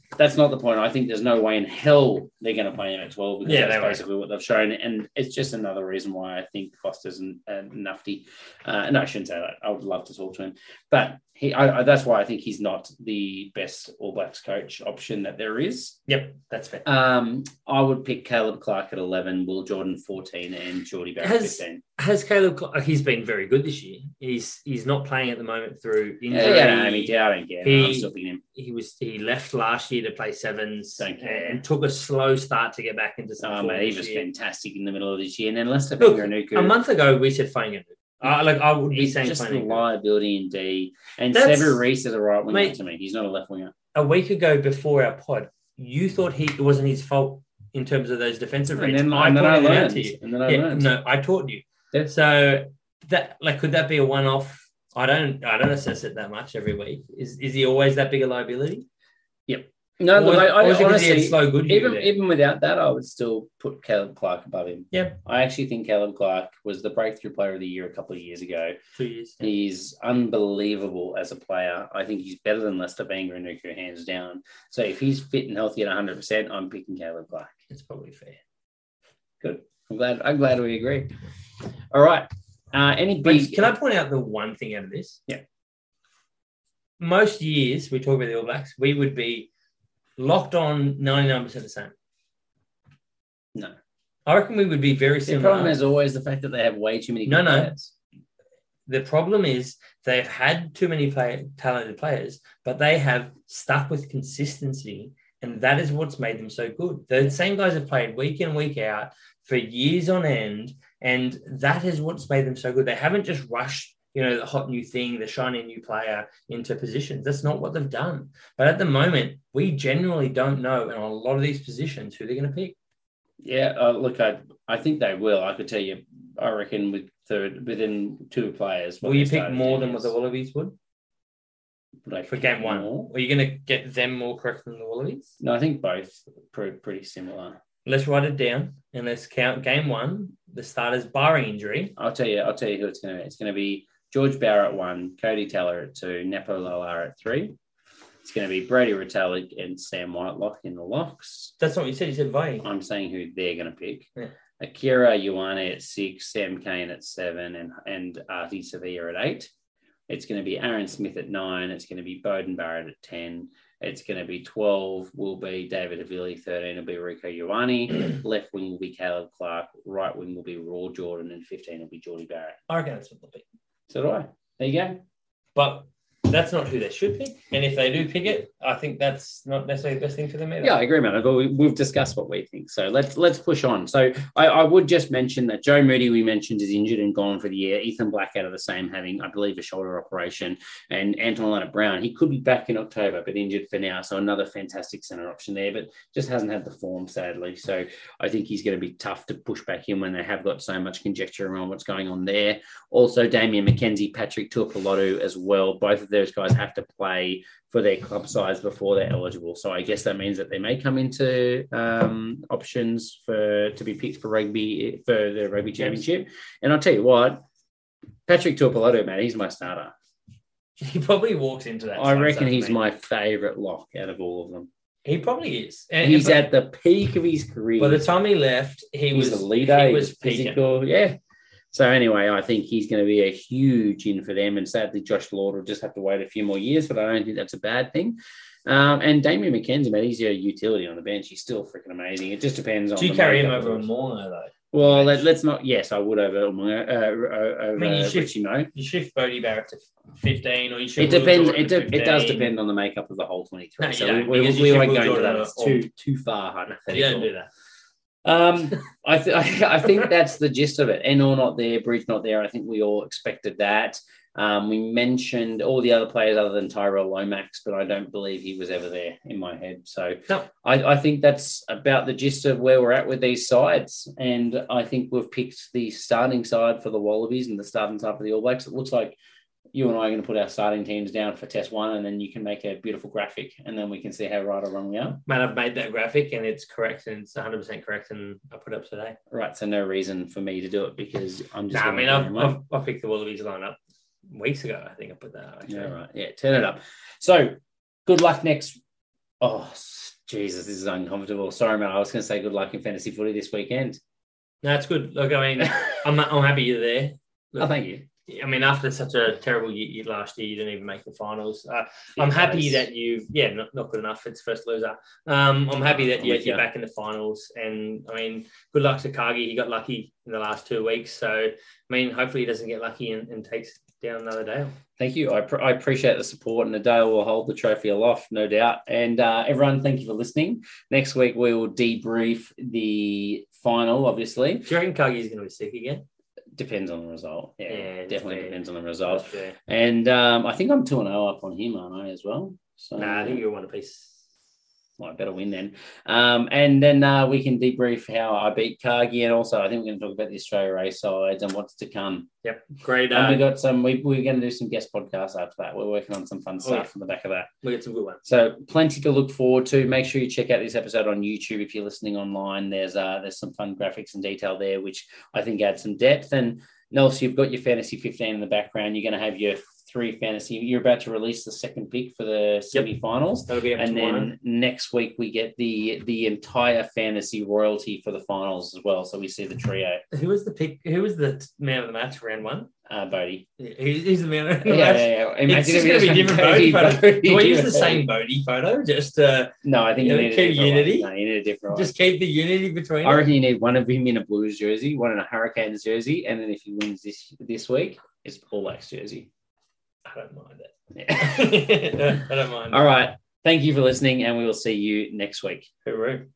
Speaker 4: that's not the point. I think there's no way in hell they're going to play him at 12 because
Speaker 5: Yeah,
Speaker 4: that's basically what they've shown. And it's just another reason why I think Foster's and uh, Nufty. Uh, no, I shouldn't say that. I would love to talk to him, but he. I, I, that's why I think he's not the best All Blacks coach option that there is.
Speaker 5: Yep, that's fair.
Speaker 4: Um, I would pick Caleb Clarke at 11, Will Jordan 14, and Jordie Barrett
Speaker 5: Has-
Speaker 4: 15.
Speaker 5: Has Caleb? Cl- He's been very good this year. He's he's not playing at the moment through injury.
Speaker 4: yeah, I mean, yeah, I don't care.
Speaker 5: He-
Speaker 4: picking him.
Speaker 5: He was he left last year to play sevens and took a slow start to get back into some.
Speaker 4: Oh, man, he was
Speaker 5: year.
Speaker 4: fantastic in the middle of this year. And then Leicester
Speaker 5: Look. A month ago, we said Fainga'anuku. Uh, like I would be
Speaker 4: He's
Speaker 5: saying
Speaker 4: just a
Speaker 5: Fainga'anuku.
Speaker 4: liability in D. And
Speaker 5: That's-
Speaker 4: Sevu Reece is a right winger
Speaker 5: Mate-
Speaker 4: to me. He's not a left winger.
Speaker 5: A week ago, before our pod, you thought he it wasn't his fault in terms of those defensive
Speaker 4: And
Speaker 5: rates.
Speaker 4: then,
Speaker 5: I
Speaker 4: and then I
Speaker 5: pointed it out
Speaker 4: learned.
Speaker 5: to you.
Speaker 4: And then I
Speaker 5: Yeah,
Speaker 4: learned.
Speaker 5: no, I taught you.
Speaker 4: Yeah.
Speaker 5: So that like could that be a one off? I don't I don't assess it that much every week. Is is he always that big a liability?
Speaker 4: No, look, I, I
Speaker 5: was it 'cause he had
Speaker 4: honestly,
Speaker 5: slow good
Speaker 4: even
Speaker 5: there?
Speaker 4: even without that, I would still put Caleb Clarke above him.
Speaker 5: Yeah.
Speaker 4: I actually think Caleb Clarke was the breakthrough player of the year a couple of years ago.
Speaker 5: two years.
Speaker 4: He's unbelievable as a player. I think he's better than Leicester Fainga'anuku, hands down. So if he's fit and healthy at 100%, I'm picking Caleb Clarke.
Speaker 5: It's probably fair.
Speaker 4: Good. I'm glad. I'm glad we agree. All right. Uh, any big?
Speaker 5: can I point out the one thing out of this?
Speaker 4: Yeah.
Speaker 5: Most years we talk about the All Blacks, we would be locked on 99% the same.
Speaker 4: No.
Speaker 5: I reckon we would be very similar.
Speaker 4: The problem is always the fact that they have way too many.
Speaker 5: No, no.
Speaker 4: players.
Speaker 5: the problem is they've had too many play, talented players, but they have stuck with consistency, and that is what's made them so good. The same guys have played week in week out for years on end, and that is what's made them so good. They haven't just rushed, you know, the hot new thing, the shiny new player into positions. That's not what they've done. But at the moment, we generally don't know in a lot of these positions who they're going to pick.
Speaker 4: Yeah, uh, look, I I think they will. I could tell you, I reckon with third within two players.
Speaker 5: Will you pick more than what the Wallabies would
Speaker 4: I
Speaker 5: for game one?
Speaker 4: more?
Speaker 5: Are you going to get them more correct than the Wallabies?
Speaker 4: No, I think both pretty, pretty similar.
Speaker 5: Let's write it down and let's count game one. The starters barring injury.
Speaker 4: I'll tell you. I'll tell you who it's going to be. It's going to be George Barrett at one, Codie Taylor at two, Nepo Laulala at three. It's going to be Brodie Retallick and Sam Whitelock in the locks.
Speaker 5: That's not what you said. You said Vai.
Speaker 4: I'm saying who they're going to pick.
Speaker 5: Yeah.
Speaker 4: Akira Ioane at six, Sam Cane at seven, and and Ardie Savea at eight. It's going to be Aaron Smith at nine. It's going to be Beauden Barrett at ten. It's going to be twelve. Will be David Havili. Thirteen will be Rieko Ioane. Left wing will be Caleb Clarke. Right wing will be Raw Jordan, and fifteen will be Jordie Barrett.
Speaker 5: I reckon that's what they'll pick.
Speaker 4: So do I. There you go.
Speaker 5: But that's not who they should pick. And if they do pick it, I think that's not necessarily the best thing for them either.
Speaker 4: Yeah, I agree, man. But we, we've discussed what we think, so let's let's push on. So I, I would just mention that Joe Moody, we mentioned, is injured and gone for the year. Ethan Black out of the same, having I believe a shoulder operation, and Anton Brown, he could be back in October, but injured for now. So another fantastic center option there, but just hasn't had the form, sadly. So I think he's going to be tough to push back in when they have got so much conjecture around what's going on there. Also, Damian McKenzie, Patrick Tuipulotu as well. Both of those guys have to play for their club size before they're eligible. So I guess that means that they may come into um, options for to be picked for rugby for the rugby championship. And I'll tell you what, Patrick Tuipulotu, man, he's my starter.
Speaker 5: He probably walks into that.
Speaker 4: I reckon he's my favourite lock out of all of them.
Speaker 5: He probably is. And,
Speaker 4: He's
Speaker 5: but
Speaker 4: at the peak of his career.
Speaker 5: by the time he left, he
Speaker 4: he's
Speaker 5: was
Speaker 4: a leader.
Speaker 5: He was
Speaker 4: was
Speaker 5: peaking.
Speaker 4: physical. Yeah. So anyway, I think he's going to be a huge in for them. And sadly, Josh Lord will just have to wait a few more years, but I don't think that's a bad thing. Um, and Damian McKenzie, man, he's your utility on the bench. He's still freaking amazing. It just depends on.
Speaker 5: Do you carry him over a Mounga though?
Speaker 4: Well, let, us not. Yes, I would over. Uh, uh, over
Speaker 5: mean, you should-
Speaker 4: Richie Mo.
Speaker 5: You shift Bodie Barrett to fifteen, or you shift.
Speaker 4: It depends. It, de- it does depend on the makeup of the whole twenty-three.
Speaker 5: No,
Speaker 4: so we, we,
Speaker 5: you
Speaker 4: we won't go into that. It's too too far.
Speaker 5: You don't do that.
Speaker 4: Um, I, th- I think that's the gist of it. Ennor not there, Bridge not there. I think we all expected that. Um, we mentioned all the other players other than Tyrel Lomax, but I don't believe he was ever there in my head. So
Speaker 5: No.
Speaker 4: I, I think that's about the gist of where we're at with these sides. And I think we've picked the starting side for the Wallabies and the starting side for the All Blacks. It looks like you and I are going to put our starting teams down for test one, and then you can make a beautiful graphic, and then we can see how right or wrong we are.
Speaker 5: Man, I've made that graphic and it's correct and it's 100% correct and I put it up today.
Speaker 4: Right, so no reason for me to do it because I'm just.
Speaker 5: Nah, I mean, I've. I've, I picked the Wallabies lineup weeks ago. I think I put that out. Actually.
Speaker 4: Yeah, right. Yeah, turn it up. So, good luck next. Oh, Jesus, this is uncomfortable. Sorry, man. I was going to say good luck in fantasy footy this weekend.
Speaker 5: No, it's good. Look, I mean, I'm, I'm happy you're there.
Speaker 4: oh, thank you.
Speaker 5: I mean, after such a terrible year, last year, you didn't even make the finals. Uh, I'm happy that you've, yeah, not, not good enough. It's first loser. Um, I'm happy that you, you're back in the finals. And I mean, good luck to Cargie. He got lucky in the last two weeks. So, I mean, hopefully he doesn't get lucky and, and takes down another Dale.
Speaker 4: Thank you. I, pr- I appreciate the support, and Adele will hold the trophy aloft, no doubt. And uh, everyone, thank you for listening. Next week, we will debrief the final, obviously.
Speaker 5: Do you reckon Cargie's going to be sick again?
Speaker 4: Depends on the result. Yeah,
Speaker 5: Yeah,
Speaker 4: definitely depends on the result. And um, I think I'm 2 0 up on him, aren't I, as well? So
Speaker 5: Nah, I think you're one apiece.
Speaker 4: I better win then. Um, and then uh, we can debrief how I beat Cargie, and also I think we're going to talk about the Australia race sides and what's to come.
Speaker 5: Yep. Great.
Speaker 4: and we
Speaker 5: Uh,
Speaker 4: got some. We, we're going to do some guest podcasts after that. We're working on some fun stuff
Speaker 5: Oh, yeah.
Speaker 4: on the back of that.
Speaker 5: we get some good ones.
Speaker 4: So plenty to look forward to. Make sure you check out this episode on YouTube if you're listening online. There's uh, there's some fun graphics and detail there, which I think adds some depth. And Nels, you've got your fantasy 15 in the background. You're going to have your three fantasy. You're about to release the second pick for the semi-finals.
Speaker 5: That'll be up
Speaker 4: And
Speaker 5: tomorrow.
Speaker 4: then next week we get the the entire fantasy royalty for the finals as well. So we see the trio,
Speaker 5: Who was the pick? Who was the man of the match? Round one.
Speaker 4: uh, Bodie.
Speaker 5: Yeah, He's, he's the man of the
Speaker 4: Yeah, yeah,
Speaker 5: match.
Speaker 4: yeah.
Speaker 5: It's
Speaker 4: Imagine
Speaker 5: just going to be
Speaker 4: was
Speaker 5: different
Speaker 4: Bodie,
Speaker 5: Bodie photo.
Speaker 4: Bodie,
Speaker 5: Do we use the same Bodie photo? Just uh,
Speaker 4: No, I think
Speaker 5: Yeah,
Speaker 4: you need a
Speaker 5: keep
Speaker 4: different
Speaker 5: unity.
Speaker 4: One. No, you need a different one.
Speaker 5: just keep the unity between.
Speaker 4: I
Speaker 5: them.
Speaker 4: you need one of him in a Blues jersey, one in a Hurricanes jersey, and then if he wins this this week, it's All Blacks jersey.
Speaker 5: I don't mind it.
Speaker 4: Yeah.
Speaker 5: I don't mind.
Speaker 4: All right. Thank you for listening, and we will see you next week.
Speaker 5: Hooroo.